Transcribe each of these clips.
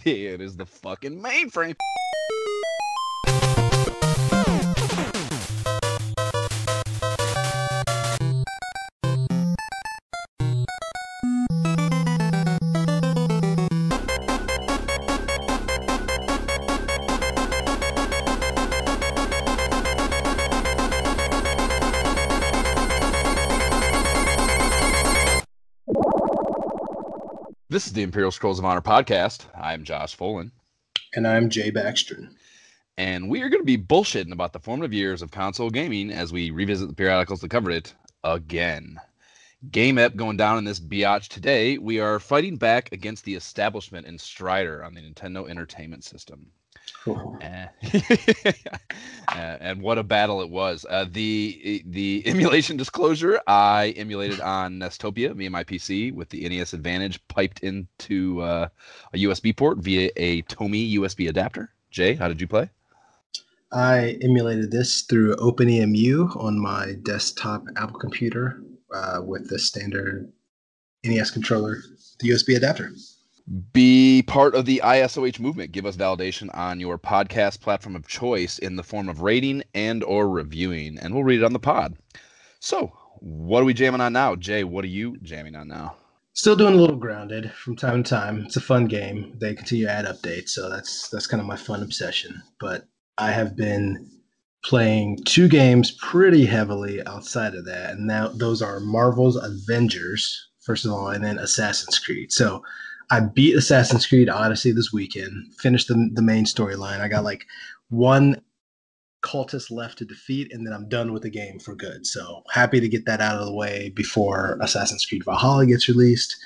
it is the fucking mainframe. The Imperial Scrolls of Honor podcast. I'm Josh Folan. And I'm Jay Baxter. And we are going to be bullshitting about the formative years of console gaming as we revisit the periodicals that covered it again. Game Ep going down in this biatch today. We are fighting back against the establishment in Strider on the Nintendo Entertainment System. Uh, and what a battle it was. Uh, the the emulation disclosure I emulated on Nestopia me and my PC with the NES Advantage piped into uh, a USB port via a Tomee USB adapter. Jay, how did you play? I emulated this through OpenEMU on my desktop Apple computer uh, with the standard NES controller, the USB adapter be part of the ISOH movement. Give us validation on your podcast platform of choice in the form of rating and or reviewing, and we'll read it on the pod. So, what are we jamming on now, Jay? What are you jamming on now? Still doing a little grounded from time to time. It's a fun game. They continue to add updates, so that's that's kind of my fun obsession. But I have been playing two games pretty heavily outside of that, and now those are Marvel's Avengers first of all, and then Assassin's Creed. So I beat Assassin's Creed Odyssey this weekend, finished the, the main storyline. I got like one cultist left to defeat, and then I'm done with the game for good. So happy to get that out of the way before Assassin's Creed Valhalla gets released.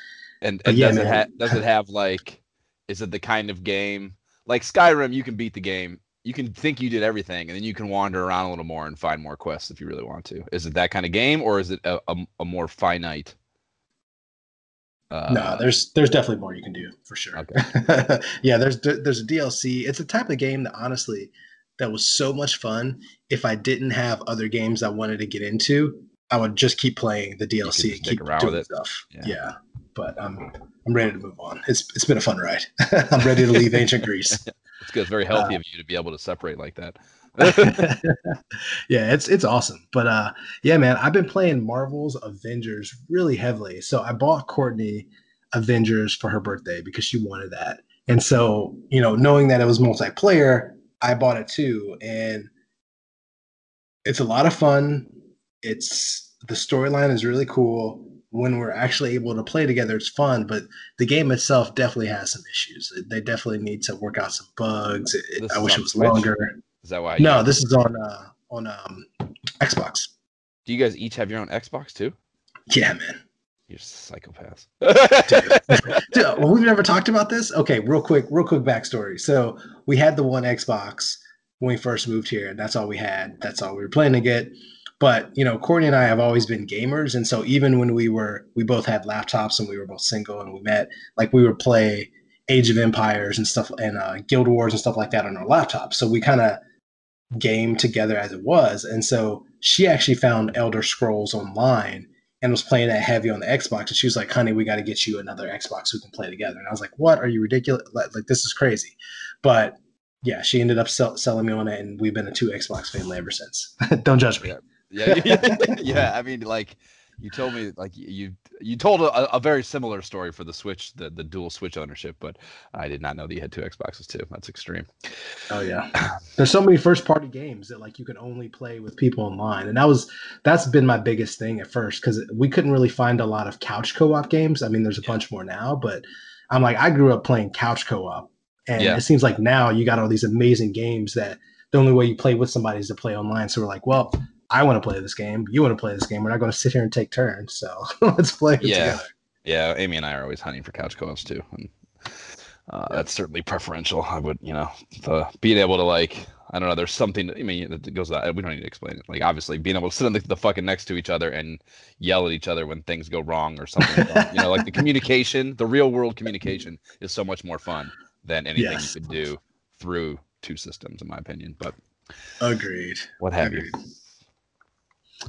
And, and yeah, does, it ha- does it have like, is it the kind of game like Skyrim? You can beat the game. You can think you did everything, and then you can wander around a little more and find more quests if you really want to. Is it that kind of game, or is it a, a, a more finite? Uh, no, there's there's definitely more you can do for sure. Okay. yeah, there's there's a DLC. It's a type of game that honestly that was so much fun. If I didn't have other games I wanted to get into, I would just keep playing the DLC and keep doing stuff. Yeah. yeah. But I'm I'm ready to move on. It's it's been a fun ride. I'm ready to leave ancient Greece. it's good. It's very healthy uh, of you to be able to separate like that. yeah, it's it's awesome. But uh yeah, man, I've been playing Marvel's Avengers really heavily. So I bought Courtney Avengers for her birthday because she wanted that. And so, you know, knowing that it was multiplayer, I bought it too. And it's a lot of fun. It's the storyline is really cool. When we're actually able to play together, it's fun, but the game itself definitely has some issues. They definitely need to work out some bugs. It, I wish it was longer. Is that why? No, this is on uh, on um, Xbox. Do you guys each have your own Xbox too? Yeah, man. You're psychopaths. Dude. Dude, well, we've never talked about this. Okay, real quick, real quick backstory. So we had the one Xbox when we first moved here, and that's all we had. That's all we were planning to get. But you know, Courtney and I have always been gamers, and so even when we were, we both had laptops and we were both single and we met, like we would play Age of Empires and stuff and uh, Guild Wars and stuff like that on our laptops. So we kind of game together as it was. And so she actually found Elder Scrolls online and was playing that heavy on the Xbox. And she was like, honey, we got to get you another Xbox we can play together. And I was like, what? Are you ridiculous? Like, like this is crazy. But yeah, she ended up sell- selling me on it. And we've been a two Xbox family ever since. Don't judge me. Yeah. Yeah. yeah. I mean, like, you told me like you you told a, a, very similar story for the Switch, the the dual Switch ownership, but I did not know that you had two Xboxes too. That's extreme. Oh yeah, there's so many first party games that like you can only play with people online, and that was that's been my biggest thing at first because we couldn't really find a lot of couch co op games. I mean, there's a yeah. bunch more now, but I'm like I grew up playing couch co op, and yeah. it seems like now you got all these amazing games that the only way you play with somebody is to play online. So we're like, well I want to play this game. You want to play this game. We're not going to sit here and take turns. So let's play it yeah. together. Yeah, Amy and I are always hunting for couch co-ops too, and uh, yeah. that's certainly preferential. I would, you know, the being able to like, I don't know, there's something. I mean, it goes that we don't need to explain it. Like, obviously, being able to sit on the, the fucking next to each other and yell at each other when things go wrong or something. you know, like the communication, the real world communication is so much more fun than anything yes. you could do through two systems, in my opinion. But agreed. What have agreed. you?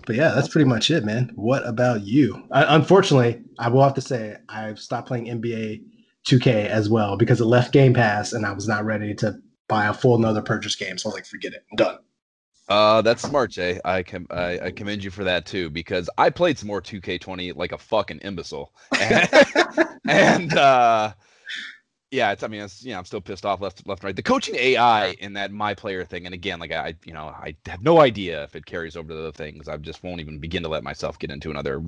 But yeah, that's pretty much it, man. What about you? I, unfortunately, I will have to say I've stopped playing NBA 2K as well because it left Game Pass and I was not ready to buy a full another purchase game. So I was like, forget it, I'm done. Uh, that's smart, Jay. I com- I, I commend you for that too because I played some more 2K20 like a fucking imbecile, and, and uh, yeah, it's. I mean, it's, you know, I'm still pissed off left, left, and right. The coaching AI in that my player thing, and again, like I, you know, I have no idea if it carries over to the things. I just won't even begin to let myself get into another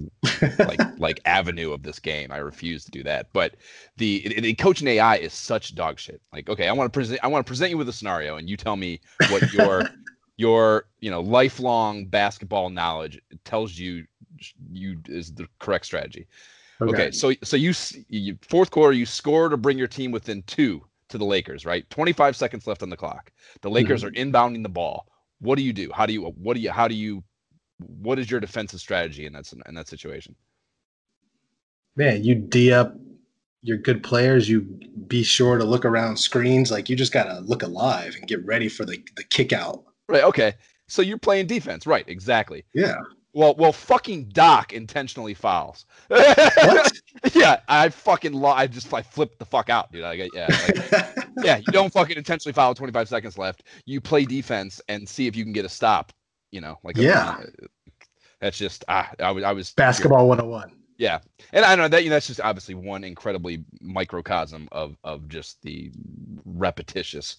like like avenue of this game. I refuse to do that. But the the coaching AI is such dog shit. Like, okay, I want to present, I want to present you with a scenario, and you tell me what your your you know lifelong basketball knowledge tells you you is the correct strategy. Okay. okay, so so you, you fourth quarter you score to bring your team within two to the Lakers, right? 25 seconds left on the clock. The Lakers mm-hmm. are inbounding the ball. What do you do? How do you what do you how do you what is your defensive strategy in that in that situation? Man, you d up your good players. You be sure to look around screens. Like you just gotta look alive and get ready for the the kick out. Right. Okay. So you're playing defense, right? Exactly. Yeah. Well, well, fucking Doc intentionally fouls. yeah, I fucking lo- I just I flipped the fuck out, dude. I yeah, like, yeah. You don't fucking intentionally foul. 25 seconds left. You play defense and see if you can get a stop. You know, like yeah. A, that's just ah, I was I was basketball 101. Yeah, and I know that you know, that's just obviously one incredibly microcosm of of just the repetitious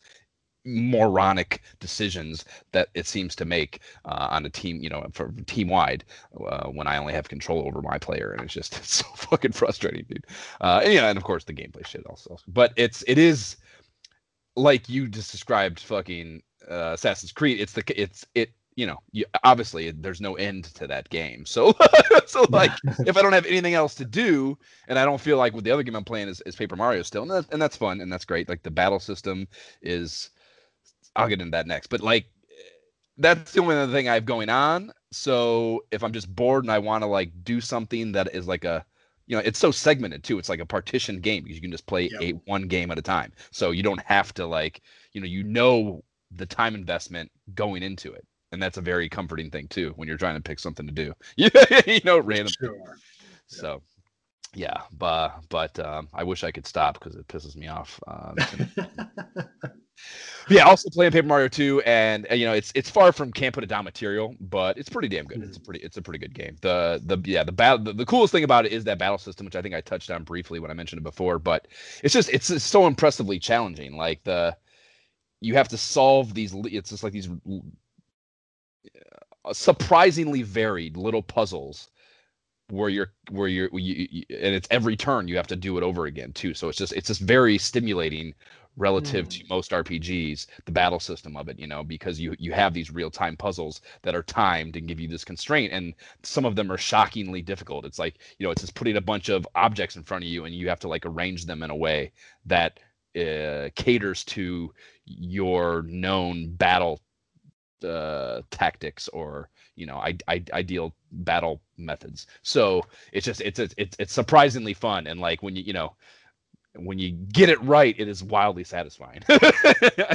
moronic decisions that it seems to make uh, on a team, you know, for team wide uh, when I only have control over my player, and it's just it's so fucking frustrating, dude. Uh, and, yeah, and of course the gameplay shit also, but it's it is like you just described, fucking uh, Assassin's Creed. It's the it's it. You know, you, obviously there's no end to that game. So, so like, if I don't have anything else to do, and I don't feel like with the other game I'm playing is, is Paper Mario still, and, that, and that's fun and that's great. Like the battle system is I'll get into that next. But like that's the only other thing I have going on. So if I'm just bored and I want to like do something that is like a you know, it's so segmented too. It's like a partitioned game because you can just play yep. a one game at a time. So you don't have to like, you know, you know the time investment going into it. And that's a very comforting thing too when you're trying to pick something to do. you know, random. Sure. So yeah, but but um, I wish I could stop because it pisses me off. Uh, yeah, also playing Paper Mario 2, and, and, you know it's it's far from can't put it down material, but it's pretty damn good. It's a pretty it's a pretty good game. The the yeah the battle the, the, coolest thing about it is that battle system, which I think I touched on briefly when I mentioned it before, but it's just it's, it's so impressively challenging. Like the you have to solve these. It's just like these uh, surprisingly varied little puzzles where you're where you're you, you, and it's every turn you have to do it over again too so it's just it's just very stimulating relative mm. to most rpgs the battle system of it you know because you you have these real-time puzzles that are timed and give you this constraint and some of them are shockingly difficult it's like you know it's just putting a bunch of objects in front of you and you have to like arrange them in a way that uh, caters to your known battle uh, tactics or you know I, I, ideal battle methods. So it's just it's, it's it's surprisingly fun and like when you you know when you get it right, it is wildly satisfying.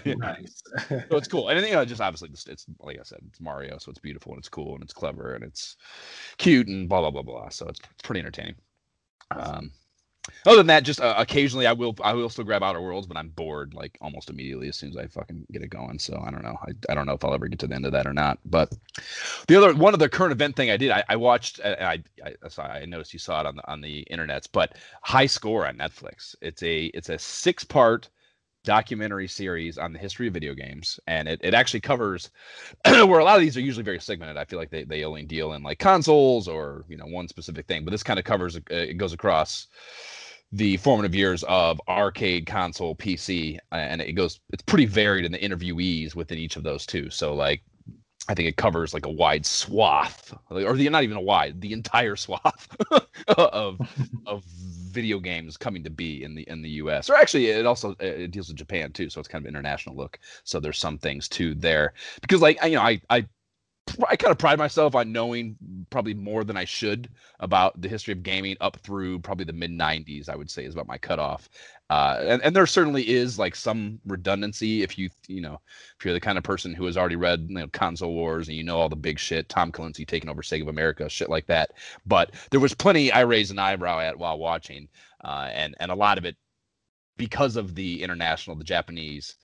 nice. so it's cool, and you know, just obviously, it's, it's, like I said, it's Mario, so it's beautiful and it's cool and it's clever and it's cute and blah blah blah blah. So it's, it's pretty entertaining. Um, other than that, just uh, occasionally I will I will still grab Outer Worlds, but I'm bored like almost immediately as soon as I fucking get it going. So I don't know. I, I don't know if I'll ever get to the end of that or not. But the other one of the current event thing I did I, I watched I, I I saw I noticed you saw it on the on the internets, but High Score on Netflix. It's a it's a six part documentary series on the history of video games and it, it actually covers where a lot of these are usually very segmented. I feel like they, they only deal in like consoles or you know one specific thing but this kind of covers uh, it goes across the formative years of arcade console pc and it goes it's pretty varied in the interviewees within each of those two. So like I think it covers like a wide swath, or the not even a wide, the entire swath of of video games coming to be in the in the U.S. Or actually, it also uh, it deals with Japan too, so it's kind of international look. So there's some things too there because like you know I I I kind of pride myself on knowing probably more than I should about the history of gaming up through probably the mid 90s, I would say is about my cutoff. Uh, and, and there certainly is like some redundancy if you, you know, if you're the kind of person who has already read, you know, console wars and you know all the big shit, Tom Kalinske taking over Sega of America, shit like that. But there was plenty I raised an eyebrow at while watching. Uh, and, and a lot of it because of the international, the Japanese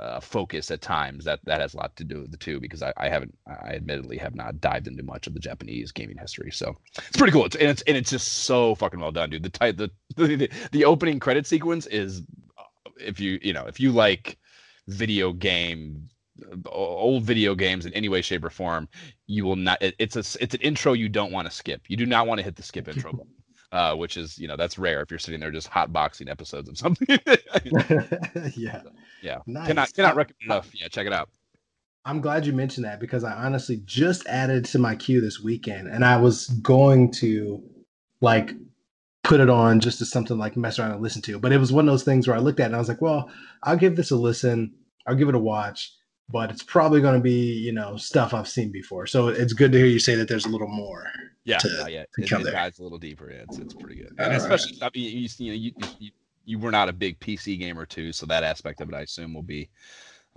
uh, focus at times, that that has a lot to do with the two. Because I, I haven't, I admittedly have not dived into much of the Japanese gaming history, so it's pretty cool. It's, and it's and it's just so fucking well done, dude. The type, the the, the opening credit sequence is, uh, if you you know, if you like video game old video games in any way shape or form you will not it, it's a it's an intro you don't want to skip you do not want to hit the skip intro button uh, which is you know that's rare if you're sitting there just hot boxing episodes of something. yeah, yeah, nice. cannot cannot recommend enough. Yeah, check it out. I'm glad you mentioned that because I honestly just added to my queue this weekend, and I was going to like put it on just as something like mess around and listen to. But it was one of those things where I looked at it and I was like, well, I'll give this a listen. I'll give it a watch, but it's probably going to be, you know, stuff I've seen before. So it's good to hear you say that there's a little more. Yeah, to, yeah, yeah. To it, it dives a little deeper. It's it's pretty good, and All especially right. I mean, you, you know you, you you were not a big PC gamer too, so that aspect of it, I assume, will be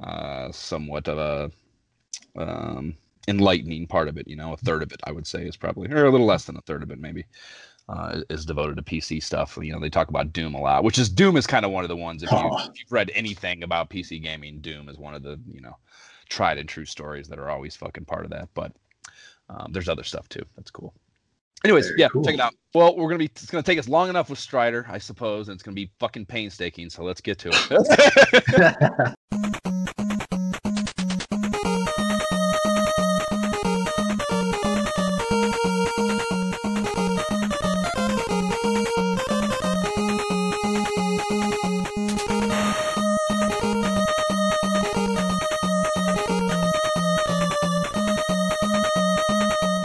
uh, somewhat of a um, enlightening part of it. You know, a third of it, I would say, is probably, or a little less than a third of it, maybe, uh, is devoted to PC stuff. You know, they talk about Doom a lot, which is Doom is kind of one of the ones. If, you, if you've read anything about PC gaming, Doom is one of the you know tried and true stories that are always fucking part of that. But um, there's other stuff too. That's cool. Anyways, Very yeah, cool. check it out. Well, we're gonna be it's gonna take us long enough with Strider, I suppose, and it's gonna be fucking painstaking. So let's get to it.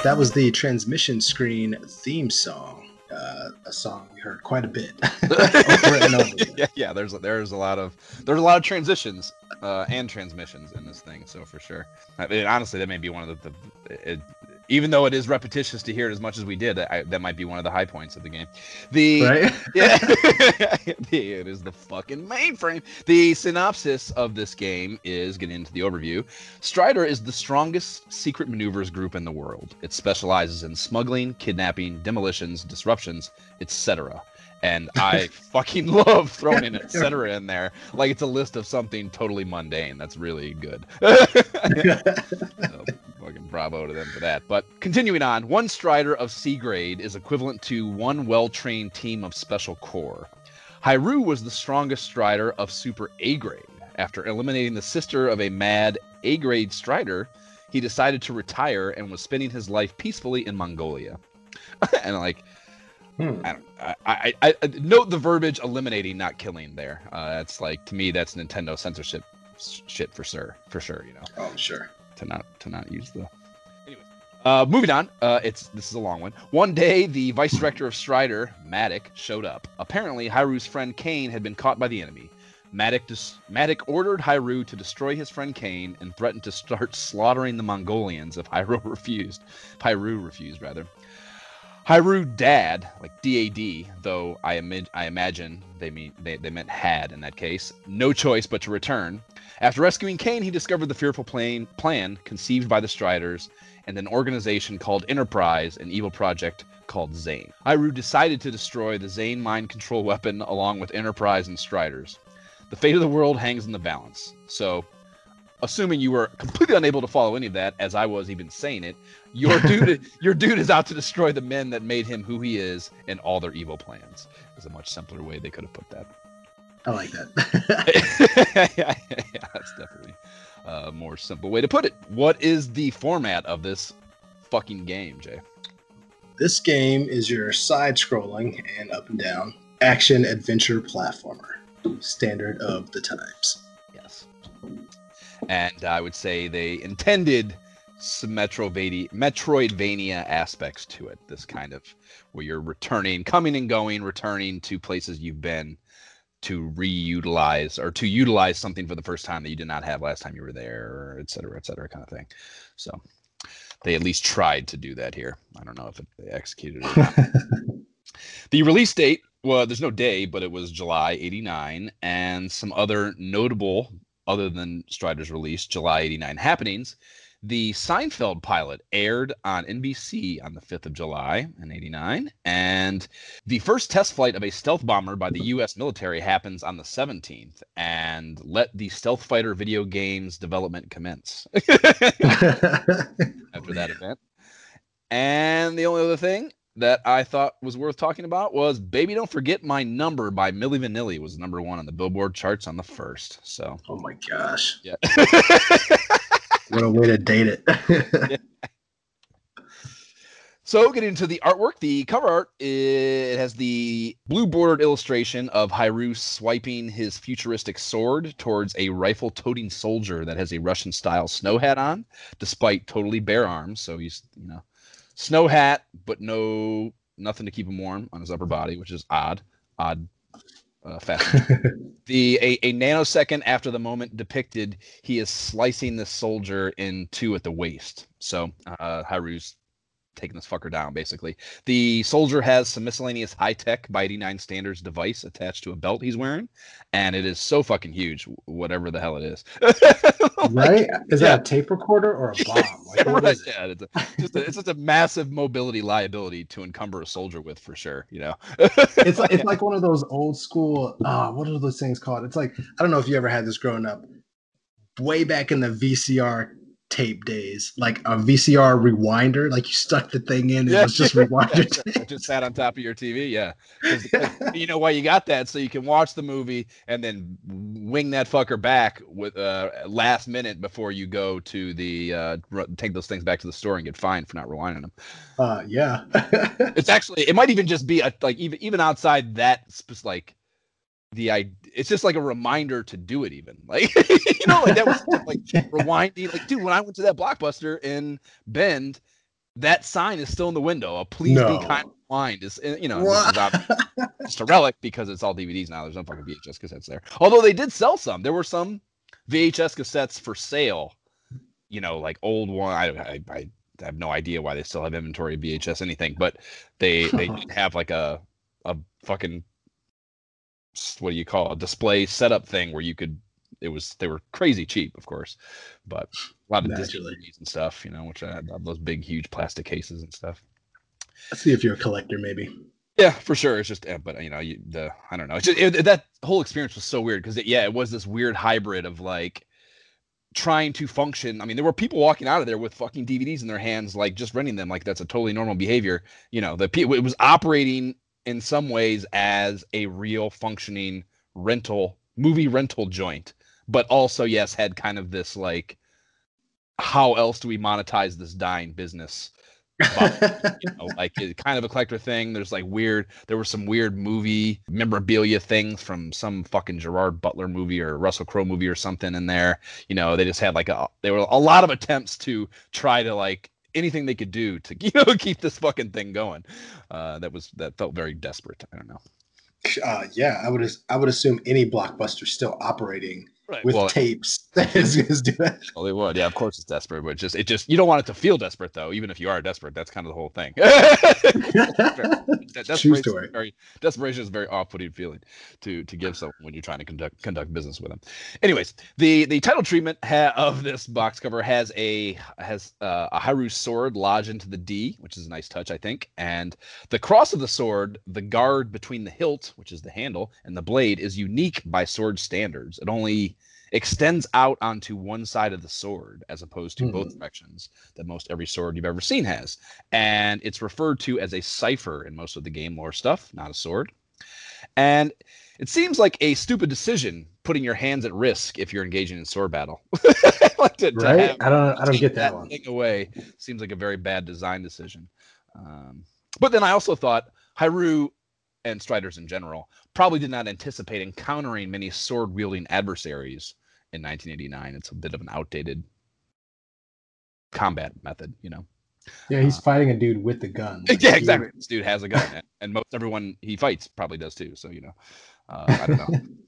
that was the transmission screen theme song. Uh, a song we heard quite a bit. yeah, yeah. There's there's a lot of there's a lot of transitions uh, and transmissions in this thing. So for sure, I mean, honestly, that may be one of the, the it, even though it is repetitious to hear it as much as we did, I, that might be one of the high points of the game. The right? yeah, it is the fucking mainframe. The synopsis of this game is getting into the overview. Strider is the strongest secret maneuvers group in the world. It specializes in smuggling, kidnapping, demolitions, disruptions, etc and I fucking love throwing an etc. in there. Like it's a list of something totally mundane. That's really good. so, bravo to them for that. But continuing on, one Strider of C grade is equivalent to one well-trained team of Special Corps. Hiryu was the strongest Strider of Super A grade. After eliminating the sister of a mad A grade Strider, he decided to retire and was spending his life peacefully in Mongolia. and like Hmm. I, I, I, I, note the verbiage eliminating, not killing. There, uh, that's like to me, that's Nintendo censorship shit for sure, for sure. You know. Oh, sure. To not to not use the. Uh, moving on. Uh, it's this is a long one. One day, the vice director of Strider, Maddock, showed up. Apparently, Hiryu's friend Kane had been caught by the enemy. Maddock, dis- Maddock ordered Hiryu to destroy his friend Kane and threatened to start slaughtering the Mongolians if Hiryu refused. Hiryu refused, rather. Hiryu Dad, like DAD, though I, Im- I imagine they mean they, they meant had in that case, no choice but to return. After rescuing Kane, he discovered the fearful plan, plan conceived by the Striders and an organization called Enterprise, an evil project called Zain. Hiryu decided to destroy the Zain mind control weapon along with Enterprise and Striders. The fate of the world hangs in the balance. So assuming you were completely unable to follow any of that, as I was even saying it, your dude, your dude is out to destroy the men that made him who he is and all their evil plans. Is a much simpler way they could have put that. I like that. yeah, yeah, yeah, that's definitely a more simple way to put it. What is the format of this fucking game, Jay? This game is your side-scrolling and up and down action adventure platformer, standard of the times Yes. and I would say they intended some Metroidvania, Metroidvania aspects to it. This kind of where you're returning, coming and going, returning to places you've been to reutilize or to utilize something for the first time that you did not have last time you were there, et cetera, et cetera, kind of thing. So they at least tried to do that here. I don't know if it, they executed it. the release date well, there's no day, but it was July 89, and some other notable other than Strider's release, July 89 happenings. The Seinfeld pilot aired on NBC on the 5th of July in 89, and the first test flight of a stealth bomber by the U.S. military happens on the 17th, and let the stealth fighter video games development commence after that event. And the only other thing that I thought was worth talking about was "Baby Don't Forget My Number" by Milli Vanilli was number one on the Billboard charts on the first. So, oh my gosh, yeah. what a way to date it. So, getting into the artwork, the cover art it has the blue bordered illustration of Hiryu swiping his futuristic sword towards a rifle toting soldier that has a Russian style snow hat on, despite totally bare arms. So he's, you know, snow hat, but no nothing to keep him warm on his upper body, which is odd, odd uh, fashion. the a, a nanosecond after the moment depicted, he is slicing the soldier in two at the waist. So uh, Hiryu's taking this fucker down, basically. The soldier has some miscellaneous high tech by 89 standards device attached to a belt he's wearing, and it is so fucking huge, whatever the hell it is. like, right? Is yeah. that a tape recorder or a bomb? Like, yeah, right. yeah, it's, a, just a, it's just a massive mobility liability to encumber a soldier with, for sure. You know, it's like, it's like one of those old school. Uh, what are those things called? It's like I don't know if you ever had this growing up. Way back in the VCR tape days, like a VCR rewinder, like you stuck the thing in, and yeah. it was just rewinded. yeah, just sat on top of your TV, yeah. you know why you got that, so you can watch the movie and then wing that fucker back with uh last minute before you go to the uh take those things back to the store and get fined for not rewinding them. Uh, yeah. it's actually it might even just be a like even even outside that like the I it's just like a reminder to do it even like you know like that was like rewinding like dude when I went to that blockbuster in Bend that sign is still in the window a please no. be kind of mind is eh, you know just a relic because it's all DVDs now there's no fucking VHS cassettes there although they did sell some there were some VHS cassettes for sale you know like old one I I, I have no idea why they still have inventory of VHS anything but they they have like a a fucking what do you call it, display setup thing where you could it was they were crazy cheap, of course, but a lot of Disney and stuff, you know, which I love those big, huge plastic cases and stuff. Let's see if you're a collector, maybe. Yeah, for sure. It's just, eh, but you know, you, the I don't know. It's just, it, that whole experience was so weird because yeah, it was this weird hybrid of like trying to function. I mean, there were people walking out of there with fucking DVDs in their hands, like just renting them, like that's a totally normal behavior. You know, the it was operating in some ways as a real functioning rental movie rental joint but also yes had kind of this like how else do we monetize this dying business? But, you know, like it, kind of a collector thing. There's like weird there were some weird movie memorabilia things from some fucking gerard butler movie or russell crowe movie or something in there. You know they just had like a there were a lot of attempts to try to like anything they could do to you know keep this fucking thing going. Uh, that was that felt very desperate. I don't know. Uh, yeah, I would I would assume any blockbuster still operating right. with well, tapes that is, is doing. Well, they would. Yeah, of course it's desperate, but just it just you don't want it to feel desperate though. Even if you are desperate, that's kind of the whole thing. that, True story. Very, desperation is a very off-putting feeling to to give someone when you're trying to conduct conduct business with them. Anyways, the the title treatment ha- of this box cover has a has uh, a Haru sword lodged into the D, which is a nice touch, I think, and the cross of the sword, the guard between the hilt, which is the handle, and the blade, is unique by sword standards. It only extends out onto one side of the sword as opposed to mm-hmm. both directions that most every sword you've ever seen has. And it's referred to as a cipher in most of the game lore stuff, not a sword. And it seems like a stupid decision putting your hands at risk if you're engaging in sword battle. like to, right? To I don't I don't get that, that one. Thing away seems like a very bad design decision. Um, but then I also thought Hiryu and Striders in general probably did not anticipate encountering many sword wielding adversaries in 1989. It's a bit of an outdated combat method, you know. Yeah, he's uh, fighting a dude with the gun. Like, yeah, exactly. This dude has a gun, and, and, most everyone he fights probably does too. So you know, uh, I don't know.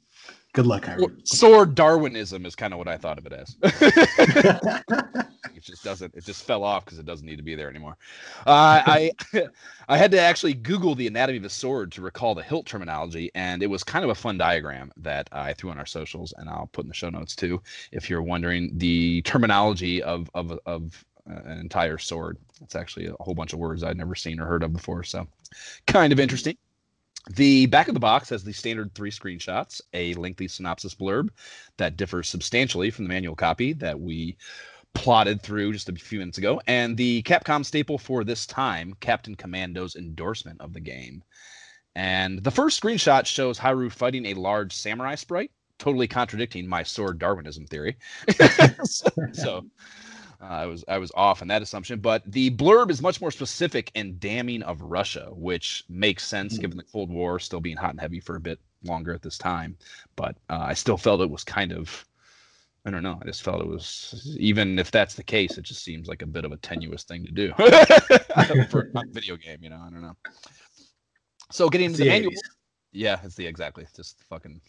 Good luck. Sword Darwinism is kind of what I thought of it as. It just doesn't. It just fell off because it doesn't need to be there anymore. Uh, I I had to actually Google the anatomy of a sword to recall the hilt terminology, and it was kind of a fun diagram that I threw on our socials, and I'll put in the show notes too, if you're wondering the terminology of of of an entire sword. It's actually a whole bunch of words I'd never seen or heard of before, so kind of interesting. The back of the box has the standard three screenshots, a lengthy synopsis blurb that differs substantially from the manual copy that we plotted through just a few minutes ago, and the Capcom staple for this time, Captain Commando's endorsement of the game. And the first screenshot shows Haru fighting a large samurai sprite, totally contradicting my sword Darwinism theory. so, uh, I was I was off on that assumption, but the blurb is much more specific and damning of Russia, which makes sense mm-hmm. given the Cold War still being hot and heavy for a bit longer at this time. But uh, I still felt it was kind of I don't know. I just felt it was even if that's the case, it just seems like a bit of a tenuous thing to do for a video game. You know, I don't know. So getting into the, the manual, yeah, it's the exactly just fucking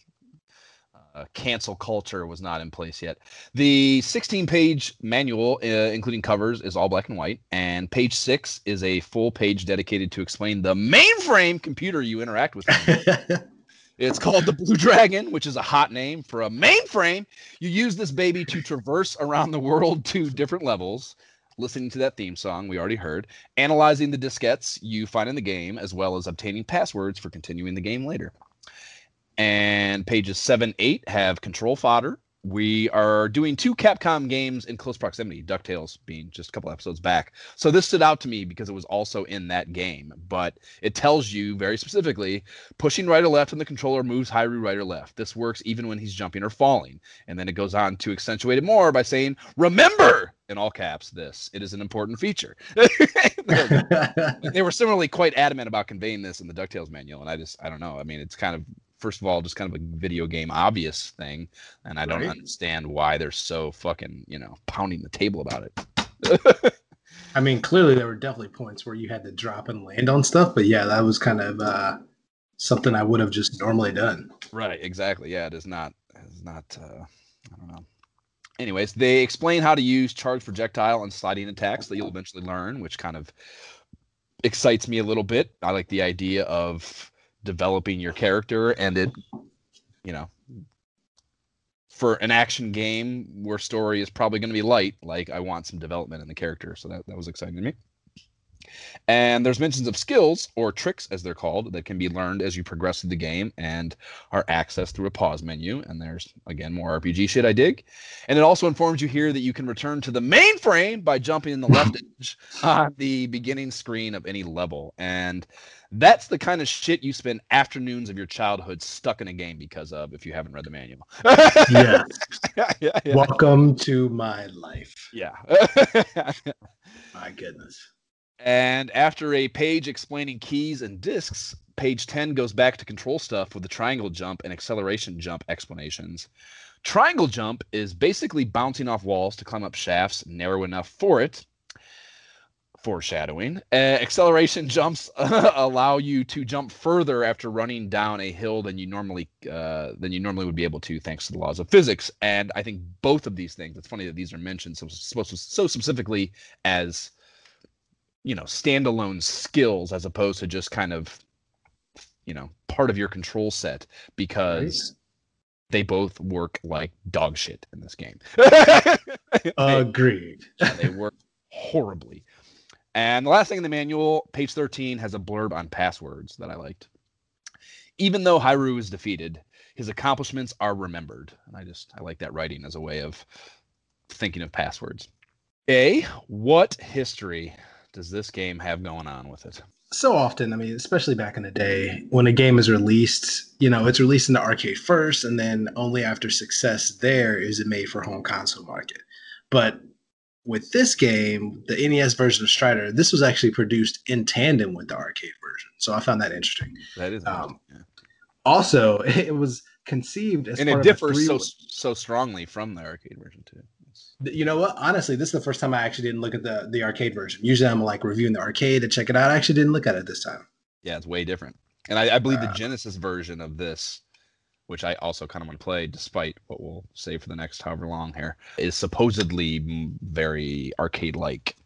uh, cancel culture was not in place yet. The 16 page manual, uh, including covers, is all black and white, and page six is a full page dedicated to explain the mainframe computer you interact with. it's called the Blue Dragon, which is a hot name for a mainframe. You use this baby to traverse around the world to different levels. Listening to that theme song we already heard, analyzing the diskettes you find in the game, as well as obtaining passwords for continuing the game later. And pages seven, eight have control fodder. We are doing two Capcom games in close proximity, DuckTales being just a couple episodes back. So this stood out to me because it was also in that game, but it tells you very specifically pushing right or left on the controller moves Haru right or left. This works even when he's jumping or falling. And then it goes on to accentuate it more by saying, Remember, in all caps, this. It is an important feature. they were similarly quite adamant about conveying this in the DuckTales manual. And I just, I don't know. I mean, it's kind of first of all just kind of a video game obvious thing and i don't right. understand why they're so fucking you know pounding the table about it. I mean clearly there were definitely points where you had to drop and land on stuff but yeah that was kind of uh, something i would have just normally done. Right exactly. Yeah it is not it's not uh, i don't know. Anyways they explain how to use charge projectile and sliding attacks that you'll eventually learn which kind of excites me a little bit. I like the idea of developing your character and it you know for an action game where story is probably going to be light like i want some development in the character. So that, that was exciting to me and there's mentions of skills or tricks, as they're called, that can be learned as you progress through the game and are accessed through a pause menu. And there's, again, more RPG shit I dig. And it also informs you here that you can return to the mainframe by jumping in the left edge on the beginning screen of any level. And that's the kind of shit you spend afternoons of your childhood stuck in a game because of if you haven't read the manual. yeah. yeah, yeah. Welcome to my life. Yeah. my goodness. And after a page explaining keys and discs, page 10 goes back to control stuff with the triangle jump and acceleration jump explanations. Triangle jump is basically bouncing off walls to climb up shafts narrow enough for it. Foreshadowing. Uh, acceleration jumps allow you to jump further after running down a hill than you normally uh, than you normally would be able to, thanks to the laws of physics. And I think both of these things. It's funny that these are mentioned so so, so specifically as you know standalone skills as opposed to just kind of you know part of your control set because they both work like dog shit in this game. Agreed. yeah, they work horribly. And the last thing in the manual, page 13, has a blurb on passwords that I liked. Even though Haru is defeated, his accomplishments are remembered. And I just I like that writing as a way of thinking of passwords. A, what history does this game have going on with it? So often, I mean, especially back in the day, when a game is released, you know, it's released in the arcade first, and then only after success there is it made for home console market. But with this game, the NES version of Strider, this was actually produced in tandem with the arcade version. So I found that interesting. That is. Um, yeah. Also, it was conceived as and it differs so so strongly from the arcade version too. You know what? Honestly, this is the first time I actually didn't look at the the arcade version. Usually, I'm like reviewing the arcade to check it out. I actually didn't look at it this time. Yeah, it's way different. And I, I believe uh, the Genesis version of this which I also kind of want to play, despite what we'll say for the next however long here, is supposedly very arcade like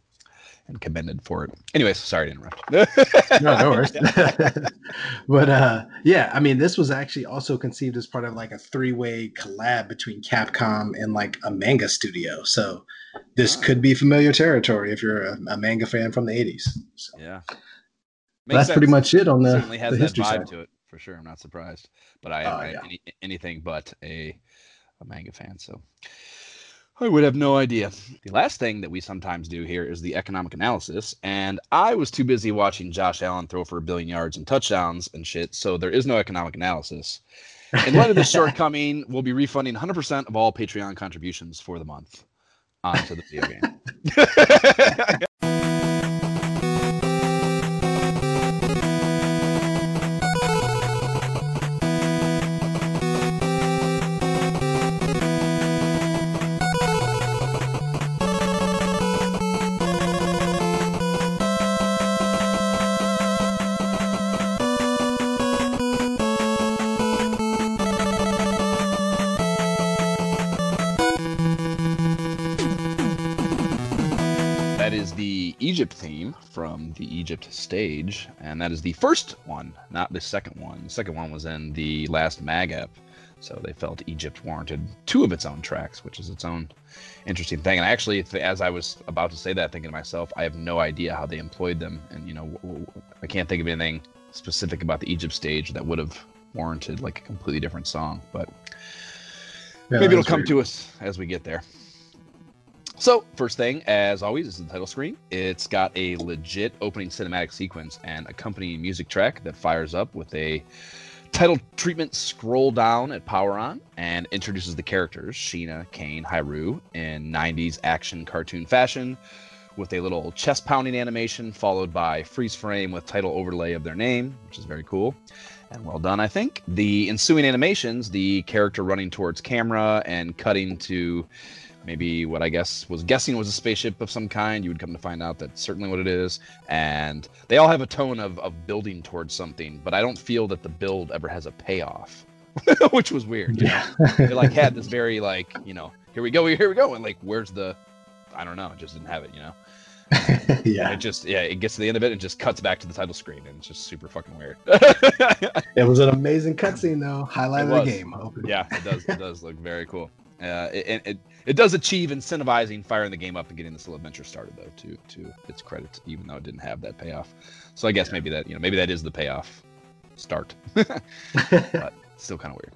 and commended for it. Anyways, sorry to interrupt. no, no worries. but uh, yeah, I mean, this was actually also conceived as part of like a three-way collab between Capcom and like a manga studio. So this oh. could be familiar territory if you're a, a manga fan from the '80s. So. Yeah, that's sense. pretty much it on the, certainly has the that vibe side. to it for sure. I'm not surprised, but I, oh, I yeah. any, anything but a a manga fan. So I would have no idea. The last thing that we sometimes do here is the economic analysis, and I was too busy watching Josh Allen throw for a billion yards and touchdowns and shit, so there is no economic analysis. In light of this shortcoming, we'll be refunding 100% of all Patreon contributions for the month onto the video game. from the Egypt stage, and that is the first one, not the second one. The second one was in the last Mag Ep, so they felt Egypt warranted two of its own tracks, which is its own interesting thing. And actually, as I was about to say that, thinking to myself, I have no idea how they employed them, and you know, I can't think of anything specific about the Egypt stage that would have warranted like a completely different song, but. Yeah, maybe it'll come weird. to us as we get there. So, first thing, as always, is the title screen. It's got a legit opening cinematic sequence and accompanying music track that fires up with a title treatment scroll down at power on and introduces the characters Sheena, Cain, Hiroo in 90s action cartoon fashion with a little chest pounding animation followed by freeze frame with title overlay of their name, which is very cool and well done, I think. The ensuing animations, the character running towards camera and cutting to maybe what I guess was guessing was a spaceship of some kind. You would come to find out that's certainly what it is. And they all have a tone of, of building towards something, but I don't feel that the build ever has a payoff, which was weird. You yeah. know? they like had this very like, you know, here we go, here we go. And like, where's the, I don't know, just didn't have it, you know? yeah. It just yeah, it gets to the end of it and just cuts back to the title screen and it's just super fucking weird. it was an amazing cutscene though. Highlight of the game. Yeah, it does it does look very cool. Uh, it, it it does achieve incentivizing firing the game up and getting this little adventure started though to to its credit even though it didn't have that payoff. So i guess yeah. maybe that you know maybe that is the payoff start. But still kind of weird.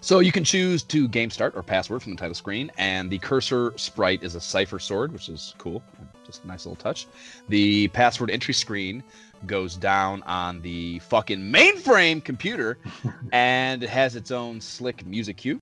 So you can choose to game start or password from the title screen and the cursor sprite is a cipher sword which is cool. Just a nice little touch. The password entry screen goes down on the fucking mainframe computer and it has its own slick music cue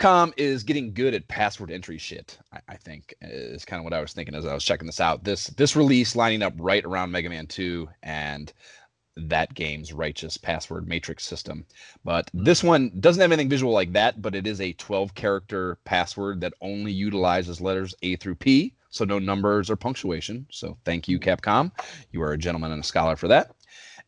Capcom is getting good at password entry shit. I, I, think is kind of what I was thinking as I was checking this out. This this release lining up right around Mega Man 2 and that game's righteous password matrix system. But this mm. one doesn't have anything visual like that, but it is a 12 character password that only utilizes letters A through P, so no numbers or punctuation. So thank you, mm. Capcom. You are a gentleman and a scholar for that.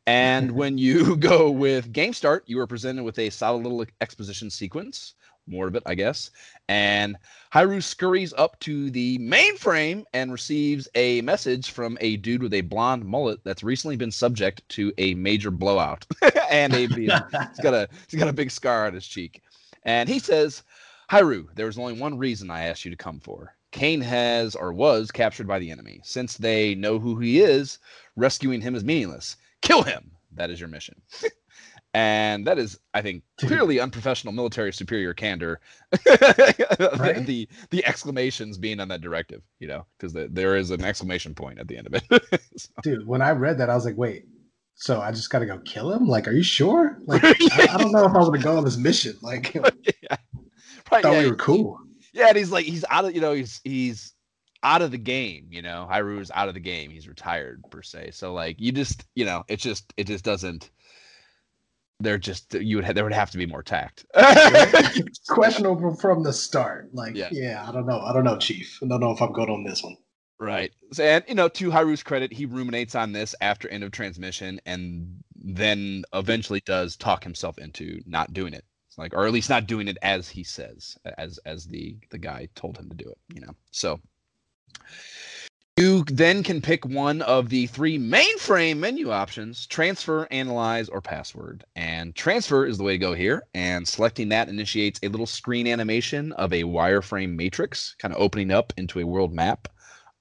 And when you go with Game Start, you are presented with a solid little exposition sequence more of it, I guess. And Hiroo scurries up to the mainframe and receives a message from a dude with a blonde mullet that's recently been subject to a major blowout, and a he's got a he's got a big scar on his cheek. And he says, "Hiroo, there is only one reason I asked you to come for. Cain has or was captured by the enemy. Since they know who he is, rescuing him is meaningless. Kill him. That is your mission." and that is, I think, clearly unprofessional military superior candor. right? the, the exclamations being on that directive, you know, because the, there is an exclamation point at the end of it. so. Dude, when I read that, I was like, wait, so I just got to go kill him? Like, are you sure? Like, I, I, don't know if I want to go on this mission. Like, yeah. right, thought yeah, we were cool. Yeah, and he's like he's out of you know he's he's out of the game. You know, Hiryu's out of the game. He's retired per se. So like you just you know it just it just doesn't. They're just you would have, there would have to be more tact. Questionable from the start. Like Yeah. yeah. I don't know. I don't know, Chief. I don't know if I'm good on this one. Right. So, and you know, to Hiryu's credit, he ruminates on this after end of transmission, and then eventually does talk himself into not doing it. It's like, or at least not doing it as he says, as as the the guy told him to do it. You know. So then can pick one of the three mainframe menu options: transfer, analyze, or password. And transfer is the way to go here. And selecting that initiates a little screen animation of a wireframe matrix, kind of opening up into a world map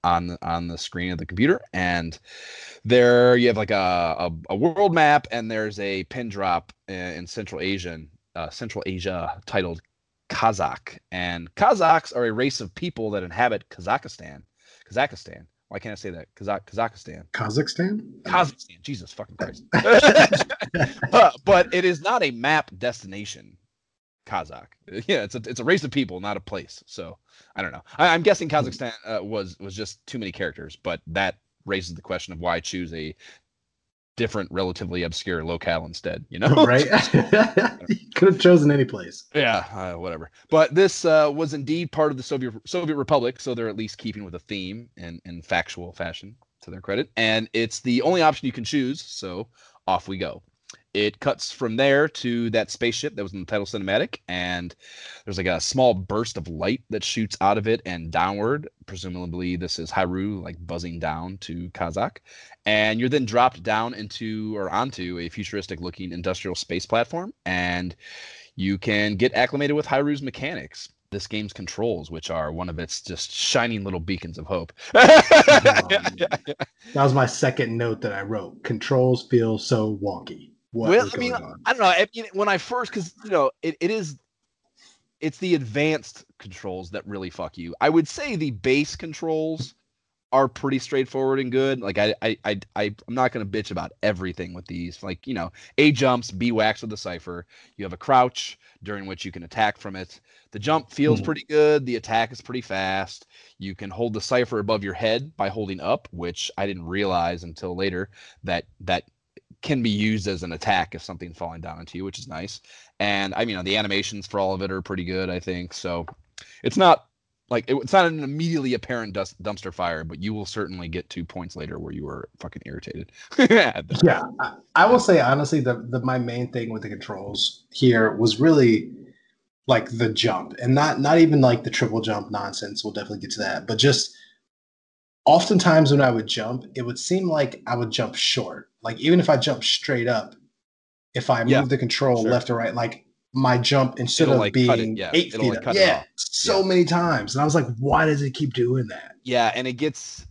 on the, on the screen of the computer and there you have like a, a, a world map and there's a pin drop in, in central asian uh, central asia titled kazakh and kazakhs are a race of people that inhabit kazakhstan kazakhstan why can't i say that Kazakh, kazakhstan Kazakhstan? kazakhstan jesus fucking christ but, but it is not a map destination Kazakh. Yeah, it's a it's a race of people, not a place. So I don't know. I, I'm guessing Kazakhstan uh, was was just too many characters, but that raises the question of why choose a different, relatively obscure locale instead. You know, right? Could have chosen any place. yeah, uh, whatever. But this uh, was indeed part of the Soviet Soviet Republic, so they're at least keeping with a theme and in factual fashion, to their credit. And it's the only option you can choose. So off we go. It cuts from there to that spaceship that was in the title cinematic, and there's like a small burst of light that shoots out of it and downward. Presumably, this is Hiryu like buzzing down to Kazakh, and you're then dropped down into or onto a futuristic-looking industrial space platform, and you can get acclimated with Hiryu's mechanics. This game's controls, which are one of its just shining little beacons of hope. That was my second note that I wrote. Controls feel so wonky. Well, I mean, on? I don't know. I mean, when I first, because you know, it, it is, it's the advanced controls that really fuck you. I would say the base controls are pretty straightforward and good. Like I, I, I, I I'm not gonna bitch about everything with these. Like you know, A jumps, B whacks with the Cypher. You have a crouch during which you can attack from it. The jump feels Mhm. pretty good. The attack is pretty fast. You can hold the Cypher above your head by holding up, which I didn't realize until later that that can be used as an attack if something's falling down into you, which is nice. And I mean, the animations for all of it are pretty good, I think. So it's not like it- it's not an immediately apparent dust, dumpster fire, but you will certainly get two points later where you were fucking irritated. Yeah, I, I will say honestly, the, the my main thing with the controls here was really like the jump, and not not even like the triple jump nonsense. We'll definitely get to that, but just oftentimes when I would jump, it would seem like I would jump short. Like even if I jump straight up, if I Yeah, move the control sure. left or right, like my jump instead It'll, of like, being yeah, 8 it'll, feet like, up, yeah, so Yeah. many times, and I was like, why does it keep doing that? yeah, and it gets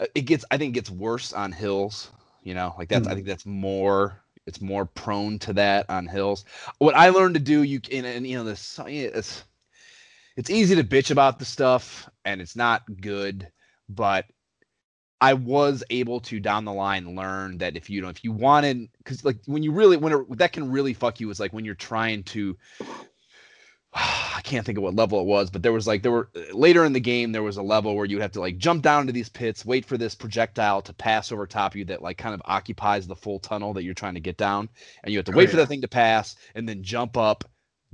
uh, it gets I think it gets worse on hills. You know, like that's I Mhm. think that's more it's more prone to that on hills. What I learned to do, you can and you know this it's it's easy to bitch about the stuff and it's not good, but I was able to down the line learn that if you know if you wanted because like when you really when it, that can really fuck you is like when you're trying to I can't think of what level it was, but there was like there were uh, later in the game there was a level where you'd have to like jump down into these pits, wait for this projectile to pass over top of you that like kind of occupies the full tunnel that you're trying to get down, and you have to Oh, wait for that thing to pass and then jump up,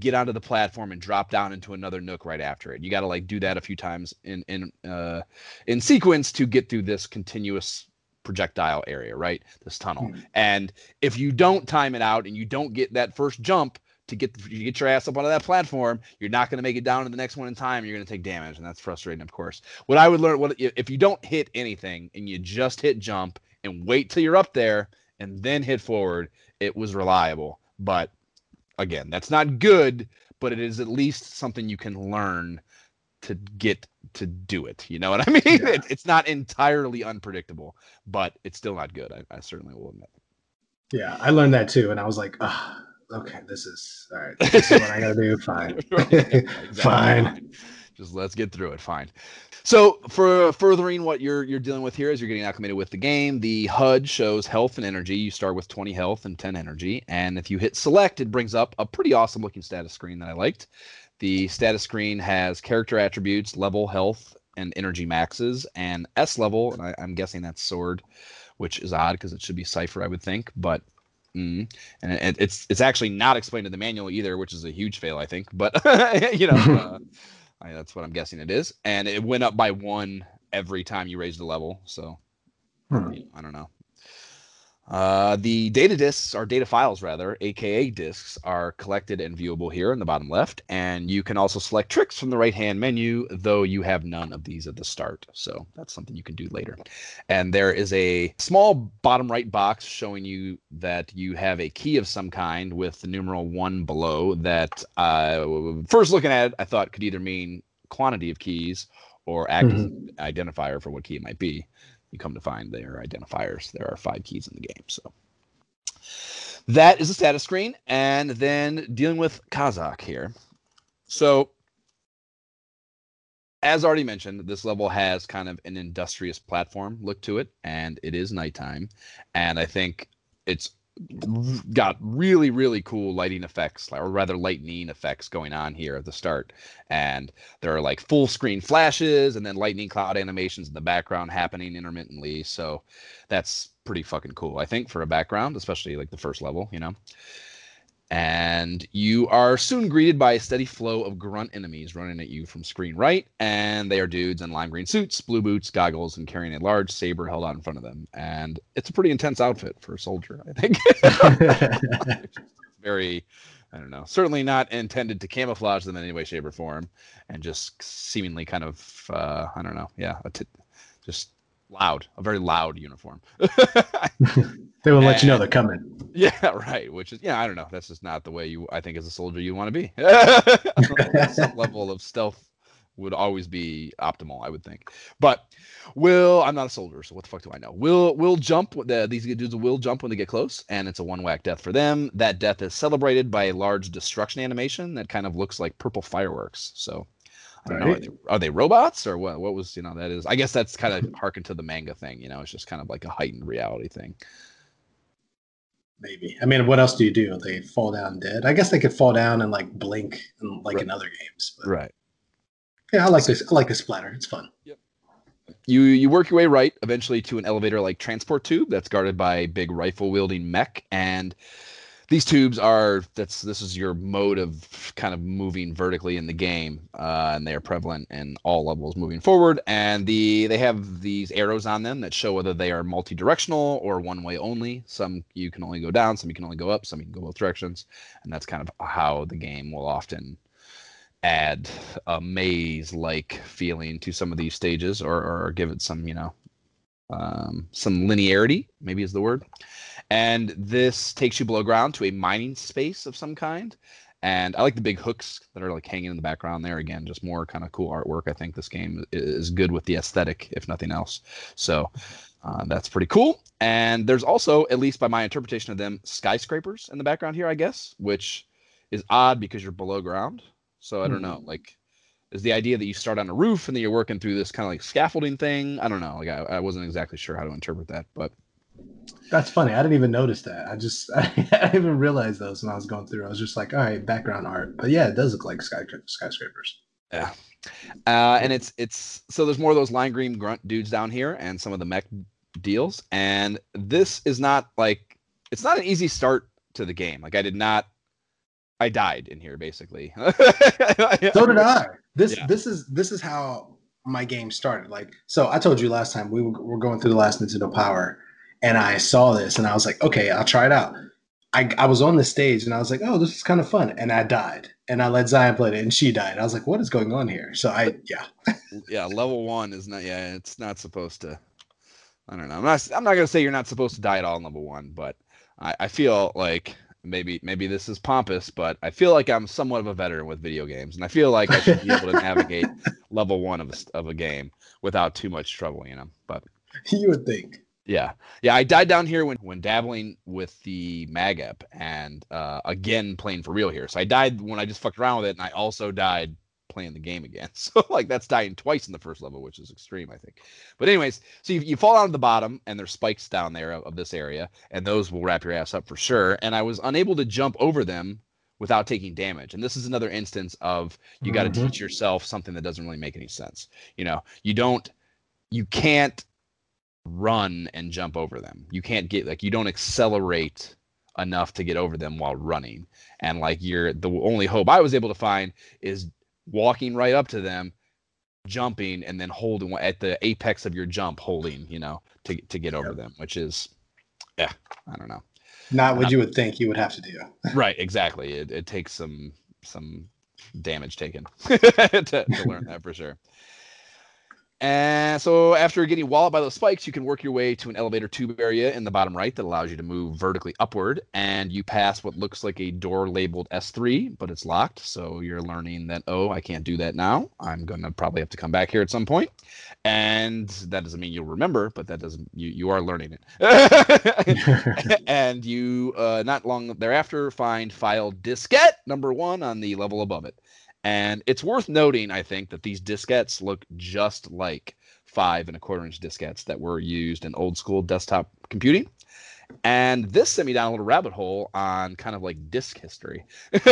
get onto the platform and drop down into another nook right after it. You got to like do that a few times in in uh in sequence to get through this continuous projectile area, right? This tunnel. Hmm. And if you don't time it out and you don't get that first jump to get you get your ass up onto that platform, you're not going to make it down to the next one in time. You're going to take damage, and that's frustrating, of course. What I would learn, what if you don't hit anything and you just hit jump and wait till you're up there and then hit forward, it was reliable. But again, that's not good, but it is at least something you can learn to get to do it. You know what I mean? Yeah. It, it's not entirely unpredictable, but it's still not good. I, I certainly will admit. Yeah, I learned that too, and I was like, okay, this is all right. This is what I gotta do. Fine, Exactly, fine. Just let's get through it. Fine. So for furthering what you're you're dealing with here is you're getting acclimated with the game. The HUD shows health and energy. You start with 20 health and 10 energy, and if you hit select, it brings up a pretty awesome looking status screen that I liked. The status screen has character attributes, level, health, and energy maxes, and S level, and I, am guessing that's sword, which is odd because it should be Cypher, I would think, but. Mm, and it, it's it's actually not explained in the manual either, which is a huge fail, I think. But you know, uh, I, that's what I'm guessing it is. And it went up by one every time you raised the level. So hmm. I don't know. Uh, the data disks or data files rather, aka disks, are collected and viewable here in the bottom left, and you can also select tricks from the right-hand menu, though you have none of these at the start. So that's something you can do later. And there is a small bottom right box showing you that you have a key of some kind with the numeral one below. That uh, first looking at it, I thought could either mean quantity of keys or act mm-hmm. as an identifier for what key it might be you come to find they are identifiers. There are five keys in the game. So that is the status screen. And then dealing with Kazakh here. So as already mentioned, this level has kind of an industrious platform look to it, and it is nighttime. And I think it's got really really cool lighting effects or rather lightning effects going on here at the start. And there are like full screen flashes and then lightning cloud animations in the background happening intermittently. So that's pretty fucking cool i think for a background especially like the first level you know and you are soon greeted by a steady flow of grunt enemies running at you from screen right, and they are dudes in lime green suits, blue boots, goggles, and carrying a large saber held out in front of them. And it's a pretty intense outfit for a soldier, I think. Very, I don't know, certainly not intended to camouflage them in any way, shape, or form, and just seemingly kind of, uh, I don't know, yeah, t- just loud, a very loud uniform. They will and, let you know they're coming. Yeah, right. Which is yeah, I don't know. That's just not the way you I think as a soldier you want to be. Some level of stealth would always be optimal, I would think. But will I'm not a soldier, so what the fuck do I know? Will will jump the, these dudes will jump when they get close, and it's a one whack death for them. That death is celebrated by a large destruction animation that kind of looks like purple fireworks. So I don't right. know. Are they, are they, robots or what? What was you know that is? I guess that's kind of harken to the manga thing. You know, it's just kind of like a heightened reality thing maybe. I mean, what else do you do? They fall down dead. I guess they could fall down and like blink, and like right. in other games. But, right. Yeah, I like this. I like this splatter. It's fun. Yep. You you work your way right eventually to an elevator like transport tube that's guarded by a big rifle wielding mech and these tubes are that's this is your mode of kind of moving vertically in the game uh, and they are prevalent in all levels moving forward and the they have these arrows on them that show whether they are multi-directional or one way only. Some you can only go down some you can only go up some you can go both directions and that's kind of how the game will often add a maze like feeling to some of these stages or, or give it some you know um, some linearity maybe is the word and this takes you below ground to a mining space of some kind. And I like the big hooks that are like hanging in the background there. Again, just more kind of cool artwork. I think this game is good with the aesthetic, if nothing else. So uh, that's pretty cool. And there's also, at least by my interpretation of them, skyscrapers in the background here, I guess, which is odd because you're below ground. So I don't know. Hmm. Like, is the idea that you start on a roof and then you're working through this kind of like scaffolding thing? I don't know. Like, I, I wasn't exactly sure how to interpret that, but that's funny. I didn't even notice that. I just I didn't even realize those when I was going through. I was just like, all right, background art. But yeah, it does look like sky, skyscrapers. Yeah. Uh, and it's it's so there's more of those lime green grunt dudes down here and some of the mech deals. And this is not like it's not an easy start to the game. Like I did not I died in here basically. so did I. This yeah. this is this is how my game started. Like so I told you last time we were going through the last Nintendo Power and I saw this and I was like, okay, I'll try it out. I, I was on the stage and I was like, oh, this is kind of fun. And I died. And I let Zain play it and she died. I was like, what is going on here? So I, yeah. yeah, level one is not, yeah, it's not supposed to. I don't know. I'm not, I'm not going to say you're not supposed to die at all in level one, but I, I feel like maybe maybe this is pompous, but I feel like I'm somewhat of a veteran with video games, and I feel like I should be able to navigate level one of a, of a game without too much trouble, you know. But you would think. Yeah, yeah. I died down here when when dabbling with the Mag-Ep and uh, again playing for real here. So I died when I just fucked around with it, and I also died playing the game again. So like that's dying twice in the first level, which is extreme, I think. But anyways, so you, you fall down to the bottom, and there's spikes down there of, of this area, and those will wrap your ass up for sure. And I was unable to jump over them without taking damage. And this is another instance of you got to mm-hmm. teach yourself something that doesn't really make any sense. You know, you don't, you can't run and jump over them. You can't get like you don't accelerate enough to get over them while running. And like you're the only hope I was able to find is walking right up to them, jumping, and then holding at the apex of your jump, holding, you know, to to get over yep. them, which is yeah, I don't know. Not what um, you would think you would have to do. right, exactly. It it takes some some damage taken to, to learn that for sure. And so after getting walled by those spikes, you can work your way to an elevator tube area in the bottom right that allows you to move vertically upward. And you pass what looks like a door labeled S3, but it's locked. So you're learning that, oh, I can't do that now. I'm going to probably have to come back here at some point. And that doesn't mean you'll remember, but that doesn't, you, you are learning it. and you, uh, not long thereafter, find file diskette number one on the level above it. And it's worth noting, I think, that these diskettes look just like five and a quarter inch diskettes that were used in old school desktop computing. And this sent me down a little rabbit hole on kind of like disk history.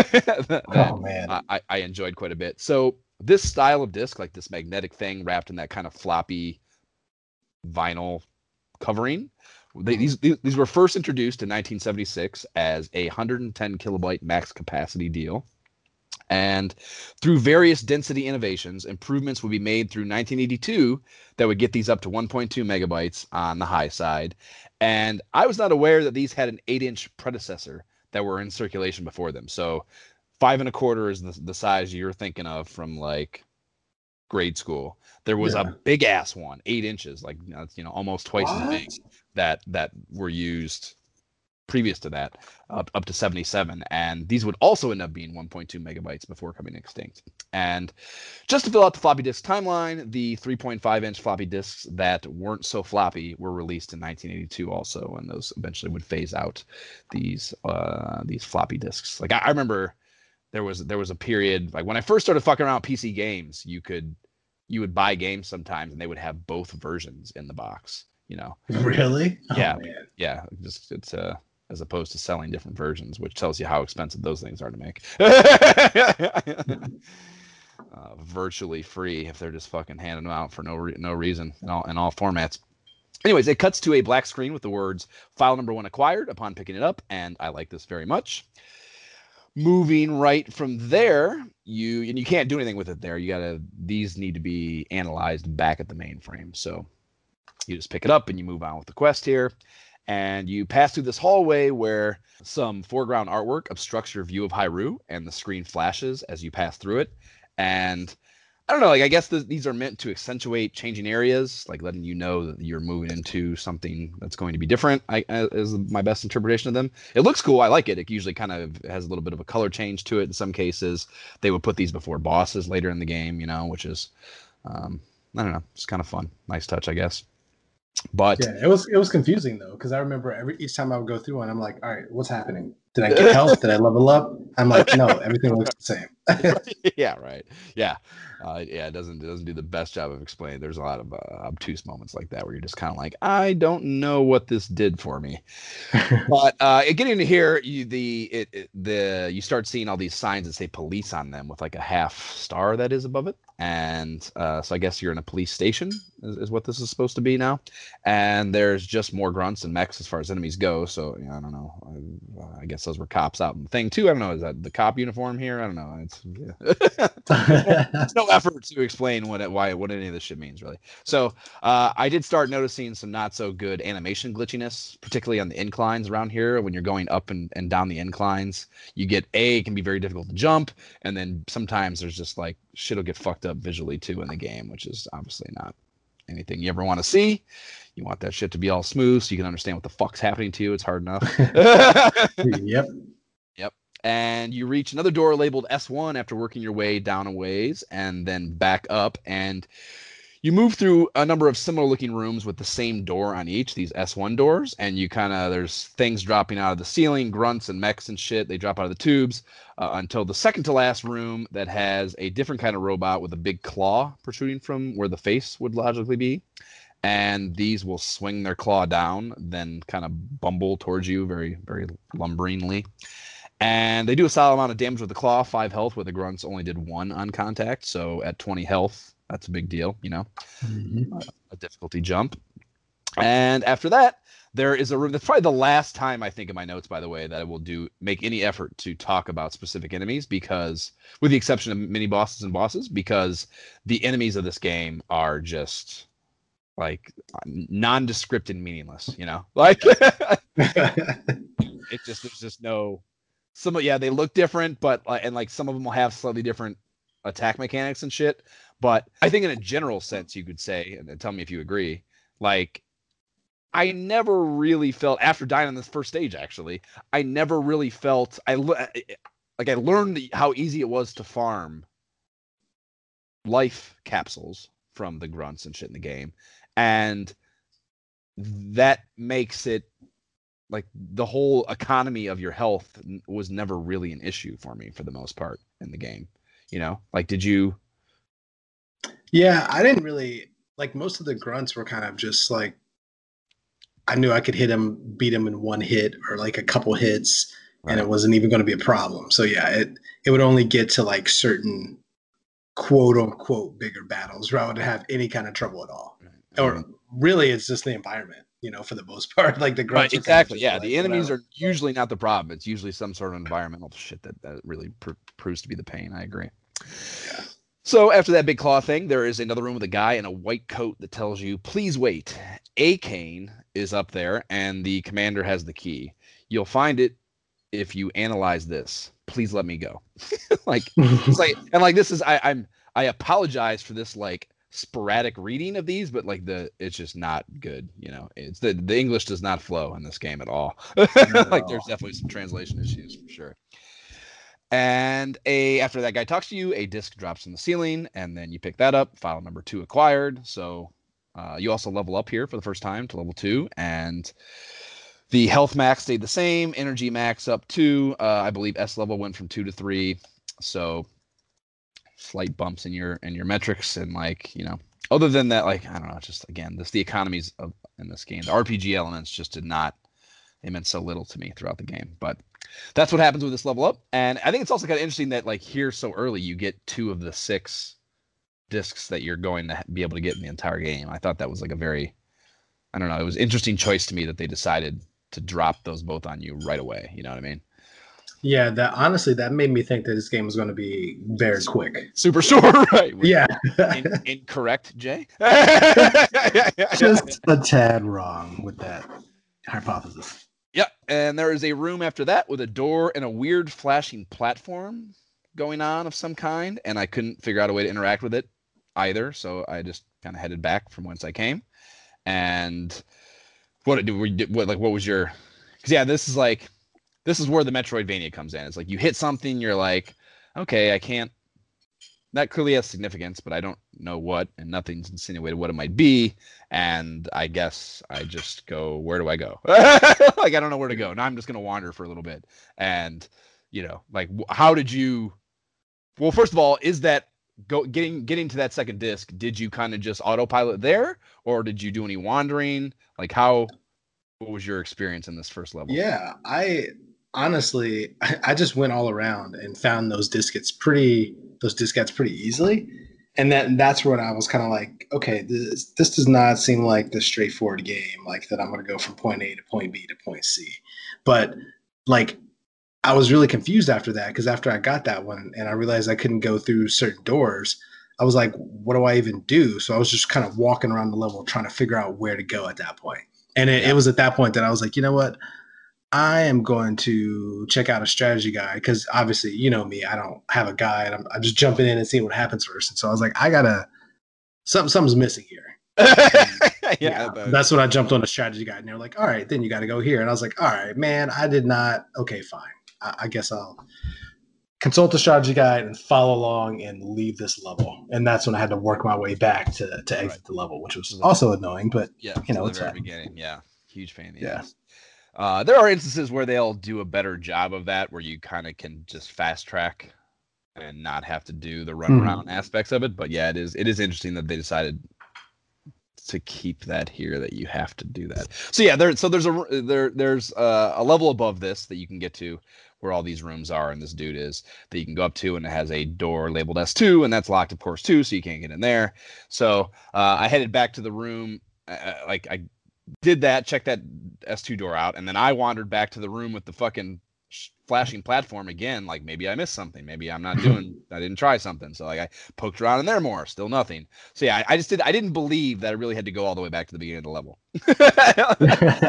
oh man, I, I enjoyed quite a bit. So this style of disc, like this magnetic thing wrapped in that kind of floppy vinyl covering, they, mm-hmm. these, these were first introduced in 1976 as a 110 kilobyte max capacity deal. And through various density innovations, improvements would be made through 1982 that would get these up to 1.2 megabytes on the high side. And I was not aware that these had an eight inch predecessor that were in circulation before them. So five and a quarter is the, the size you're thinking of from like grade school. There was yeah. a big ass one, eight inches, like you know, almost twice what? as big that that were used previous to that up, up to 77 and these would also end up being 1.2 megabytes before coming extinct. And just to fill out the floppy disk timeline the 3.5 inch floppy disks that weren't so floppy were released in 1982 also and those eventually would phase out these uh, these floppy disks. Like I, I remember there was there was a period like when i first started fucking around pc games you could you would buy games sometimes and they would have both versions in the box you know? Really? Yeah. oh, yeah just it's uh as opposed to selling different versions, which tells you how expensive those things are to make. uh, virtually free if they're just fucking handing them out for no re- no reason in all in all formats. Anyways, it cuts to a black screen with the words "File number one acquired" upon picking it up, and I like this very much. Moving right from there, you and you can't do anything with it there. You gotta these need to be analyzed back at the mainframe. So you just pick it up and you move on with the quest here and you pass through this hallway where some foreground artwork obstructs your view of Hiryu, and the screen flashes as you pass through it. And I don't know, like I guess these are meant to accentuate changing areas, like letting you know that you're moving into something that's going to be different. I is my best interpretation of them. It looks cool. I like it. It usually kind of has a little bit of a color change to it. In some cases, they would put these before bosses later in the game, you know, which is um, I don't know, it's kind of fun. Nice touch, I guess. But yeah, it was it was confusing though because I remember every each time I would go through one, I'm like, all right, what's happening? Did I get health? Did I level up? I'm like, no, everything looks the same. yeah, right. Yeah, uh, yeah. It doesn't it doesn't do the best job of explaining. There's a lot of uh, obtuse moments like that where you're just kind of like, I don't know what this did for me. but uh, getting to here, you the it, it, the you start seeing all these signs that say police on them with like a half star that is above it and uh, so I guess you're in a police station is, is, what this is supposed to be now, and there's just more grunts and mechs as far as enemies go. So yeah, I don't know. I, I, guess those were cops out in the thing too. I don't know. Is that the cop uniform here? I don't know. It's yeah. no effort to explain what it, why what any of this shit means really. So uh, I did start noticing some not so good animation glitchiness, particularly on the inclines around here. When you're going up and, and down the inclines, you get a it can be very difficult to jump, and then sometimes there's just like shit'll get fucked up visually too in the game, which is obviously not anything you ever want to see. You want that shit to be all smooth so you can understand what the fuck's happening to you. It's hard enough. yep. And you reach another door labeled S1 after working your way down a ways and then back up. And you move through a number of similar looking rooms with the same door on each these s1 doors and you kind of there's things dropping out of the ceiling grunts and mechs and shit they drop out of the tubes uh, until the second to last room that has a different kind of robot with a big claw protruding from where the face would logically be and these will swing their claw down then kind of bumble towards you very very lumberingly And they do a solid amount of damage with the claw, five health, where the grunts only did one on contact. So at 20 health, that's a big deal, you know, Mm-hmm. a difficulty jump. And after that, there is a room. That's probably the last time I think in my notes, by the way, that I will do make any effort to talk about specific enemies because, with the exception of mini bosses and bosses, because the enemies of this game are just like nondescript and meaningless. You know, like it just there's just no some yeah they look different but like and like some of them will have slightly different attack mechanics and shit. But i think in a general sense you could say and tell me if you agree like i never really felt after dying on this first stage actually i never really felt i like i learned how easy it was to farm life capsules from the grunts and shit in the game. And that makes it like the whole economy of your health was never really an issue for me for the most part in the game you know like did you Yeah, I didn't really like most of the grunts were kind of just like I knew I could hit him, beat him in one hit or like a couple hits, and it wasn't even going to be a problem. So yeah, it it would only get to like certain quote unquote bigger battles where I would have any kind of trouble at all. Or really, it's just the environment, you know, for the most part. Like the right grunts, kind of exactly yeah like, the enemies whatever. are usually not the problem it's usually some sort of environmental shit that, that really pr- proves to be the pain i agree Yeah. so after that big claw thing there is another room with a guy in a white coat that tells you please wait a cane is up there and the commander has the key you'll find it if you analyze this please let me go like it's like and like this is I, I'm I apologize for this like sporadic reading of these, but like the it's just not good. You know, it's the the English does not flow in this game at all. like there's definitely some translation issues for sure. And a after that guy talks to you, a disc drops from the ceiling, and then you pick that up. File number two acquired. So uh, you also level up here for the first time to level two, and the health max stayed the same. Energy max up two. Uh, I believe S level went from two to three. So slight bumps in your in your metrics and like you know other than that like i don't know just again this the economies of in this game the rpg elements just did not they meant so little to me throughout the game but that's what happens with this level up and i think it's also kind of interesting that like here so early you get two of the six discs that you're going to be able to get in the entire game. I thought that was like a very i don't know it was interesting choice to me that they decided to drop those both on you right away you know what i mean Yeah, that honestly that made me think that this game was going to be very quick. super short right Yeah, In- incorrect jay just a tad wrong with that hypothesis. Yep, and there is a room after that with a door and a weird flashing platform going on of some kind, and I couldn't figure out a way to interact with it either, so I just kind of headed back from whence I came. And what did we what like what was your? Because yeah, this is like this is where the Metroidvania comes in. It's like you hit something, you're like, okay, I can't. That clearly has significance, but I don't know what, and nothing's insinuated what it might be. And I guess I just go, where do I go? like I don't know where to go. Now I'm just gonna wander for a little bit. And you know, like how did you? Well, first of all, is that go getting getting to that second disc? Did you kind of just autopilot there, or did you do any wandering? Like how? What was your experience in this first level? Yeah, I honestly, I, I just went all around and found those diskettes pretty, those diskettes pretty easily, and then that's when I was kind of like, okay, this this does not seem like the straightforward game, like that I'm going to go from point A to point B to point C, but like. I was really confused after that because after I got that one and I realized I couldn't go through certain doors, I was like, what do I even do? So I was just kind of walking around the level trying to figure out where to go at that point. And it, Yeah. it was at that point that I was like, you know what? I am going to check out a strategy guide because obviously, you know me, I don't have a guide. I'm, I'm just jumping in and seeing what happens first. And so I was like, I gotta something something's missing here. yeah, the- that's when I jumped on a strategy guide, and they're like, all right, then you got to go here. And I was like, all right, man, I did not. Okay, fine. I, I guess I'll consult the strategy guide and follow along and leave this level. And that's when I had to work my way back to to exit Right. the level, which was also annoying. But yeah, you know, to the it's very beginning. Yeah, huge fan. the Yeah. ass. Uh, there are instances where they'll do a better job of that, where you kind of can just fast track and not have to do the run Mhm. around aspects of it. But yeah, it is it is interesting that they decided to keep that here that you have to do that. So yeah, there. So there's a there there's a, a level above this that you can get to where all these rooms are and this dude is that you can go up to and it has a door labeled S2 and that's locked of course too so you can't get in there. So uh, I headed back to the room uh, uh like I did that, checked that S2 door out and then I wandered back to the room with the fucking flashing platform again like maybe i missed something maybe i'm not doing i didn't try something so like i poked around in there more still nothing. So yeah I, I, just did i didn't believe that i really had to go all the way back to the beginning of the level.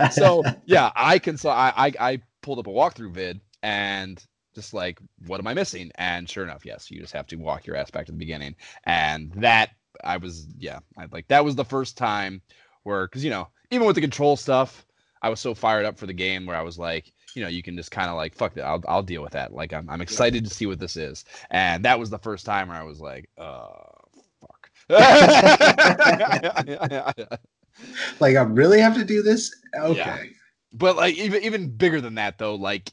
So yeah i can so I, I i pulled up a walkthrough vid and just like what am i missing? And sure enough yes you just have to walk your ass back to the beginning. And that i was yeah i like that was the first time where because you know even with the control stuff i was so fired up for the game where i was like you know you can just kind of like fuck that I'll, I'll deal with that. Like I'm, I'm excited to see what this is. And that was the first time where i was like uh fuck. Like i really have to do this? Okay. Yeah. but like even even bigger than that though like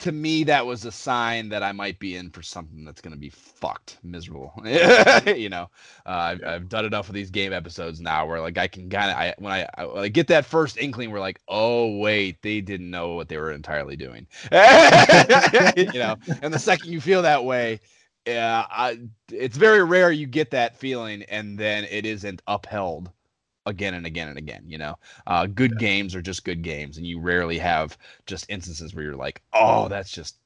to me that was a sign that I might be in for something that's going to be fucked miserable. you know, uh, I've, I've, done enough of these game episodes now where like I can kind of I when I, I, I, get that first inkling, we're like, oh wait, they didn't know what they were entirely doing. you know, and the second you feel that way, yeah, I, it's very rare you get that feeling and then it isn't upheld again and again and again. You know, uh, good yeah. games are just good games, and you rarely have just instances where you're like, oh, that's just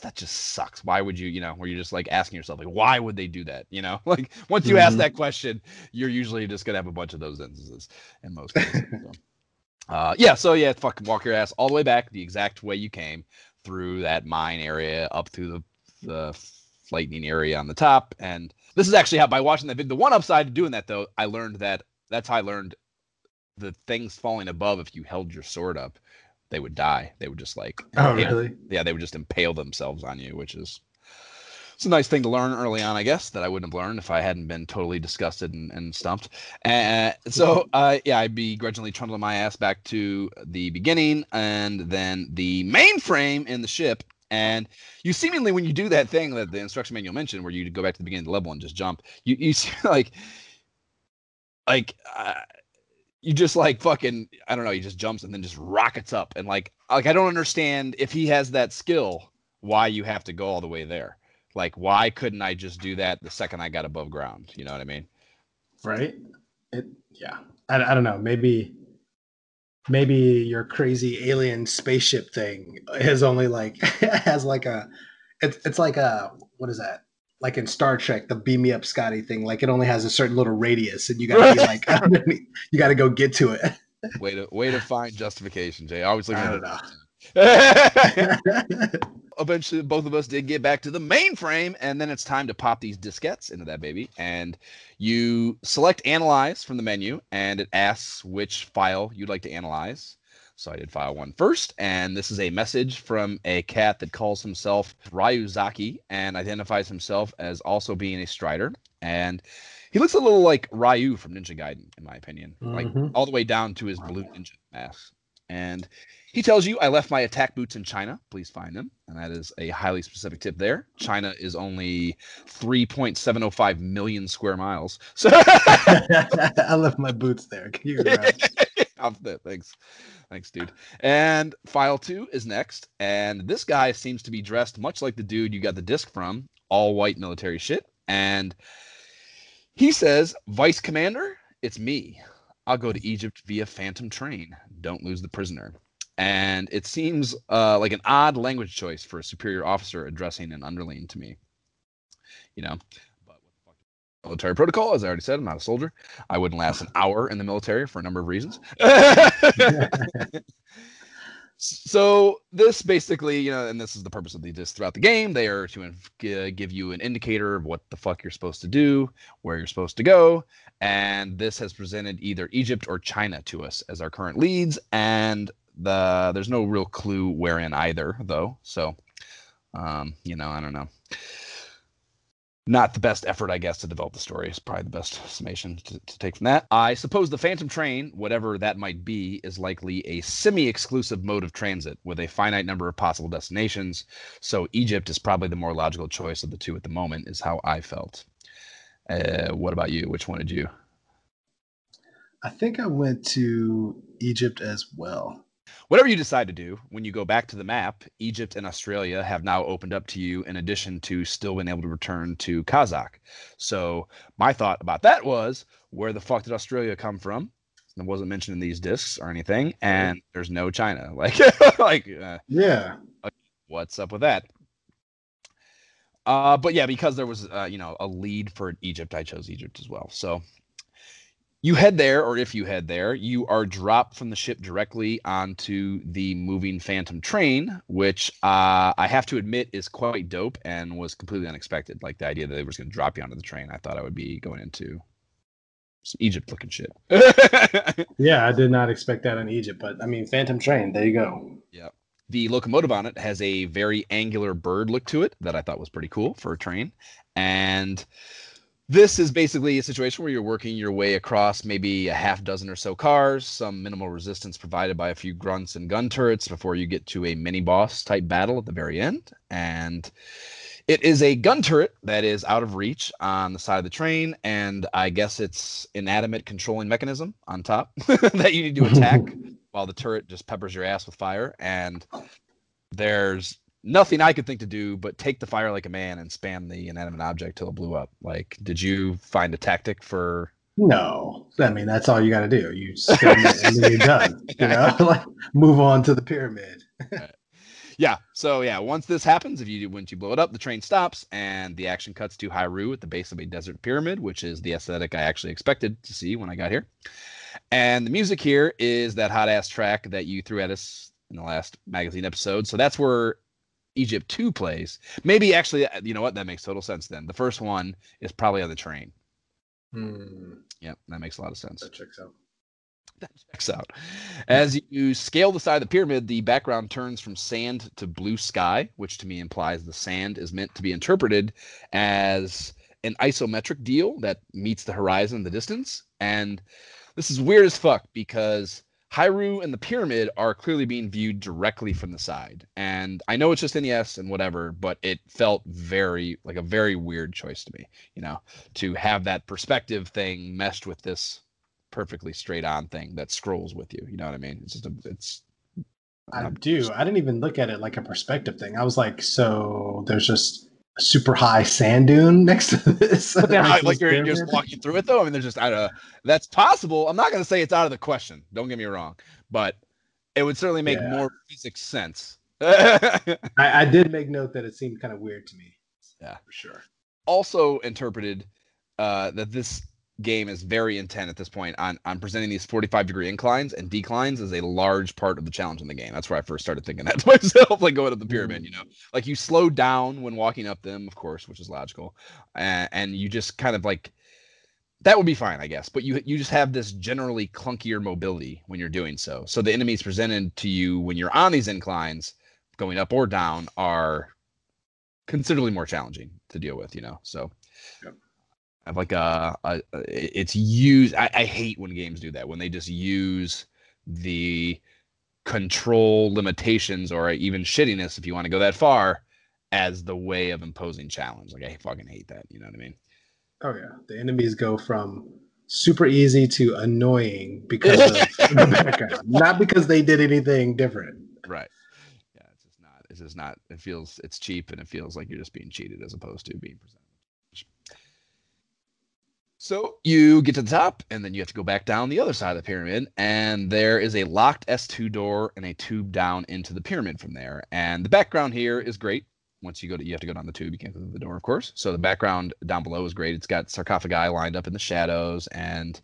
that just sucks. Why would you, you know, where you're just like asking yourself, like, why would they do that? You know, like once you mm-hmm. ask that question, you're usually just gonna have a bunch of those instances in most cases. so. Uh, yeah, so yeah, fucking walk your ass all the way back the exact way you came through that mine area up through the the lightning area on the top. And this is actually how by watching that video, the one upside to doing that though, I learned that that's how I learned the things falling above. If you held your sword up, they would die. They would just like oh impale, really? Yeah, they would just impale themselves on you, which is it's a nice thing to learn early on, I guess, that I wouldn't have learned if I hadn't been totally disgusted and, and stumped. And so, uh, yeah, I'd begrudgingly trundling my ass back to the beginning and then the mainframe in the ship. And you seemingly, when you do that thing that the instruction manual mentioned, where you go back to the beginning of the level and just jump, you you see like like uh, you just like fucking I don't know, he just jumps and then just rockets up and like like I don't understand if he has that skill, why you have to go all the way there. Like why couldn't I just do that the second I got above ground? You know what I mean? Right? It yeah. I, I don't know. Maybe maybe your crazy alien spaceship thing is only like has like a it's it's like a what is that? Like in Star Trek, the beam me up Scotty thing, like it only has a certain little radius, and you gotta be like, you gotta go get to it. way to way to find justification, Jay. I Always looking at it. Eventually, both of us did get back to the mainframe, and then it's time to pop these diskettes into that baby. And you select analyze from the menu, and it asks which file you'd like to analyze. So I did file one first, and this is a message from a cat that calls himself Ryuzaki and identifies himself as also being a Strider. And he looks a little like Ryu from Ninja Gaiden, in my opinion, mm-hmm. like all the way down to his blue ninja mask. And he tells you, I left my attack boots in China. Please find them. And that is a highly specific tip there. China is only 3.705 million square miles. So I left my boots there. Can you Thanks. Thanks, dude. And file two is next. And this guy seems to be dressed much like the dude you got the disc from, all white military shit. And he says, Vice Commander, it's me. I'll go to Egypt via Phantom Train. Don't lose the prisoner and it seems uh, like an odd language choice for a superior officer addressing an underling to me. You know, but what the fuck? Military protocol, as I already said, I'm not a soldier. I wouldn't last an hour in the military for a number of reasons. so this basically, you know, and this is the purpose of the disc throughout the game. They are to give you an indicator of what the fuck you're supposed to do, where you're supposed to go, and this has presented either Egypt or China to us as our current leads, and the there's no real clue wherein either though. So um, you know, I don't know. Not the best effort, I guess, to develop the story is probably the best summation to, to take from that. I suppose the Phantom Train, whatever that might be, is likely a semi exclusive mode of transit with a finite number of possible destinations. So Egypt is probably the more logical choice of the two at the moment, is how I felt. Uh, what about you? Which one did you I think I went to Egypt as well. Whatever you decide to do, when you go back to the map, Egypt and Australia have now opened up to you in addition to still being able to return to Kazakh. So my thought about that was, where the fuck did Australia come from? It wasn't mentioned in these discs or anything, and there's no China. Like, like, uh, yeah, what's up with that? Uh, but yeah, because there was, uh, you know, a lead for Egypt, I chose Egypt as well. So you head there, or if you head there, you are dropped from the ship directly onto the moving Phantom train, which uh, I have to admit is quite dope and was completely unexpected. Like the idea that they was going to drop you onto the train, I thought I would be going into some Egypt looking shit. yeah, I did not expect that in Egypt, but I mean, Phantom train, there you go. Yeah. The locomotive on it has a very angular bird look to it that I thought was pretty cool for a train. And this is basically a situation where you're working your way across maybe a half dozen or so cars, some minimal resistance provided by a few grunts and gun turrets before you get to a mini boss type battle at the very end. And it is a gun turret that is out of reach on the side of the train, and I guess it's inanimate controlling mechanism on top that you need to attack while the turret just peppers your ass with fire. And there's nothing I could think to do but take the fire like a man and spam the inanimate object till it blew up. Like, did you find a tactic for? No, I mean that's all you got to do. You spam it and then you're done. You know, like move on to the pyramid. Yeah, so yeah, once this happens, if you once you blow it up, the train stops and the action cuts to Hiryu at the base of a desert pyramid, which is the aesthetic I actually expected to see when I got here. And the music here is that hot ass track that you threw at us in the last magazine episode. So that's where Egypt 2 plays. Maybe actually, uh, you know what? That makes total sense then. The first one is probably on the train. Hmm. Yep, that makes a lot of sense. That checks out. That checks out. As you scale the side of the pyramid, the background turns from sand to blue sky, which to me implies the sand is meant to be interpreted as an isometric deal that meets the horizon in the distance. And this is weird as fuck because Hiryu and the pyramid are clearly being viewed directly from the side. And I know it's just NES and whatever, but it felt very like a very weird choice to me, you know, to have that perspective thing meshed with this perfectly straight on thing that scrolls with you. You know what I mean? It's just a it's I do. I didn't even look at it like a perspective thing. I was like, so there's just super high sand dune next to this. But then, like you're pyramid? just walking through it though. I mean, there's just out don't. That's possible. I'm not gonna say it's out of the question. Don't get me wrong, but it would certainly make yeah. more physics sense. I, I did make note that it seemed kind of weird to me. Yeah, for sure. Also interpreted uh, that this game is very intent at this point on on presenting these 45 degree inclines and declines is a large part of the challenge in the game. That's where I first started thinking that to myself, like going up the pyramid, mm. you know, like you slow down when walking up them, of course, which is logical, and, and you just kind of like that would be fine, I guess. But you you just have this generally clunkier mobility when you're doing so. So the enemies presented to you when you're on these inclines, going up or down, are considerably more challenging to deal with, you know. So yep like a, a, it's used. I, I hate when games do that when they just use the control limitations or even shittiness, if you want to go that far, as the way of imposing challenge. Like I fucking hate that. You know what I mean? Oh yeah, the enemies go from super easy to annoying because of the background, not because they did anything different. Right. Yeah, it's just not. It's just not. It feels it's cheap and it feels like you're just being cheated as opposed to being presented. So you get to the top, and then you have to go back down the other side of the pyramid, and there is a locked S2 door and a tube down into the pyramid from there. And the background here is great. Once you go to, you have to go down the tube. You can't go through the door, of course. So the background down below is great. It's got sarcophagi lined up in the shadows, and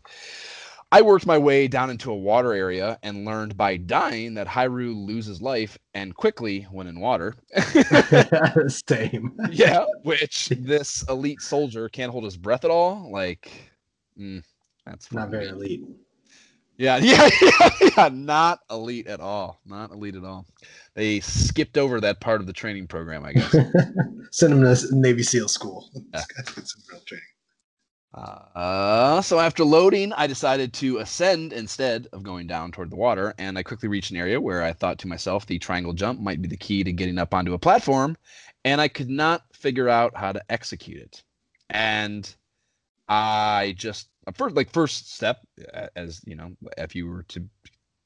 I worked my way down into a water area and learned by dying that Hiryu loses life and quickly when in water. Same. yeah, which this elite soldier can't hold his breath at all. Like, mm, that's not very elite. Yeah, yeah, yeah, yeah, not elite at all. Not elite at all. They skipped over that part of the training program, I guess. Send them to Navy SEAL school. Yeah. Get some real training. Uh, so after loading, I decided to ascend instead of going down toward the water, and I quickly reached an area where I thought to myself the triangle jump might be the key to getting up onto a platform, and I could not figure out how to execute it. And I just first like first step as you know if you were to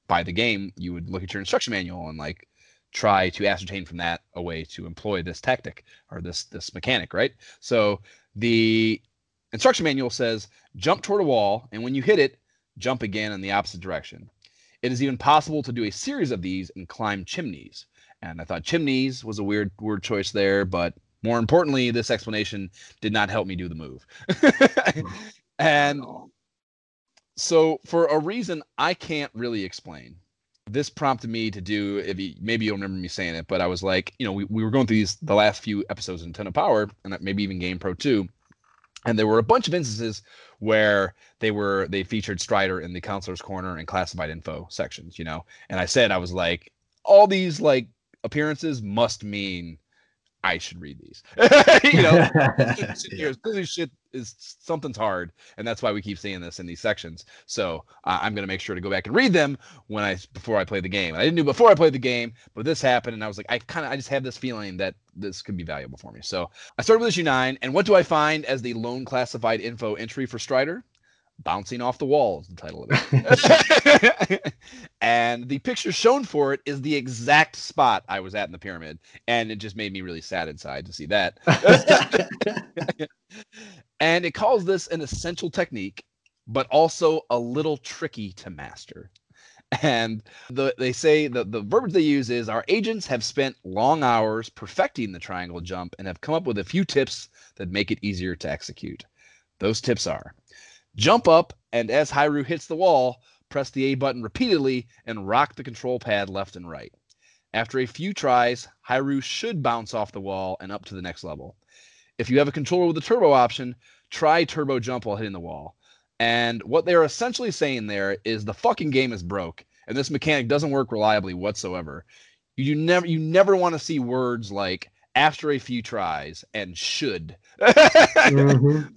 buy the game you would look at your instruction manual and like try to ascertain from that a way to employ this tactic or this this mechanic right so the instruction manual says jump toward a wall and when you hit it jump again in the opposite direction it is even possible to do a series of these and climb chimneys and i thought chimneys was a weird word choice there but more importantly this explanation did not help me do the move and so for a reason I can't really explain, this prompted me to do. If you, maybe you'll remember me saying it, but I was like, you know, we, we were going through these the last few episodes of Nintendo Power, and maybe even Game Pro too, and there were a bunch of instances where they were they featured Strider in the counselor's corner and classified info sections, you know. And I said I was like, all these like appearances must mean I should read these. you know, yeah. shit is something's hard, and that's why we keep seeing this in these sections. So uh, I'm gonna make sure to go back and read them when I before I play the game. And I didn't do before I played the game, but this happened, and I was like, I kind of I just have this feeling that this could be valuable for me. So I started with issue nine, and what do I find as the lone classified info entry for Strider? Bouncing Off the Wall is the title of it. and the picture shown for it is the exact spot I was at in the pyramid. And it just made me really sad inside to see that. and it calls this an essential technique, but also a little tricky to master. And the, they say that the verbiage they use is our agents have spent long hours perfecting the triangle jump and have come up with a few tips that make it easier to execute. Those tips are Jump up, and as Hiryu hits the wall, press the A button repeatedly and rock the control pad left and right. After a few tries, Hiryu should bounce off the wall and up to the next level. If you have a controller with a turbo option, try turbo jump while hitting the wall. And what they're essentially saying there is the fucking game is broke, and this mechanic doesn't work reliably whatsoever. You never you never want to see words like after a few tries and should. mm-hmm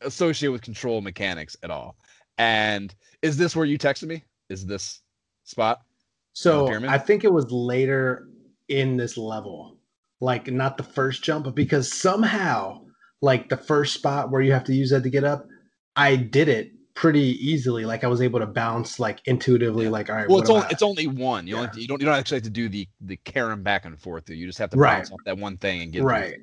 associated with control mechanics at all. And is this where you texted me? Is this spot? So I think it was later in this level, like not the first jump, but because somehow, like the first spot where you have to use that to get up, I did it pretty easily. Like I was able to bounce like intuitively. Yeah. Like all right. Well, it's only it's only one. You yeah. only, you don't you don't actually have to do the the carom back and forth. You just have to bounce right. off that one thing and get right.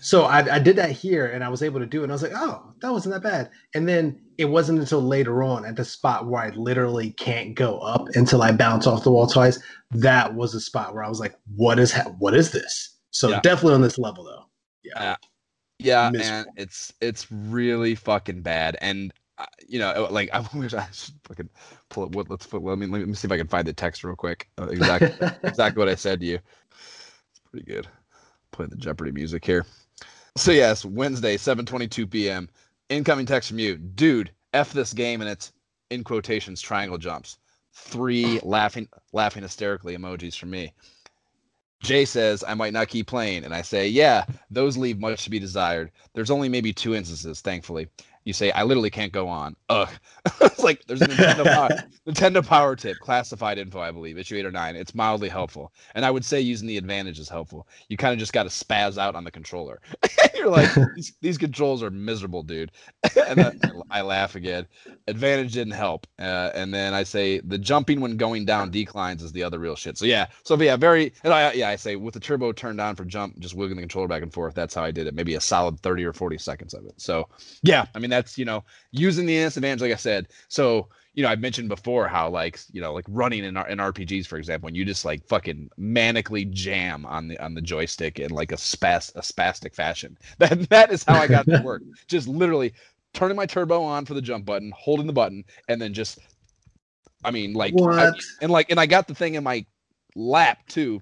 So I, I did that here and I was able to do it. And I was like, oh, that wasn't that bad. And then it wasn't until later on at the spot where I literally can't go up until I bounce off the wall twice. That was a spot where I was like, what is ha- what is this? So yeah. definitely on this level though. Yeah. Uh, yeah, and it's it's really fucking bad. And uh, you know, like I wish I should fucking pull it. What let's put. Let me let me see if I can find the text real quick. Uh, exactly, exactly what I said to you. It's pretty good. Playing the Jeopardy music here. So yes, Wednesday, 7:22 p.m. Incoming text from you, dude. F this game and it's in quotations triangle jumps. Three laughing, laughing hysterically emojis from me. Jay says I might not keep playing, and I say, yeah, those leave much to be desired. There's only maybe two instances, thankfully you say, I literally can't go on. Ugh. it's like there's a Nintendo power, Nintendo power tip, classified info, I believe, issue eight or nine. It's mildly helpful. And I would say using the advantage is helpful. You kind of just got to spaz out on the controller. You're like, these, these, controls are miserable, dude. and then I laugh again. Advantage didn't help. Uh, and then I say, the jumping when going down declines is the other real shit. So yeah. So yeah, very, and I, yeah, I say with the turbo turned on for jump, just wiggling the controller back and forth. That's how I did it. Maybe a solid 30 or 40 seconds of it. So yeah, I mean, that's you know using the NES advantage, like I said. So you know, I mentioned before how like you know like running in in RPGs, for example, when you just like fucking manically jam on the on the joystick in like a spas a spastic fashion. That that is how I got to work. just literally turning my turbo on for the jump button, holding the button, and then just I mean like I, and like and I got the thing in my lap too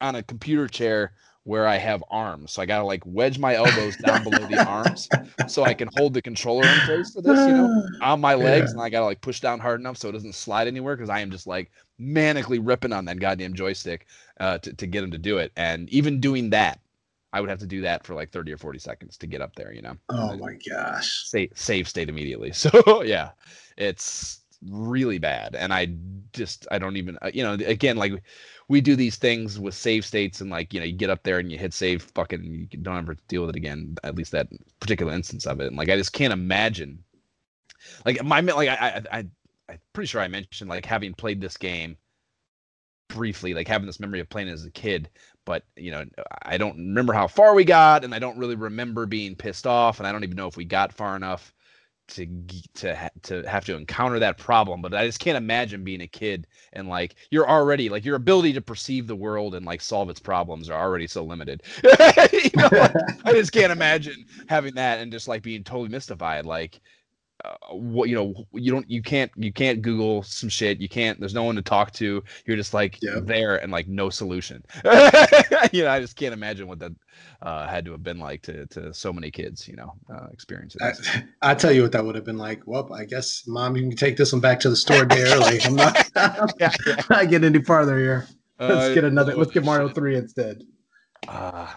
on a computer chair where I have arms. So I gotta like wedge my elbows down below the arms so I can hold the controller in place for this, you know, on my legs, yeah. and I gotta like push down hard enough so it doesn't slide anywhere because I am just like manically ripping on that goddamn joystick uh, to to get him to do it. And even doing that, I would have to do that for like 30 or 40 seconds to get up there, you know. Oh my gosh. Save save state immediately. So yeah, it's really bad and i just i don't even uh, you know again like we do these things with save states and like you know you get up there and you hit save fucking you don't ever deal with it again at least that particular instance of it and like i just can't imagine like my like I I I I'm pretty sure I mentioned like having played this game briefly, like having this memory of playing as a kid, but you know, I don't remember how far we got, and I don't really remember being pissed off, and I don't even know if we got far enough to to to have to encounter that problem. But I just can't imagine being a kid and like you're already like your ability to perceive the world and like solve its problems are already so limited. you know, like, I just can't imagine having that and just like being totally mystified, like uh, what you know you don't you can't you can't google some shit. You can't there's no one to talk to. You're just like there and like no solution. You know i just can't imagine what that uh, had to have been like to to so many kids you know uh, experiences I, I tell you what that would have been like. Well i guess mom you can take this one back to the store day early. I'm not yeah, yeah. not getting any farther here. Let's uh, get another let's get mario 3 instead. Uh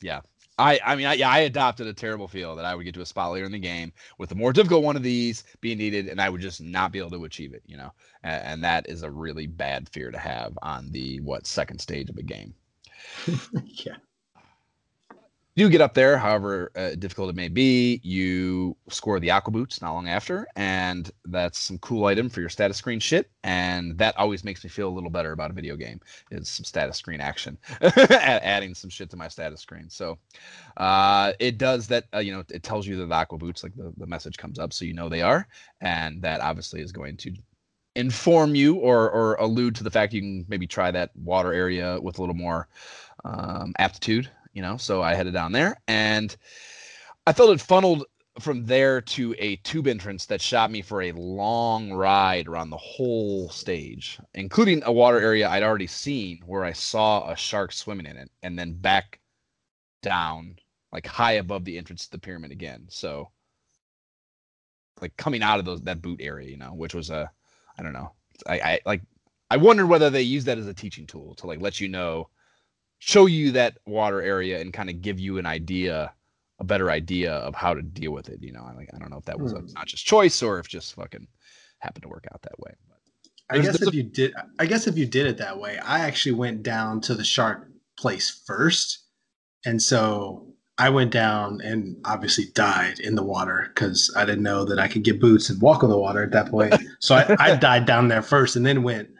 yeah I, I mean, I, yeah, I adopted a terrible feel that I would get to a spot later in the game with a more difficult one of these being needed, and I would just not be able to achieve it, you know, and, and that is a really bad fear to have on the what second stage of a game. yeah you get up there, however uh, difficult it may be, you score the aqua boots not long after, and that's some cool item for your status screen shit. And that always makes me feel a little better about a video game is some status screen action, adding some shit to my status screen. So uh, it does that. Uh, you know, it tells you that the aqua boots, like the, the message comes up, so you know they are, and that obviously is going to inform you or or allude to the fact you can maybe try that water area with a little more um, aptitude you know. So I headed down there, and I felt it funneled from there to a tube entrance that shot me for a long ride around the whole stage, including a water area I'd already seen where I saw a shark swimming in it, and then back down like high above the entrance to the pyramid again. So like coming out of those that boot area, you know, which was a I don't know. I, I like I wondered whether they use that as a teaching tool to like let you know show you that water area and kind of give you an idea a better idea of how to deal with it you know I, like, I don't know if that was a hmm. conscious choice or if just fucking happened to work out that way but i guess if a, you did i guess if you did it that way i actually went down to the shark place first and so i went down and obviously died in the water because i didn't know that i could get boots and walk on the water at that point so I, I died down there first and then went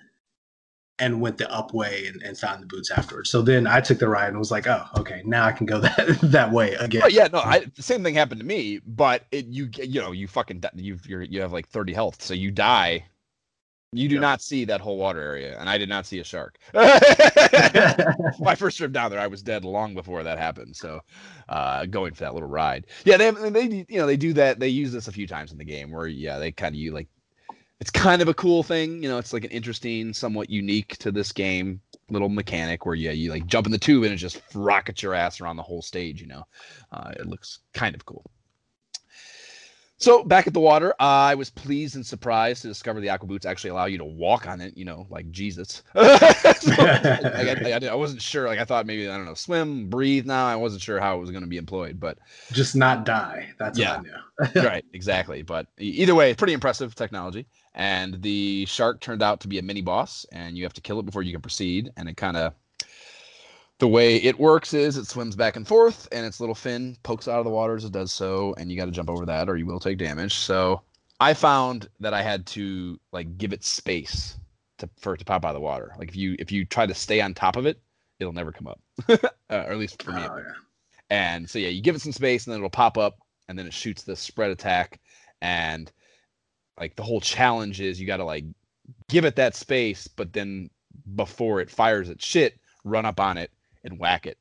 and went the up way and, and found the boots afterwards. So then I took the ride and was like, oh, okay, now I can go that that way again. Oh, yeah, no, I, the same thing happened to me, but it, you you know you fucking you you you have like thirty health, so you die. You do not see that whole water area, and I did not see a shark. My first trip down there, I was dead long before that happened. So, uh, going for that little ride, yeah, they they you know they do that. They use this a few times in the game where yeah they kind of you like it's kind of a cool thing. You know, it's like an interesting, somewhat unique to this game little mechanic where yeah, you like jump in the tube and it just rockets your ass around the whole stage. You know, uh, it looks kind of cool. So back at the water, uh, I was pleased and surprised to discover the aqua boots actually allow you to walk on it. You know, like Jesus. so, I, I, I, wasn't sure. Like I thought maybe I don't know, swim, breathe. Now I wasn't sure how it was going to be employed, but just not die. That's yeah, right, exactly. But either way, pretty impressive technology. And the shark turned out to be a mini boss, and you have to kill it before you can proceed. And it kind of the way it works is it swims back and forth and its little fin pokes out of the water as it does so and you got to jump over that or you will take damage so i found that i had to like give it space to for it to pop out of the water like if you if you try to stay on top of it it'll never come up uh, or at least for me oh, yeah. and so yeah you give it some space and then it'll pop up and then it shoots the spread attack and like the whole challenge is you got to like give it that space but then before it fires its shit run up on it and whack it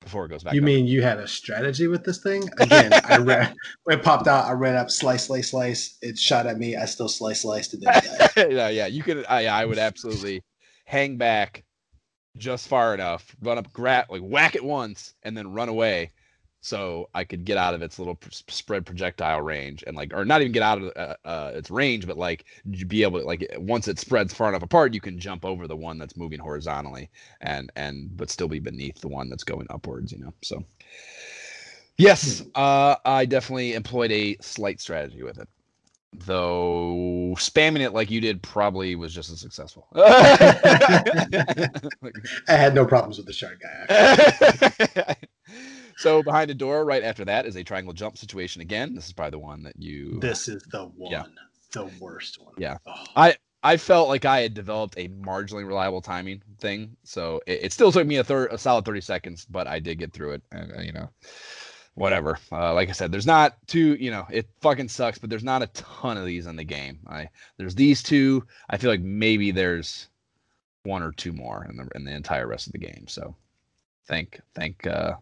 before it goes back. You up. mean you had a strategy with this thing? Again, I ran when it popped out. I ran up, slice, slice, slice. It shot at me. I still slice, sliced it. yeah, yeah. You could. Uh, I, I would absolutely hang back just far enough, run up, grab, like whack it once, and then run away so I could get out of its little spread projectile range and like, or not even get out of uh, uh, its range, but like be able to like once it spreads far enough apart, you can jump over the one that's moving horizontally and and but still be beneath the one that's going upwards, you know. So yes, uh, I definitely employed a slight strategy with it. Though spamming it like you did probably was just as successful. I had no problems with the shark guy. so behind a door, right after that, is a triangle jump situation again. This is probably the one that you. This is the one. Yeah. The worst one. Yeah. Oh. I I felt like I had developed a marginally reliable timing thing, so it, it still took me a third, a solid thirty seconds, but I did get through it, and uh, you know, whatever. Uh, like I said, there's not two, you know, it fucking sucks, but there's not a ton of these in the game. I there's these two. I feel like maybe there's one or two more in the in the entire rest of the game. So, thank thank uh,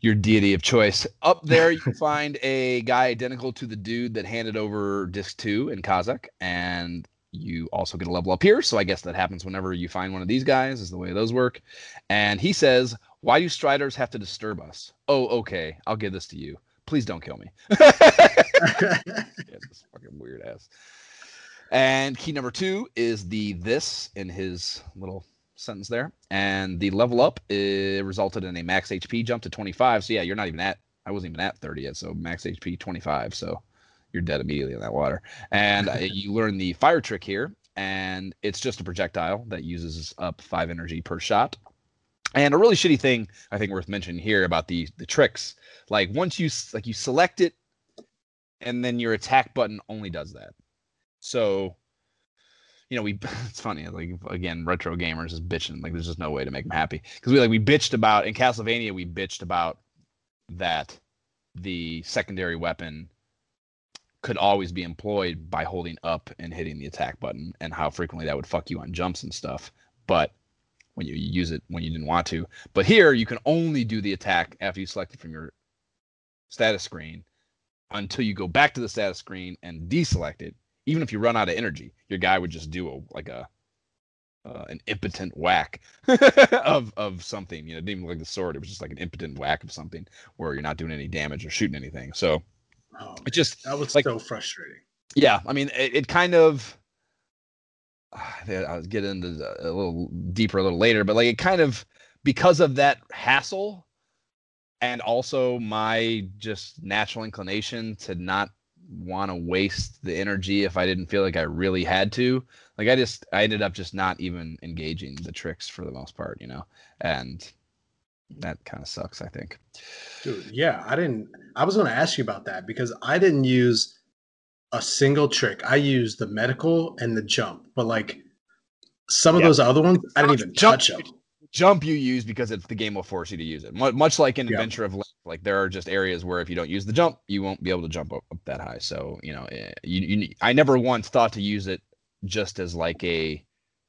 your deity of choice. Up there, you can find a guy identical to the dude that handed over disc two in Kazakh, and you also get a level up here. So I guess that happens whenever you find one of these guys, is the way those work. And he says, Why do striders have to disturb us? Oh, okay. I'll give this to you. Please don't kill me. yeah, this fucking weird ass. And key number two is the this in his little sentence there. And the level up resulted in a max HP jump to 25. So yeah, you're not even at I wasn't even at 30 yet. So max HP 25. So you're dead immediately in that water. And uh, you learn the fire trick here, and it's just a projectile that uses up five energy per shot. And a really shitty thing I think worth mentioning here about the the tricks, like once you like you select it, and then your attack button only does that. So, you know, we it's funny like again, retro gamers is bitching like there's just no way to make them happy because we like we bitched about in Castlevania we bitched about that the secondary weapon could always be employed by holding up and hitting the attack button and how frequently that would fuck you on jumps and stuff. But when you use it when you didn't want to. But here you can only do the attack after you select it from your status screen until you go back to the status screen and deselect it. Even if you run out of energy, your guy would just do a like a uh, an impotent whack of of something. You know, it didn't even look like the sword. It was just like an impotent whack of something where you're not doing any damage or shooting anything. So Oh, it just that was like- so frustrating. yeah, I mean, it, it kind of. I'll get into the- a little deeper a little later, but like it kind of because of that hassle, and also my just natural inclination to not want to waste the energy if I didn't feel like I really had to. Like I just I ended up just not even engaging the tricks for the most part, you know, and that kind of sucks. I think. Dude, yeah, I didn't. I was going to ask you about that because I didn't use a single trick. I used the medical and the jump, but like some of Yeah. those other ones, I didn't even Jump- touch them. jump you use because it's the game will force you to use it. Mu- Much like in Yeah. Adventure of Link, like there are just areas where if you don't use the jump, you won't be able to jump up, up that high. So you know, eh, you, you I never once thought to use it just as like a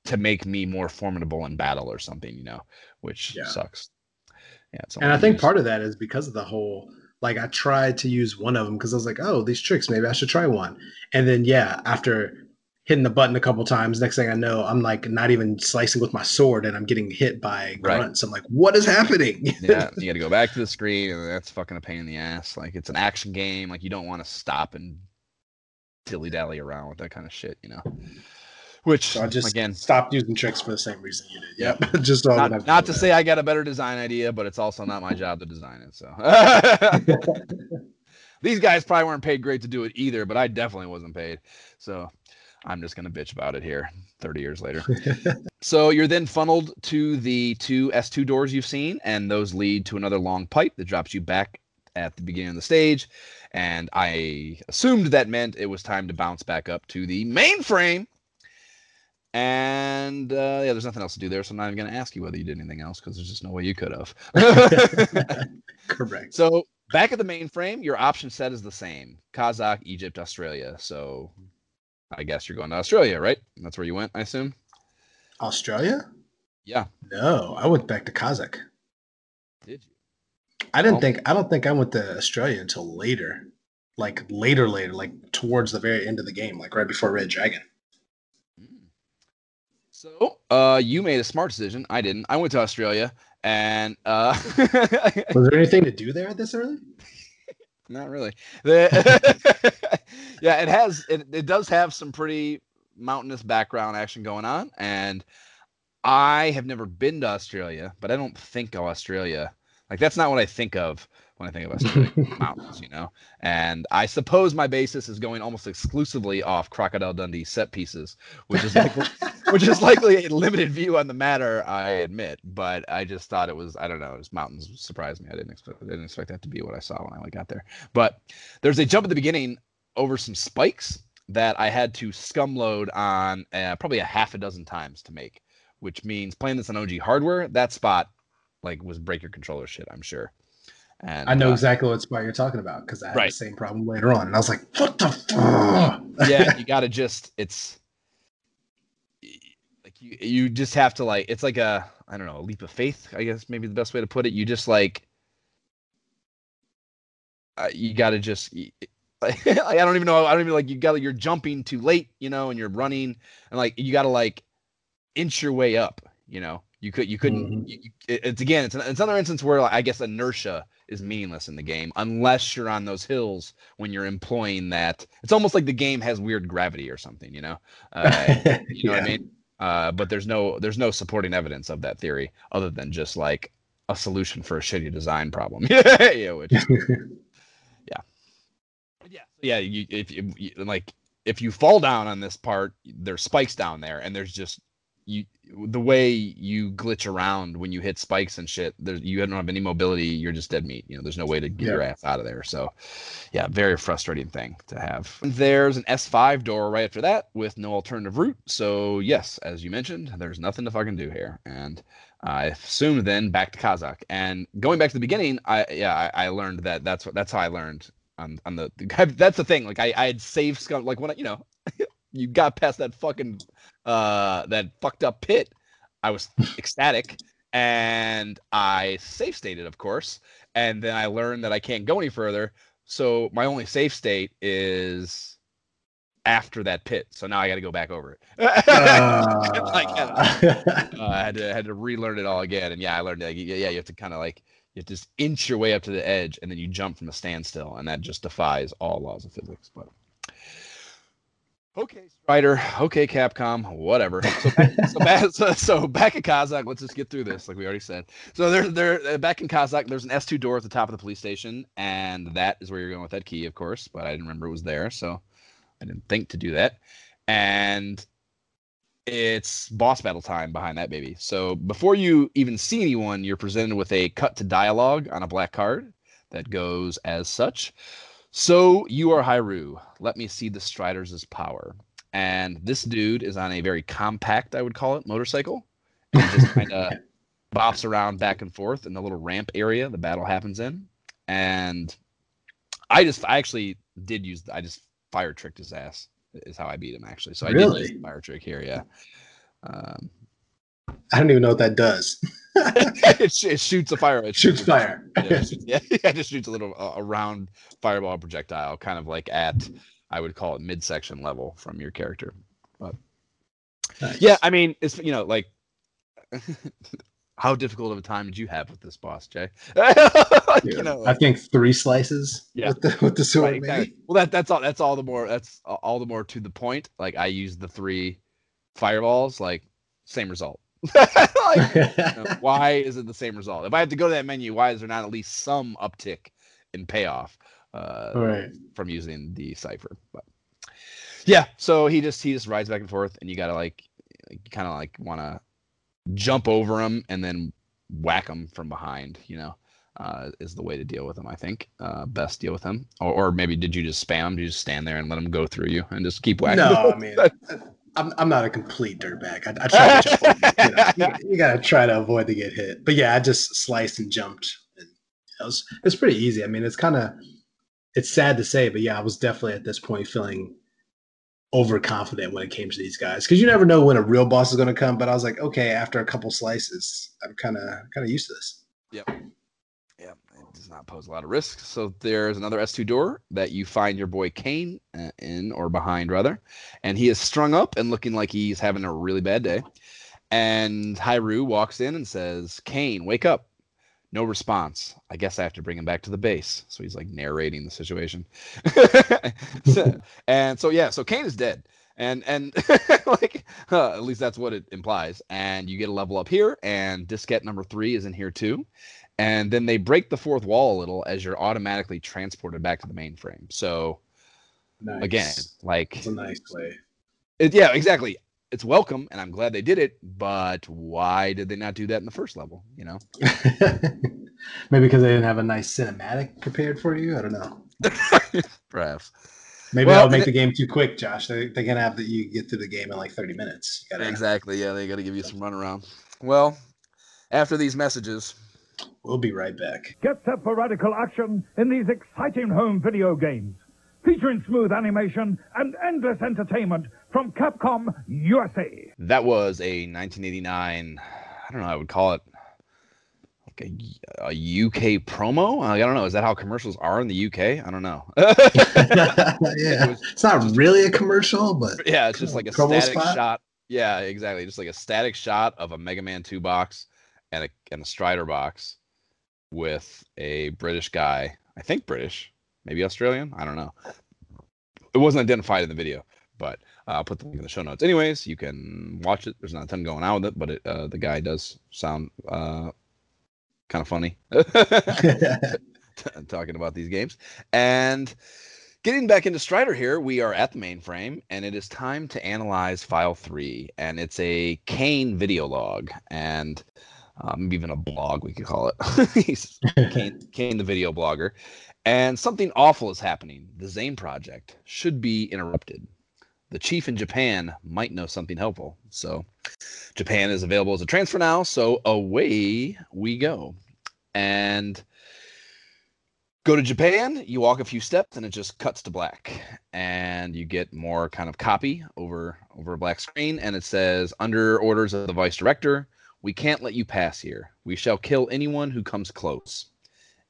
to make me more formidable in battle or something, you know, which Yeah. sucks. Yeah, And I think part of that is because of the whole like I tried to use one of them because I was like, oh, these tricks, maybe I should try one. And then yeah, after hitting the button a couple times, next thing I know, I'm like not even slicing with my sword and I'm getting hit by Right. grunts. I'm like, what is happening? yeah, you got to go back to the screen, and that's fucking a pain in the ass. Like it's an action game, like you don't want to stop and dilly dally around with that kind of shit, you know. Which So I just again, stopped using tricks for the same reason you did. Yep. just so not, not to say I got a better design idea, but it's also not my job to design it. So these guys probably weren't paid great to do it either, but I definitely wasn't paid. So I'm just gonna bitch about it here 30 years later. so you're then funneled to the two S2 doors you've seen, and those lead to another long pipe that drops you back at the beginning of the stage. And I assumed that meant it was time to bounce back up to the mainframe. And uh, yeah, there's nothing else to do there, so I'm not even going to ask you whether you did anything else because there's just no way you could have. Correct. so back at the mainframe, your option set is the same: Kazakh, Egypt, Australia. So I guess you're going to Australia, right? That's where you went, I assume. Australia? Yeah. No, I went back to Kazakh. Did you? I didn't Well- think I don't think I went to Australia until later. Like later, later, like towards the very end of the game, like right before Red Dragon. So uh, you made a smart decision. I didn't. I went to Australia, and uh, Was there anything to do there this early? Not really. The, yeah, it has. It, it does have some pretty mountainous background action going on, and I have never been to Australia, but I don't think of Australia like that's not what I think of when I think of Australia mountains, you know. And I suppose my basis is going almost exclusively off Crocodile Dundee set pieces, which is like which is likely a limited view on the matter, I admit. But I just thought it was, I don't know, it was mountains surprised me. I didn't expect, I didn't expect that to be what I saw when I got there. But there's a jump at the beginning over some spikes that I had to scum load on uh, probably a half a dozen times to make, which means playing this on OG hardware, that spot like was break your controller shit, I'm sure. And I know uh, exactly what spot you're talking about because I had right. the same problem later on. And I was like, what the fuck? yeah, you gotta just it's like you you just have to like it's like a I don't know, a leap of faith, I guess maybe the best way to put it. You just like uh, you gotta just like, I don't even know. I don't even like you got you're jumping too late, you know, and you're running and like you got to like inch your way up, you know. You could you couldn't. Mm-hmm. You, it's again, it's, an, it's another instance where like, I guess inertia is meaningless in the game unless you're on those hills when you're employing that. It's almost like the game has weird gravity or something, you know. Uh, you know yeah. what I mean? Uh, but there's no there's no supporting evidence of that theory other than just like a solution for a shitty design problem. yeah, which, yeah, yeah. You if you, like if you fall down on this part, there's spikes down there, and there's just you the way you glitch around when you hit spikes and shit. There's you don't have any mobility. You're just dead meat. You know, there's no way to get yeah. your ass out of there. So, yeah, very frustrating thing to have. There's an S5 door right after that with no alternative route. So yes, as you mentioned, there's nothing to fucking do here, and. I assumed then back to Kazakh and going back to the beginning. I yeah I, I learned that that's what that's how I learned on on the that's the thing. Like I I had saved scum like when I, you know you got past that fucking uh that fucked up pit, I was ecstatic and I safe stated, of course, and then I learned that I can't go any further. So my only safe state is after that pit. So now I got to go back over it. uh... like, uh, I had to had to relearn it all again. And yeah, I learned that. Yeah, you have to kind of like you have to just inch your way up to the edge, and then you jump from a standstill, and that just defies all laws of physics. But okay, Strider. Okay, Capcom. Whatever. So back, so, back, so, so, back in Kazakh, let's just get through this, like we already said. So there, there, uh, back in Kazakh, there's an S2 door at the top of the police station, and that is where you're going with that key, of course. But I didn't remember it was there, so I didn't think to do that. And it's boss battle time behind that baby. So before you even see anyone, you're presented with a cut to dialogue on a black card that goes as such. So you are Hiryu. Let me see the Striders' power. And this dude is on a very compact, I would call it, motorcycle. And just kind of bops around back and forth in the little ramp area the battle happens in. And I just, I actually did use, I just fire tricked his ass is how I beat him actually. So I really? did use fire trick here, yeah. Um, I don't even know what that does. it, it, shoots a fire. It shoots, shoots fire. Yeah, yeah, it just shoots a little uh, a round fireball projectile, kind of like at I would call it midsection level from your character. But nice. yeah, I mean, it's you know like how difficult of a time did you have with this boss, Jay? you know, I think three slices. Yeah. with the, with the sword. Right, exactly. Well, that that's all. That's all the more. That's all the more to the point. Like I used the three fireballs. Like same result. like, why is it the same result? If I have to go to that menu, why is there not at least some uptick in payoff uh, right. from using the Cypher? But yeah, so he just he just rides back and forth, and you gotta like, like kind of like want to jump over him and then whack him from behind. You know, uh, is the way to deal with him. I think uh, best deal with him. Or, or maybe did you just spam him? Did you just stand there and let him go through you and just keep whacking? No, I mean. I'm, I'm not a complete dirtbag. I, I try to jump. You, know, you, you, gotta try to avoid to get hit. But yeah, I just sliced and jumped, and it was it's pretty easy. I mean, it's kind of it's sad to say, but yeah, I was definitely at this point feeling overconfident when it came to these guys because you never know when a real boss is going to come. But I was like, okay, after a couple slices, I'm kind of kind of used to this. Yep. Does not pose a lot of risk. So there's another S2 door that you find your boy Kain uh, in or behind rather, and he is strung up and looking like he's having a really bad day. And Hiryu walks in and says, "Kain, wake up." No response. I guess I have to bring him back to the base. So he's like narrating the situation. so, and so yeah, so Kain is dead. And and like uh, at least that's what it implies. And you get a level up here, and diskette number three is in here too. And then they break the fourth wall a little as you're automatically transported back to the mainframe. So nice. again, like it's a nice way. It, yeah, exactly. it's welcome, and I'm glad they did it. But why did they not do that in the first level? You know, maybe because they didn't have a nice cinematic prepared for you. I don't know. Perhaps. Maybe well, that'll make the game too quick, Josh. They they can have that you get through the game in like 30 minutes. Gotta, exactly. Yeah, they got to give you some runaround. Well, after these messages, we'll be right back. Get set for radical action in these exciting home video games, featuring smooth animation and endless entertainment from Capcom USA. That was a 1989. I don't know. I would call it a, a, UK promo. I don't know. Is that how commercials are in the UK? I don't know. yeah, it was, it's not really a commercial, but yeah, it's just like a static spot? shot. Yeah, exactly. Just like a static shot of a Mega Man 2 box and a and a Strider box with a British guy. I think British, maybe Australian. I don't know. It wasn't identified in the video, but uh, I'll put the link in the show notes. Anyways, you can watch it. There's not a ton going on with it, but it, uh, the guy does sound uh, kind of funny talking about these games. And getting back into Strider here, we are at the mainframe, and it is time to analyze file three. And it's a Kain video log, and um, even a blog, we could call it. He's Kain, Kain, the video blogger. And something awful is happening. The Zain project should be interrupted. The chief in Japan might know something helpful. So, Japan is available as a transfer now. So, away we go. And go to Japan, you walk a few steps and it just cuts to black and you get more kind of copy over over a black screen and it says under orders of the vice director, we can't let you pass here. We shall kill anyone who comes close.